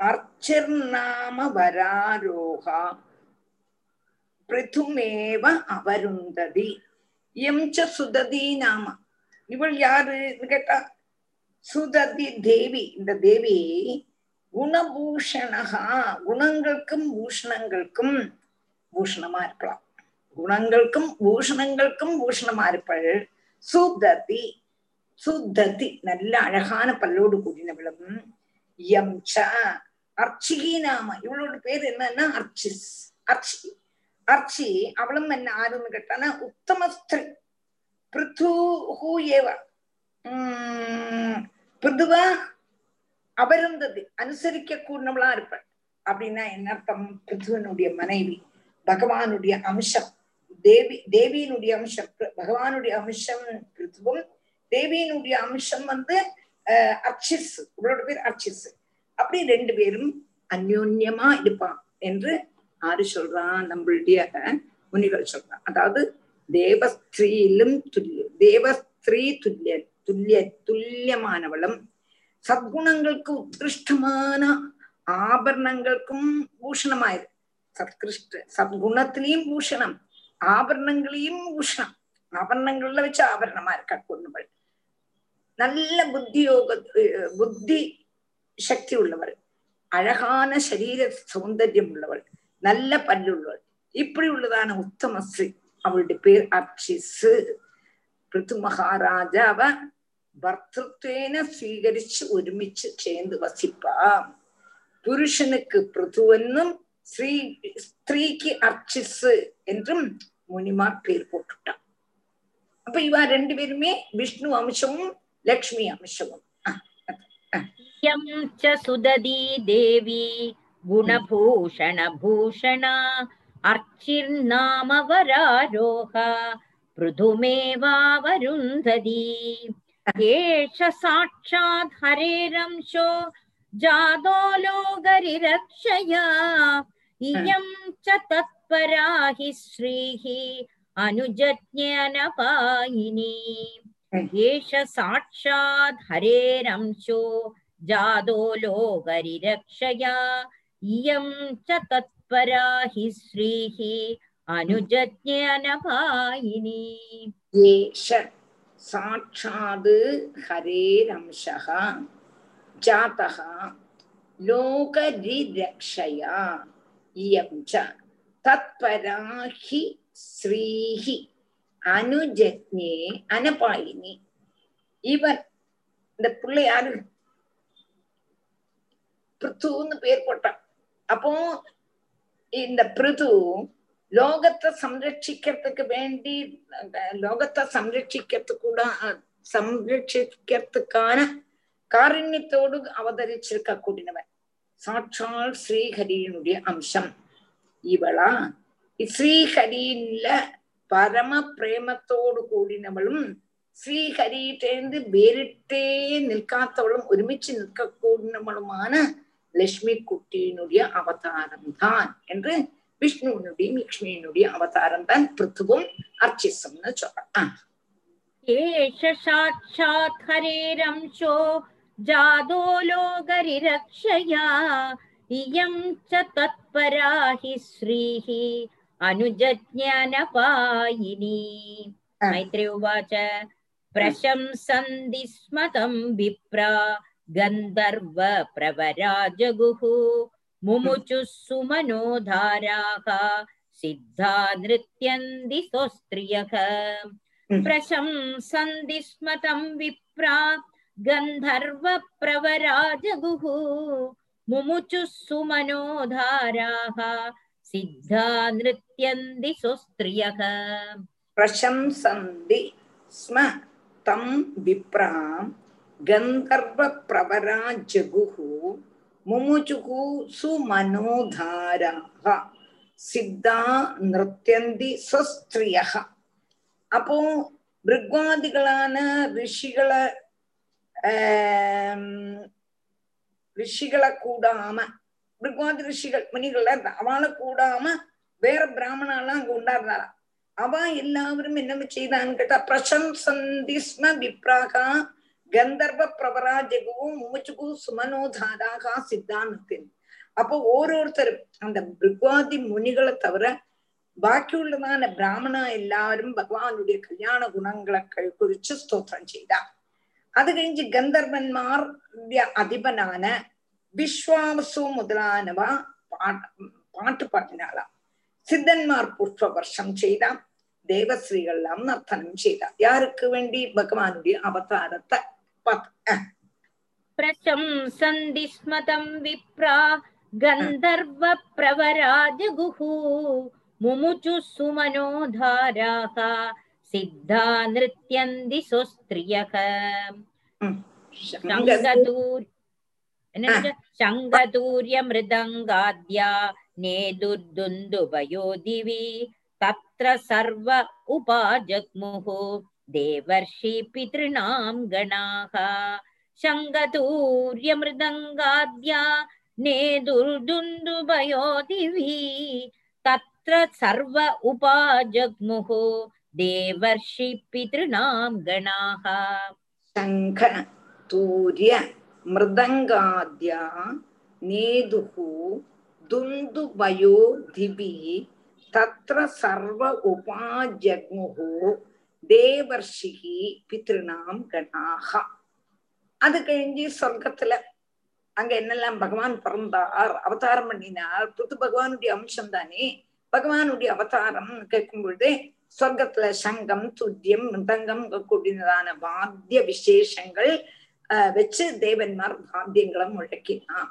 अर्चिर्नामवरारोहा पृथुमेव अवरुन्धति வராரோகா ச சுததி நாம. இவள் யாருன்னு கேட்டா சுததி தேவி. இந்த தேவி குணபூஷணகா. குணங்களுக்கும் பூஷணங்களுக்கும் பூஷணமா இருக்கலாம். குணங்களுக்கும் பூஷணங்களுக்கும் பூஷணமா இருப்பள் சுததி. சுத்ததி நல்ல அழகான பல்லோடு கூடினவளும் எம் ச அர்ச்சிகி நாம. இவளோட பேர் என்னன்னா அர்ச்சிஸ். அர்ச்சி. அர்ச்சி அவளும் என்ன ஆறுன்னு கேட்டானா உத்தம ஸ்திரீ பிருத்து ஏவ உம் பிருதுவா அபருந்தது அனுசரிக்க கூடினவளா இருப்பாள் அப்படின்னா என்ன அர்த்தம் பிருத்துவனுடைய மனைவி பகவானுடைய அம்சம் தேவி தேவியினுடைய அம்சம் பகவானுடைய அம்சம் பிருத்துவம் தேவியினுடைய அம்சம் வந்து அஹ் அர்ச்சிஸ் இவளோட பேர் அர்ச்சிஸ் அப்படி ரெண்டு பேரும் அந்யோன்யமா இருப்பான் என்று ஆறு சொல்றான்? நம்மளுடைய முனிகள் சொல்றான். அதாவது தேவஸ்திரீலும் துல்லியம் தேவஸ்திரீ துல்லிய துல்லிய துல்லியமானவளும் சத்குணங்களுக்கு உத்கிருஷ்டமான ஆபரணங்களுக்கும் பூஷணமாயிரு. சத்கிருஷ்ட சத்குணத்திலையும் பூஷணம் ஆபரணங்களையும் பூஷணம். ஆபரணங்கள்ல வச்சு ஆபரணமா இருக்க கொண்டுவள் நல்ல புத்தியோக புத்தி சக்தி உள்ளவர் அழகான சரீர சௌந்தர்யம் உள்ளவள். நல்ல பல்லுள்ளவள் இப்படி உள்ளதான உத்தமசு அவளுடைய பேர் அப்சிசு பிருத்து மகாராஜாவ ഭർത്തൃത്വേന സ്വീകരിച്ച് ഒരുമിച്ച് ചേർന്ന് വസിപ്പാം പുരുഷനുക്ക് പൃഥുവെന്നും സ്ത്രീ സ്ത്രീക്ക് അർച്ചിസ് എന്നും മുനിമാർ പേര് പോട്ടുട്ടാം അപ്പൊ ഇവ രണ്ടുപേരുമേ വിഷ്ണു അംശവും ലക്ഷ്മി അംശവും സുദതി ദേവി गुणभूषणभूषणा अर्चिर्नाम वरारोहा पृथुमेवावरुन्धती एष साक्षात् हरेरंशो जातो लोगरिरक्षया इयं च तत्परा हि श्रीः अनुजज्ञानपायिनी एष साक्षात् हरेरंशो जातो लोगरिरक्षया इयं च तत्परा हि श्रीः अनुजज्ञानपायिनी ஏஷ சாட்சாது ஹரேரம்சः जातः लोकरिरक्षया इयं च तत्परा हि श्रीः அனுஜக்ஞே அனபாயினி இவன் இந்த பிள்ளை யாரு பிருத்துன்னு பேர் போட்டான் அப்போ இந்த பிருது லோகத்தை சம்ரட்சிக்கிறதுக்கு வேண்டி லோகத்தை சம்ரட்சிக்கிறதுக்கூட சம்ரட்சிக்கிறதுக்கான காரண்யத்தோடு அவதரிச்சிருக்க கூடினவன். சாட்சால் ஸ்ரீஹரியினுடைய அம்சம். இவளா ஸ்ரீஹரியில பரம பிரேமத்தோடு கூடினவளும் ஸ்ரீஹரியிட்டேந்து வேறிட்டே நிற்காத்தவளும் ஒருமிச்சு நிற்க கூடினவளுமான லட்சுமி குட்டியினுடைய அவதாரம் தான் என்று விஷ்ணுவினுடைய லக்ஷ்மியினுடைய அவதாரம் தான் பிருத்துவும் அர்ச்சிசம்னு சொல்றான் एष साक्षात् हरेरंशो जातो लोगरिरक्षया इयं च तत्परा हि श्रीः अनुजज्ञानपायिनी मैत्रे उवाच प्रशंसन्ति स्म तं विप्रा गन्धर्व प्रवरा जगुः मुमुचुः सुमनोधाराः सिद्धा नृत्यन्ति स्वस्त्रियः Mm. प्रशंसन्ति स्म तं विप्रा गन्धर्वप्रवरा जगुः मुमुचुः सुमनोधाराः सिद्धा नृत्यन्ति स्वस्त्रियः प्रशंसन्ति स्म तं विप्रां கந்தர்வப்பிரவரா ஜகுஹு முமுச்சுகு சுமனோதாராக சித்தா நிருத்தியந்தி சுஸ்திரியா அப்போ ரிக்வாதிகளான ரிஷிகளை ரிஷிகளை கூடாம ரிக்வாதி ரிஷிகள் மணிகள்ல அவளை கூடாம வேற பிராமணாலாம் அங்க உண்டாருந்தாரா அவ எல்லாவரும் என்ன செய்தான்னு கேட்டா பிரசன்சந்தி ஸ்ம விப்ராகா கந்தர்வ பிரபரா ஜெகுவும் மூச்சுகு சுமனோதாராகா சித்தான்னு அப்போ ஓரோருத்தரும் அந்த பிருக்வாதி முனிகளை தவிர பாக்கியுள்ளதான பிராமணா எல்லாரும் பகவானுடைய கல்யாண குணங்களை குறிச்சு ஸ்தோத்திரம் செய்தார். அது கழிஞ்சு கந்தர்வன்மார் அதிபனான விஸ்வாவசு முதலானவா பாட்டு பாட்டு பாடினாளாம். சித்தன்மார் புஷ்ப வருஷம் செய்தான் தேவஸ்ரீகள் எல்லாம் நர்த்தனம் செய்தா யாருக்கு வேண்டி? பகவானுடைய அவதாரத்தை पत् प्रशंसन्ति स्म तं विप्रा गन्धर्वप्रवराजगुः मुमुचुः सुमनोधाराः सिद्धा नृत्यन्ति स्वस्त्रियः शङ्गदूर्यमृदङ्गाद्या नेदुर्दुन्दुभयो दिवि तत्र सर्व उपाजग्मुः देवर्षि पितॄणां गणाः शङ्गतूर्यमृदङ्गाद्या नेदुर्दुन्दुभयो दिवि तत्र सर्व उपाजग्मुः देवर्षि पितॄणां गणाः शङ्ख तूर्य मृदङ्गाद्या नेदुः दुन्दुभयो दिवि तत्र सर्व उपाजग्मुः தேவர்ஷிகி பித்ருநாம் கணாகா அது கழிஞ்சு சொர்க்கத்துல அங்க என்னெல்லாம் பகவான் பிறந்தார் அவதாரம் பண்ணினார் புத்து பகவானுடைய அம்சம் தானே? பகவானுடைய அவதாரம் கேட்கும் பொழுதே சொர்க்கத்துல சங்கம் துத்தியம் மிருதங்கம் கூடினதான வாத்திய விசேஷங்கள் ஆஹ் வச்சு தேவன்மார் வாத்தியங்களை முழக்கினான்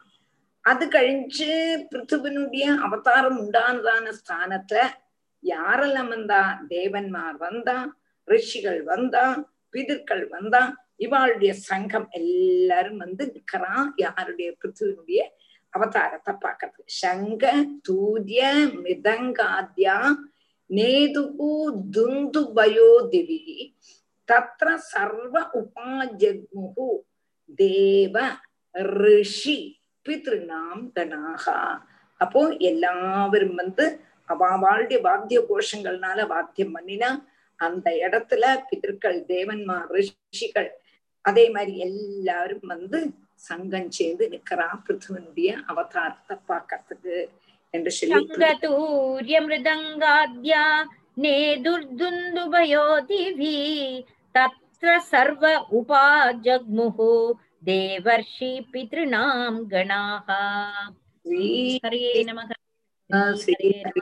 அது கழிஞ்சு பிருத்துவனுடைய அவதாரம் உண்டானதான ஸ்தானத்துல யாரெல்லாம் வந்தா? தேவன்மார் வந்தா. ரிஷிகள் வந்தா பிதர்கள் வந்தா இவாளுடைய சங்கம் எல்லாரும் வந்து நிக்கிறான். யாருடைய? பிருத்தினுடைய அவதாரத்தை பார்க்கறது. சங்க தூரிய மிதங்காத்யா நேதுகு துந்து பயோதிவி தத்ர சர்வ உபாஜக்முகு தேவ ரிஷி பித்ருநாம் கணாகா அப்போ எல்லாவரும் வந்து அவாவாளுடைய வாத்திய கோஷங்கள்னால வாத்தியம் பண்ணினா அந்த இடத்துல பிதற்கள் தேவன்மார் ரிஷிகள் அதே மாதிரி எல்லாரும் வந்து சங்கம் சேர்ந்து நிக்கிறா பிருத்திவனுடைய அவதாரத்தை பார்க்கறதுக்கு என்று சொல்லி மிருதங்காத்யா நேதுர்துந்துபயோதிவி தத்ர சர்வ உபாஜக்முஹு தேவர்ஷி பித்ருநாம் கணாக ஸ்ரீ நமக. ஸ்ரீ நமக